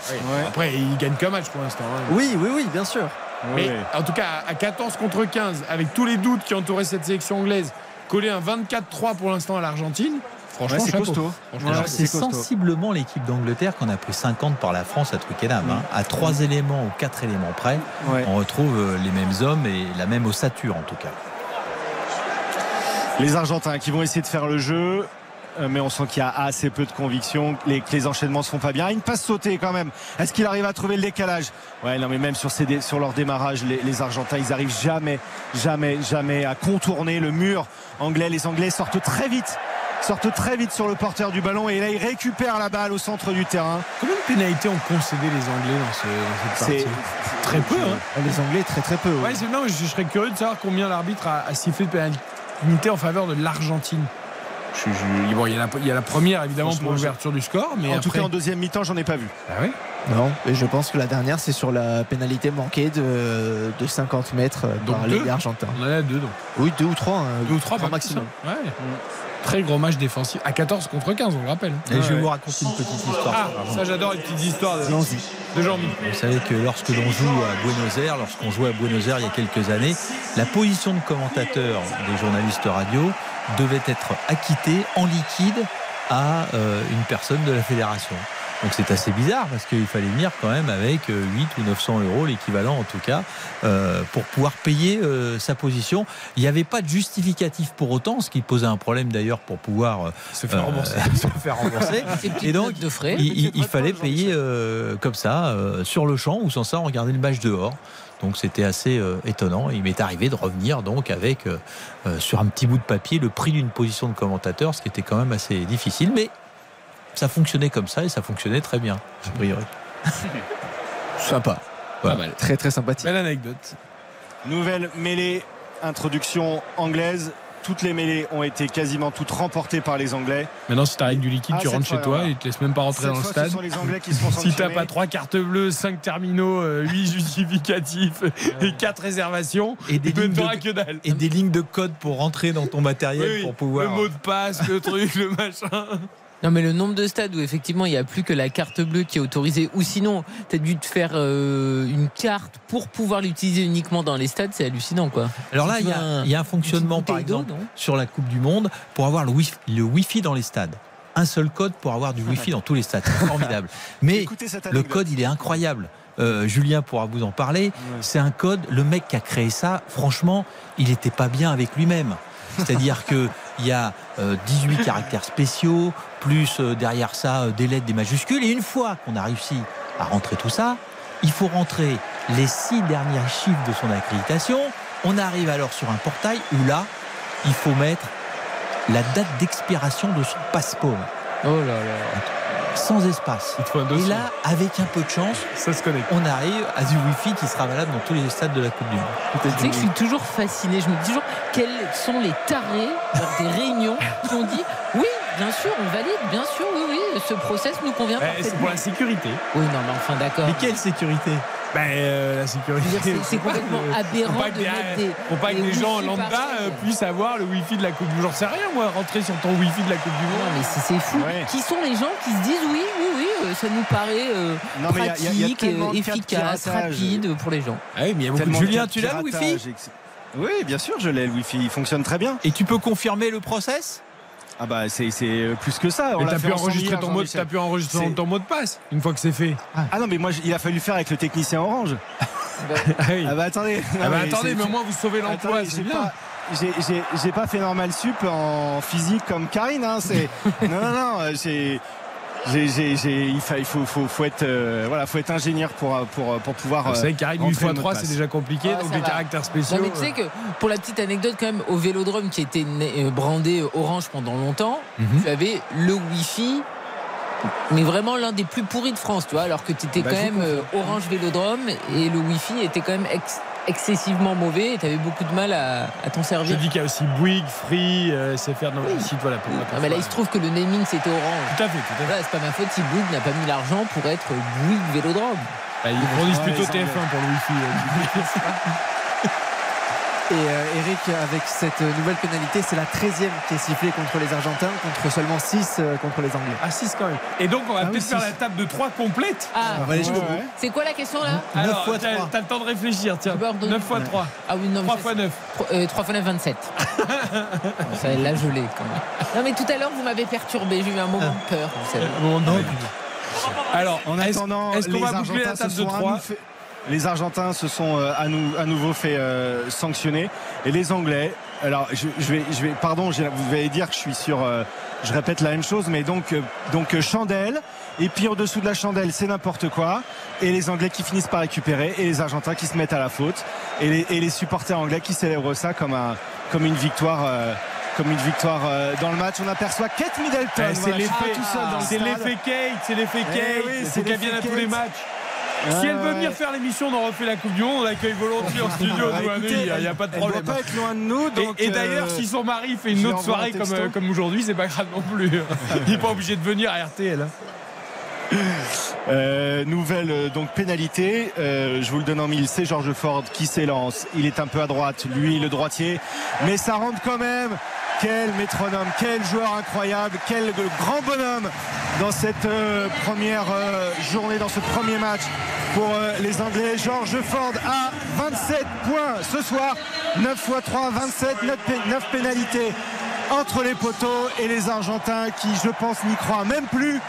Après, ils gagnent qu'un match pour l'instant. hein. Oui, oui, oui, bien sûr. Mais en tout cas, à 14 contre 15, avec tous les doutes qui entouraient cette sélection anglaise, coller un 24-3 pour l'instant à l'Argentine, franchement, Ouais, c'est costaud. C'est sensiblement l'équipe d'Angleterre qu'on a pris 50 par la France à Twickenham. hein. À trois éléments ou quatre éléments près, Ouais. on retrouve euh, les mêmes hommes et la même ossature en tout cas. Les Argentins qui vont essayer de faire le jeu. euh, Mais on sent qu'il y a assez peu de conviction, les, que les enchaînements se font pas bien. Une passe sautée quand même. Est-ce qu'il arrive à trouver le décalage? Ouais, non, mais même sur, ces dé- sur leur démarrage, les, les Argentins, ils arrivent jamais, jamais, jamais à contourner le mur anglais. Les Anglais sortent très vite, sortent très vite sur le porteur du ballon et là ils récupèrent la balle au centre du terrain. Combien de pénalités ont concédé les Anglais dans, ce- dans cette partie? Très peu, hein Les Anglais, très très peu. Ouais, non, je, je serais curieux de savoir combien l'arbitre a, a sifflé de pénalité en faveur de l'Argentine. Je- je- bon, il, y a la, il y a la première évidemment pour l'ouverture du score, mais en tout cas en deuxième mi-temps, j'en ai pas vu. Ah ouais? Non, et je pense que la dernière, c'est sur la pénalité manquée de, de 50 mètres euh, Donc par les Argentins. On en a deux donc. Oui, deux ou trois. hein, Deux ou trois grand par maximum. Ouais. Très gros match défensif. À 14 contre 15, on le rappelle. Et je vais vous raconter une petite histoire. Ah, ça j'adore les petites histoires de, de Jean-Mi. Vous savez que lorsque l'on joue à Buenos Aires, lorsqu'on jouait à Buenos Aires il y a quelques années, la position de commentateur des journalistes radio devait être acquittée en liquide à euh, une personne de la fédération. Donc c'est assez bizarre parce qu'il fallait venir quand même avec euh, 8 ou 900 euros, l'équivalent en tout cas, euh, pour pouvoir payer euh, sa position. Il n'y avait pas de justificatif pour autant, ce qui posait un problème d'ailleurs pour pouvoir euh, Se faire rembourser. se faire rembourser. Et donc, de frais. il, il- il fallait payer euh, comme ça, euh, sur le champ, ou sans ça, on regardait le match dehors. Donc c'était assez euh, étonnant. Il m'est arrivé de revenir donc avec euh, euh, sur un petit bout de papier le prix d'une position de commentateur, ce qui était quand même assez difficile, mais ça fonctionnait comme ça et ça fonctionnait très bien, a priori. Sympa. Pas mal. Très très sympathique. Belle anecdote. Nouvelle mêlée, introduction anglaise. Toutes les mêlées ont été quasiment toutes remportées par les Anglais. Maintenant, si t'as avec du liquide, Ah, tu rentres chez toi et ils te laissent même pas rentrer Cette dans le stade. ce sont les Anglais qui se font Si t'as pas trois cartes bleues, cinq terminaux, euh, huit justificatifs et quatre réservations, Et des, tu que dalle. et des lignes de code pour rentrer dans ton matériel oui. pour pouvoir. Le mot de passe, le truc, le machin. Non, mais le nombre de stades où effectivement il n'y a plus que la carte bleue qui est autorisée, ou sinon tu as dû te faire euh, une carte pour pouvoir l'utiliser uniquement dans les stades, c'est hallucinant quoi. Alors là, il y, a, un- il y a un fonctionnement, par exemple, sur la Coupe du Monde pour avoir le Wi-Fi, le Wi-Fi dans les stades. Un seul code pour avoir du Wi-Fi dans tous les stades. C'est formidable. Mais le code, il est incroyable. Euh, Julien pourra vous en parler. C'est un code. Le mec qui a créé ça, franchement, il n'était pas bien avec lui-même. C'est-à-dire que il y a euh, 18 caractères spéciaux, plus euh, derrière ça euh, des lettres, des majuscules. Et une fois qu'on a réussi à rentrer tout ça, il faut rentrer les six derniers chiffres de son accréditation. On arrive alors sur un portail où là, il faut mettre la date d'expiration de son passeport, Oh là là. Sans espace. Il te faut un Et là, avec un peu de chance, ça se connecte. on arrive à du Wi-Fi qui sera valable dans tous les stades de la Coupe du Monde. Tu sais que je suis toujours fasciné. Je me dis toujours quels sont les tarés lors des réunions qui ont dit oui, bien sûr, on valide, bien sûr, oui, oui, ce process nous convient Eh, c'est parfaitement. pour la sécurité. Oui, non, mais enfin d'accord. Mais quelle sécurité? Ben, euh, la sécurité. C'est- complètement aberrant Faut pas de que, mettre des- faut pas que les gens lambda euh, puissent avoir le wifi de la Coupe du Monde. J'en sais rien, moi, rentrer sur ton wifi de la Coupe du Non, Monde. mais c'est c'est fou. Ouais. Qui sont les gens qui se disent oui, oui, oui, euh, ça nous paraît euh, Non, mais il y a- il y a- il y a pratique, euh, efficace, rapide pour les gens. Ah oui, mais il y a beaucoup de Tellement de Julien, tu l'as, le Wi-Fi? Oui, bien sûr, je l'ai le Wi-Fi. Il fonctionne très bien. Et tu peux confirmer le process? Ah bah c'est c'est, euh, plus que ça. On Mais t'as pu enregistrer ton mot, t'as pu enregistrer C'est- ton mot de passe une fois que c'est fait. Ah non mais moi il a fallu le faire avec le technicien Orange. Ah oui. Ah bah attendez. Ah bah mais attendez, c'est- mais au moins vous sauvez l'emploi, Attendez, c'est j'ai bien. pas- J'ai j'ai- j'ai pas fait normal sup en physique comme Karine. Hein, c'est non non non. J'ai j'ai- j'ai- j'ai- il, fa- il faut, faut, faut être euh, voilà faut être ingénieur pour euh, pour pour pouvoir. Vous euh, 8 x le mot de 3, passe. c'est déjà compliqué, Ah, donc les va. caractères spéciaux. Non, mais tu sais euh, que pour la petite anecdote, quand même, au vélodrome qui était brandé orange pendant longtemps, Mhm. tu avais le Wi-Fi. Mais vraiment l'un des plus pourris de France, tu vois, alors que tu étais Bah, quand même euh, Orange Vélodrome et le Wi-Fi était quand même ex- excessivement mauvais et tu avais beaucoup de mal à, à t'en Je servir. dis qu'il y a aussi Bouygues, Free, euh, SFR dans le site, voilà. Pour Ah, mais là, il se trouve que le naming c'était Orange. Tout à fait, tout à fait. Voilà, c'est pas ma faute si Bouygues n'a pas mis l'argent pour être Bouygues Vélodrome. Bah, ils fournissent plutôt les Anglais. TF1 pour le Wi-Fi. euh, Et euh, Eric, avec cette nouvelle pénalité, c'est la 13e qui est sifflée contre les Argentins, contre seulement 6 contre les Anglais. Ah, 6 quand même. Et donc, on va Ah oui, peut-être faire la table de 3 complète. Ah, va aller Ouais, ouais. c'est quoi la question là Alors, fois t'as trois. t'as le temps de réfléchir, tiens. Tu peux redonner 9 x 3. Ah oui, non, mais 3 ça, x 9. 3 fois 9, 27. ça, je l'ai quand même. Non, mais tout à l'heure, vous m'avez perturbé. J'ai eu un moment de peur, vous savez. Alors, En est-ce attendant, est-ce qu'on les va boucler la table de sont à 3 nous fait- Les Argentins se sont euh, à, nou- à nouveau fait euh, sanctionner et les Anglais. Alors je, je vais, je vais, pardon, j'ai- vous allez dire que je suis sur, euh, je répète la même chose, mais donc euh, donc chandelle et puis au dessous de la chandelle c'est n'importe quoi et les Anglais qui finissent par récupérer et les Argentins qui se mettent à la faute et les, et les supporters anglais qui célèbrent ça comme un comme une victoire. comme une victoire dans le match, on aperçoit Kate Middleton. Eh, c'est l'effet, Kate, c'est l'effet Eh Kate. c'est qu'elle vienne à tous les matchs. Si elle veut venir faire l'émission dans Refait la Coupe du Monde, on l'accueille volontiers en studio. Bah, nous, il n'y a, pas de elle problème. doit pas être loin de nous. Et- donc, et d'ailleurs, euh, si son mari fait une autre un soirée comme, comme aujourd'hui, c'est pas grave non plus. Il n'est pas obligé de venir à RTL. hein. Euh, nouvelle euh, donc pénalité, euh, je vous le donne en mille, c'est George Ford qui s'élance. Il est un peu à droite, lui le droitier, mais ça rentre quand même. Quel métronome, quel joueur incroyable, quel grand bonhomme dans cette euh, première euh, journée, dans ce premier match pour euh, les Anglais. George Ford a 27 points ce soir, 9 x 3, 27, 9, 9 pénalités entre les poteaux et les Argentins qui, je pense, n'y croient même plus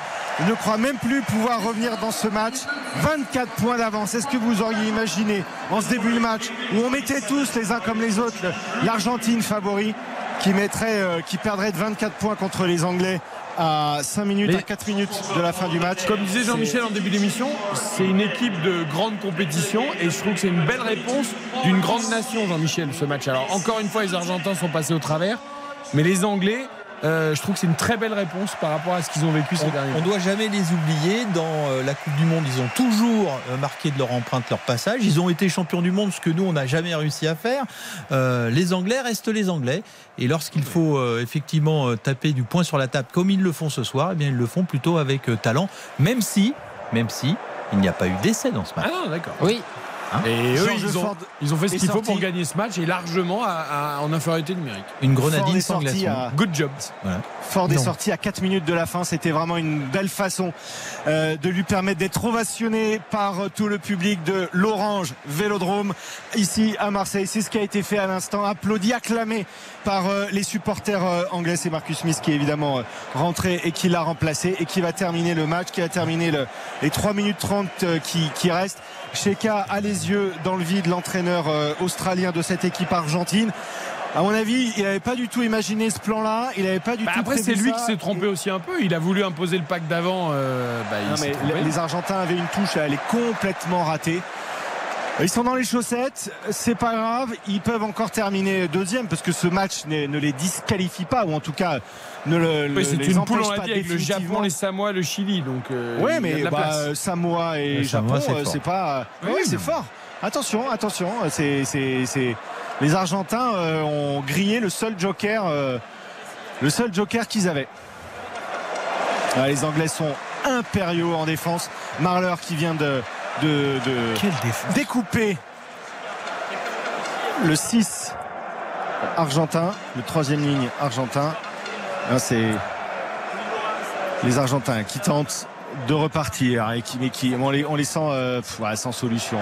ne croient même plus pouvoir revenir dans ce match. 24 points d'avance. Est-ce que vous auriez imaginé en ce début de match où on mettait tous les uns comme les autres l'Argentine favori qui mettrait, euh, qui perdrait de 24 points contre les Anglais à 5 minutes, à 4 minutes de la fin du match. Comme disait Jean-Michel en début d'émission, c'est une équipe de grande compétition et je trouve que c'est une belle réponse d'une grande nation, Jean-Michel, ce match. Alors encore une fois, les Argentins sont passés au travers, mais les Anglais, euh, je trouve que c'est une très belle réponse par rapport à ce qu'ils ont vécu ces derniers On ne doit jamais les oublier. Dans euh, la Coupe du Monde, ils ont toujours euh, marqué de leur empreinte leur passage. Ils ont été champions du monde, ce que nous, on n'a jamais réussi à faire. les Anglais restent les Anglais. Et lorsqu'il faut effectivement taper du poing sur la table, comme ils le font ce soir, eh bien, ils le font plutôt avec talent. Même si, même si, il n'y a pas eu d'essai dans ce match. Ah non, d'accord. Oui. Hein et eux, ils ont, ils ont, fait ce qu'il faut pour gagner ce match et largement en infériorité numérique. Une grenadine sans glaçon. À... Good job. Voilà. Ford est sorti à 4 minutes de la fin. C'était vraiment une belle façon euh, de lui permettre d'être ovationné par euh, tout le public de l'Orange Vélodrome ici à Marseille. C'est ce qui a été fait à l'instant, applaudi, acclamé par euh, les supporters euh, anglais. C'est Marcus Smith qui est évidemment euh, rentré et qui l'a remplacé et qui va terminer le match, qui va terminer le, les 3 minutes 30 euh, qui, qui restent. Sheka a les yeux dans le vide, l'entraîneur australien de cette équipe argentine. À mon avis, il n'avait pas du tout imaginé ce plan-là. Il n'avait pas du bah tout. Après, c'est lui qui s'est trompé aussi un peu. Il a voulu imposer le pack d'avant. Euh, bah, les Argentins avaient une touche, elle est complètement ratée. Ils sont dans les chaussettes, c'est pas grave, ils peuvent encore terminer deuxième parce que ce match ne les disqualifie pas ou en tout cas ne le. Oui, c'est une poule on l'a dit avec le Japon, les Samoa, le Chili donc. Euh, oui, mais bah, Samoa et Japon, c'est pas. Oui, oui c'est fort. Attention, attention, c'est les Argentins euh, ont grillé le seul joker, euh, le seul joker qu'ils avaient. Ah, les Anglais sont impériaux en défense. Marler qui vient de, de, de découper le 6 argentin, le troisième ligne argentin. C'est les Argentins qui tentent de repartir et qui, mais qui on les, on les sent euh, ouais, sans solution.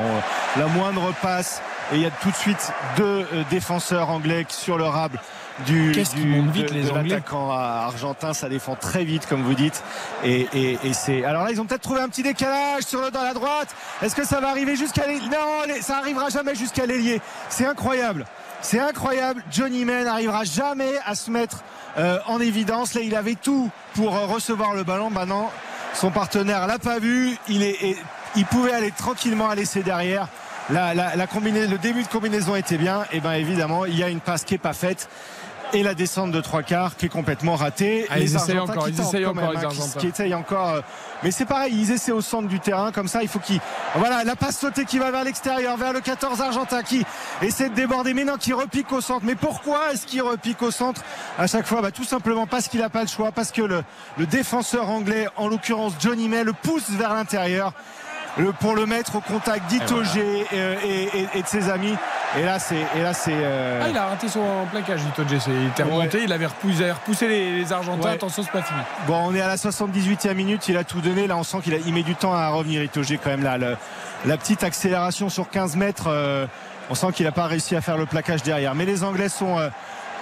La moindre passe et il y a tout de suite deux euh, défenseurs anglais sur le rable du, du vite, de, de l'attaquant argentin ça défend très vite comme vous dites. Et, et, et c'est alors là ils ont peut-être trouvé un petit décalage sur le dans la droite. Est-ce que ça va arriver jusqu'à non ça arrivera jamais jusqu'à l'ailier. C'est incroyable. C'est incroyable. Johnny May n'arrivera jamais à se mettre euh, en évidence là il avait tout pour euh, recevoir le ballon. Maintenant son partenaire l'a pas vu. Il est, il pouvait aller tranquillement à laisser derrière. La, combinaison, le début de combinaison était bien, et bien évidemment il y a une passe qui est pas faite et la descente de trois quarts qui est complètement ratée. Ah, les ils essayent encore, ils essayent encore les Argentins. Qui, qui essayent encore. Mais c'est pareil, ils essaient au centre du terrain comme ça. Il faut qu'ils. Voilà, la passe sautée qui va vers l'extérieur, vers le 14 argentin qui essaie de déborder, mais non, qui repique au centre. Mais pourquoi est-ce qu'il repique au centre à chaque fois? Bah, Tout simplement parce qu'il n'a pas le choix, parce que le, le défenseur anglais, en l'occurrence Johnny May, le pousse vers l'intérieur le, pour le mettre au contact d'Itoge et, et, et, et, de ses amis. Et là, c'est. Euh... ah, il a raté son plaquage, Itoge. Il était remonté, ouais. il, avait repoussé, il avait repoussé les, les Argentins. Ouais. Attention, c'est pas fini. Bon, on est à la 78e minute. Il a tout donné. Là, on sent qu'il il met du temps à revenir, Itoge, quand même. Là, le, la petite accélération sur 15 mètres. Euh, on sent qu'il n'a pas réussi à faire le plaquage derrière. Mais les Anglais sont. Euh,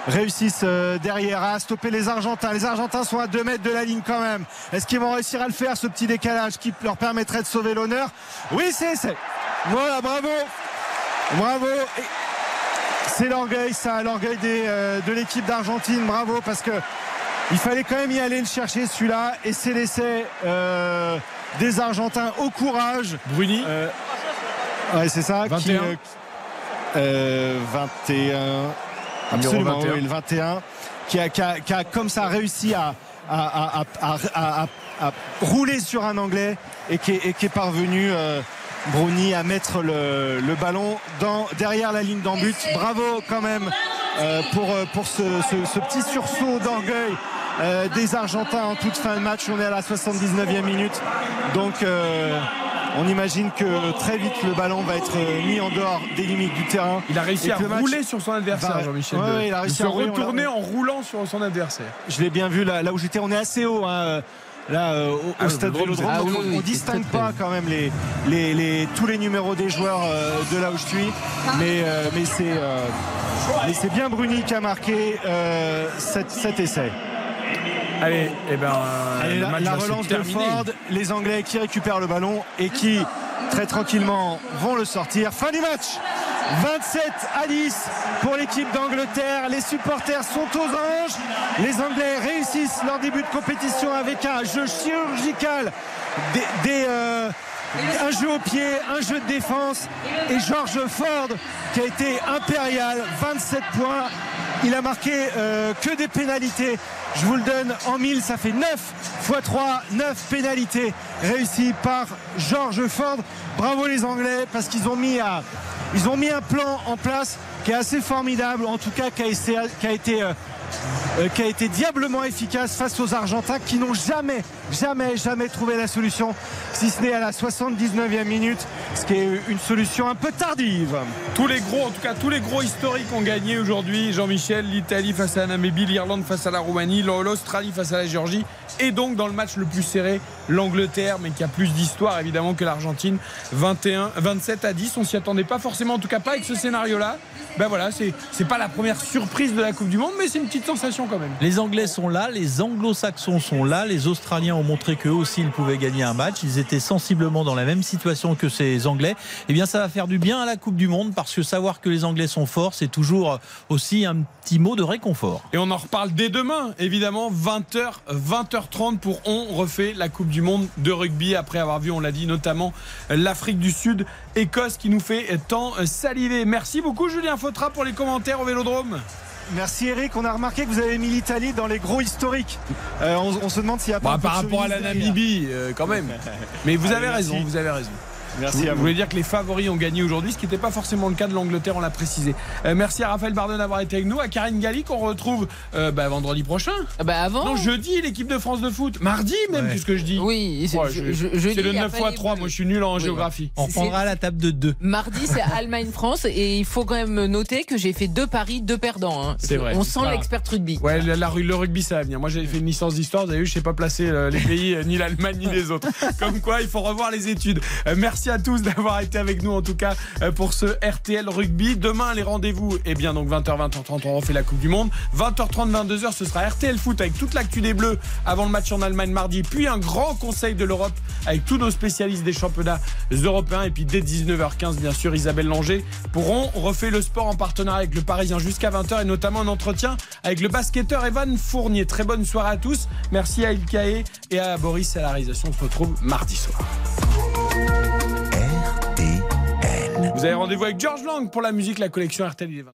réussissent euh, derrière à stopper les Argentins. Les Argentins sont à 2 mètres de la ligne quand même. Est-ce qu'ils vont réussir à le faire, ce petit décalage qui leur permettrait de sauver l'honneur? Oui, c'est c'est. Voilà, bravo. Bravo. C'est l'orgueil, ça, l'orgueil euh, de l'équipe d'Argentine. Bravo, parce que il fallait quand même y aller le chercher celui-là. Et c'est l'essai euh, des Argentins au courage. Bruni. Euh, ouais, c'est ça. 21. Qui, 21. Absolument, oui, le 21, qui a, qui, a, qui a, comme ça réussi à, à, à, à rouler sur un Anglais et qui est, et qui est parvenu, euh, Bruni, à mettre le, le ballon dans, derrière la ligne d'en but. Bravo quand même euh, pour, pour ce, ce, ce petit sursaut d'orgueil. Euh, des Argentins en toute fin de match. On est à la 79e minute. Donc, euh, On imagine que très vite le ballon va être mis en dehors des limites du terrain. Il a réussi à rouler sur son adversaire, va- Jean-Michel. Ouais, Dehaye. ouais, il a réussi se à retourner en roulant sur son adversaire. Je l'ai bien vu là, là où j'étais. On est assez haut. hein, Là, euh, au, Ah, au stade Vélodrome, ah oui, on, oui, c'est distingue pas quand même les, les, les- tous les numéros des joueurs euh, de là où je suis, mais, euh, mais c'est euh, bien Bruni qui a marqué euh, cet, cet essai. Allez, et ben, euh, Allez, la, relance de. Ford, les Anglais qui récupèrent le ballon et qui très tranquillement vont le sortir. Fin du match 27 à 10 pour l'équipe d'Angleterre. Les supporters sont aux anges. Les Anglais réussissent leur début de compétition avec un jeu chirurgical, des, des, euh, un jeu au pied, un jeu de défense. Et George Ford qui a été impérial, 27 points. Il a marqué euh, que des pénalités. Je vous le donne en 1000, ça fait 9 x 3, 9 pénalités réussies par George Ford. Bravo les Anglais parce qu'ils ont mis à, ils ont mis un plan en place qui est assez formidable, en tout cas qui a été, euh, euh, qui a été diablement efficace face aux Argentins qui n'ont jamais, jamais, jamais trouvé la solution, si ce n'est à la 79e minute, ce qui est une solution un peu tardive. Tous les gros, en tout cas, tous les gros historiques ont gagné aujourd'hui. Jean-Michel, l'Italie face à la Namibie, l'Irlande face à la Roumanie, l'Australie face à la Géorgie. Et donc, dans le match le plus serré, l'Angleterre, mais qui a plus d'histoire évidemment que l'Argentine. 21, 27 à 10. On s'y attendait pas forcément, en tout cas pas avec ce scénario-là. Ben voilà, c'est pas la première surprise de la Coupe du Monde, mais c'est une petite sensation quand même. Les Anglais sont là, les Anglo-Saxons sont là, les Australiens ont montré qu'eux aussi ils pouvaient gagner un match. Ils étaient sensiblement dans la même situation que ces Anglais. Eh bien, ça va faire du bien à la Coupe du Monde parce que savoir que les Anglais sont forts, c'est toujours aussi un petit mot de réconfort. Et on en reparle dès demain, évidemment, 20h, 20h30 pour On refait la Coupe du Monde de rugby après avoir vu, on l'a dit, notamment l'Afrique du Sud, Écosse qui nous fait tant saliver. Merci beaucoup Julien Fautra pour les commentaires au Vélodrome. Merci Eric, on a remarqué que vous avez mis l'Italie dans les gros historiques. Euh, on, on se demande s'il y a pas peu par rapport à la. Namibie, euh, quand même. Mais vous Allez, avez merci. raison, vous avez raison. Merci je, à je vous. voulais dire que les favoris ont gagné aujourd'hui, ce qui n'était pas forcément le cas de l'Angleterre, on l'a précisé. Euh, merci à Raphaël Bardon d'avoir été avec nous, à Karine Galli qu'on retrouve euh, bah, vendredi prochain. Bah avant. Non, jeudi, l'équipe de France de foot. Mardi même, Ouais. qu'est-ce que je dis Oui, c'est Ouais, je- je- je- jeudi, c'est le il y a 9 pas x les 3, Bleus. moi je suis nul en Oui, géographie. On reprendra la table de deux. Mardi, c'est Allemagne-France et il faut quand même noter que j'ai fait deux paris, deux perdants. hein. C'est vrai. On sent l'expert rugby. Ouais, le, la- le rugby, ça va venir. Moi, j'avais fait une licence d'histoire. Vous avez vu, je sais pas placer euh, les pays, euh, ni l'Allemagne, ni les autres. Comme quoi, il faut revoir les études. Euh, merci à tous d'avoir été avec nous, en tout cas, euh, pour ce RTL Rugby. Demain, les rendez-vous, eh bien, donc 20h, 20h30, on refait la Coupe du Monde. 20h30, 22h, ce sera RTL Foot avec toute l'actu des Bleus avant le match en Allemagne mardi. Puis un grand conseil de l'Europe avec tous nos spécialistes des championnats européens. Et puis dès 19h15, bien sûr, Isabelle Langer pourront refait le sport en partenariat avec le Parisien jusqu'à 20h et notamment un entretien avec le basketteur Evan Fournier. Très bonne soirée à tous. Merci à Ilkae et à Boris à la réalisation. On se retrouve mardi soir. Vous avez rendez-vous avec George Lang pour la musique, la collection RTL. il est 20.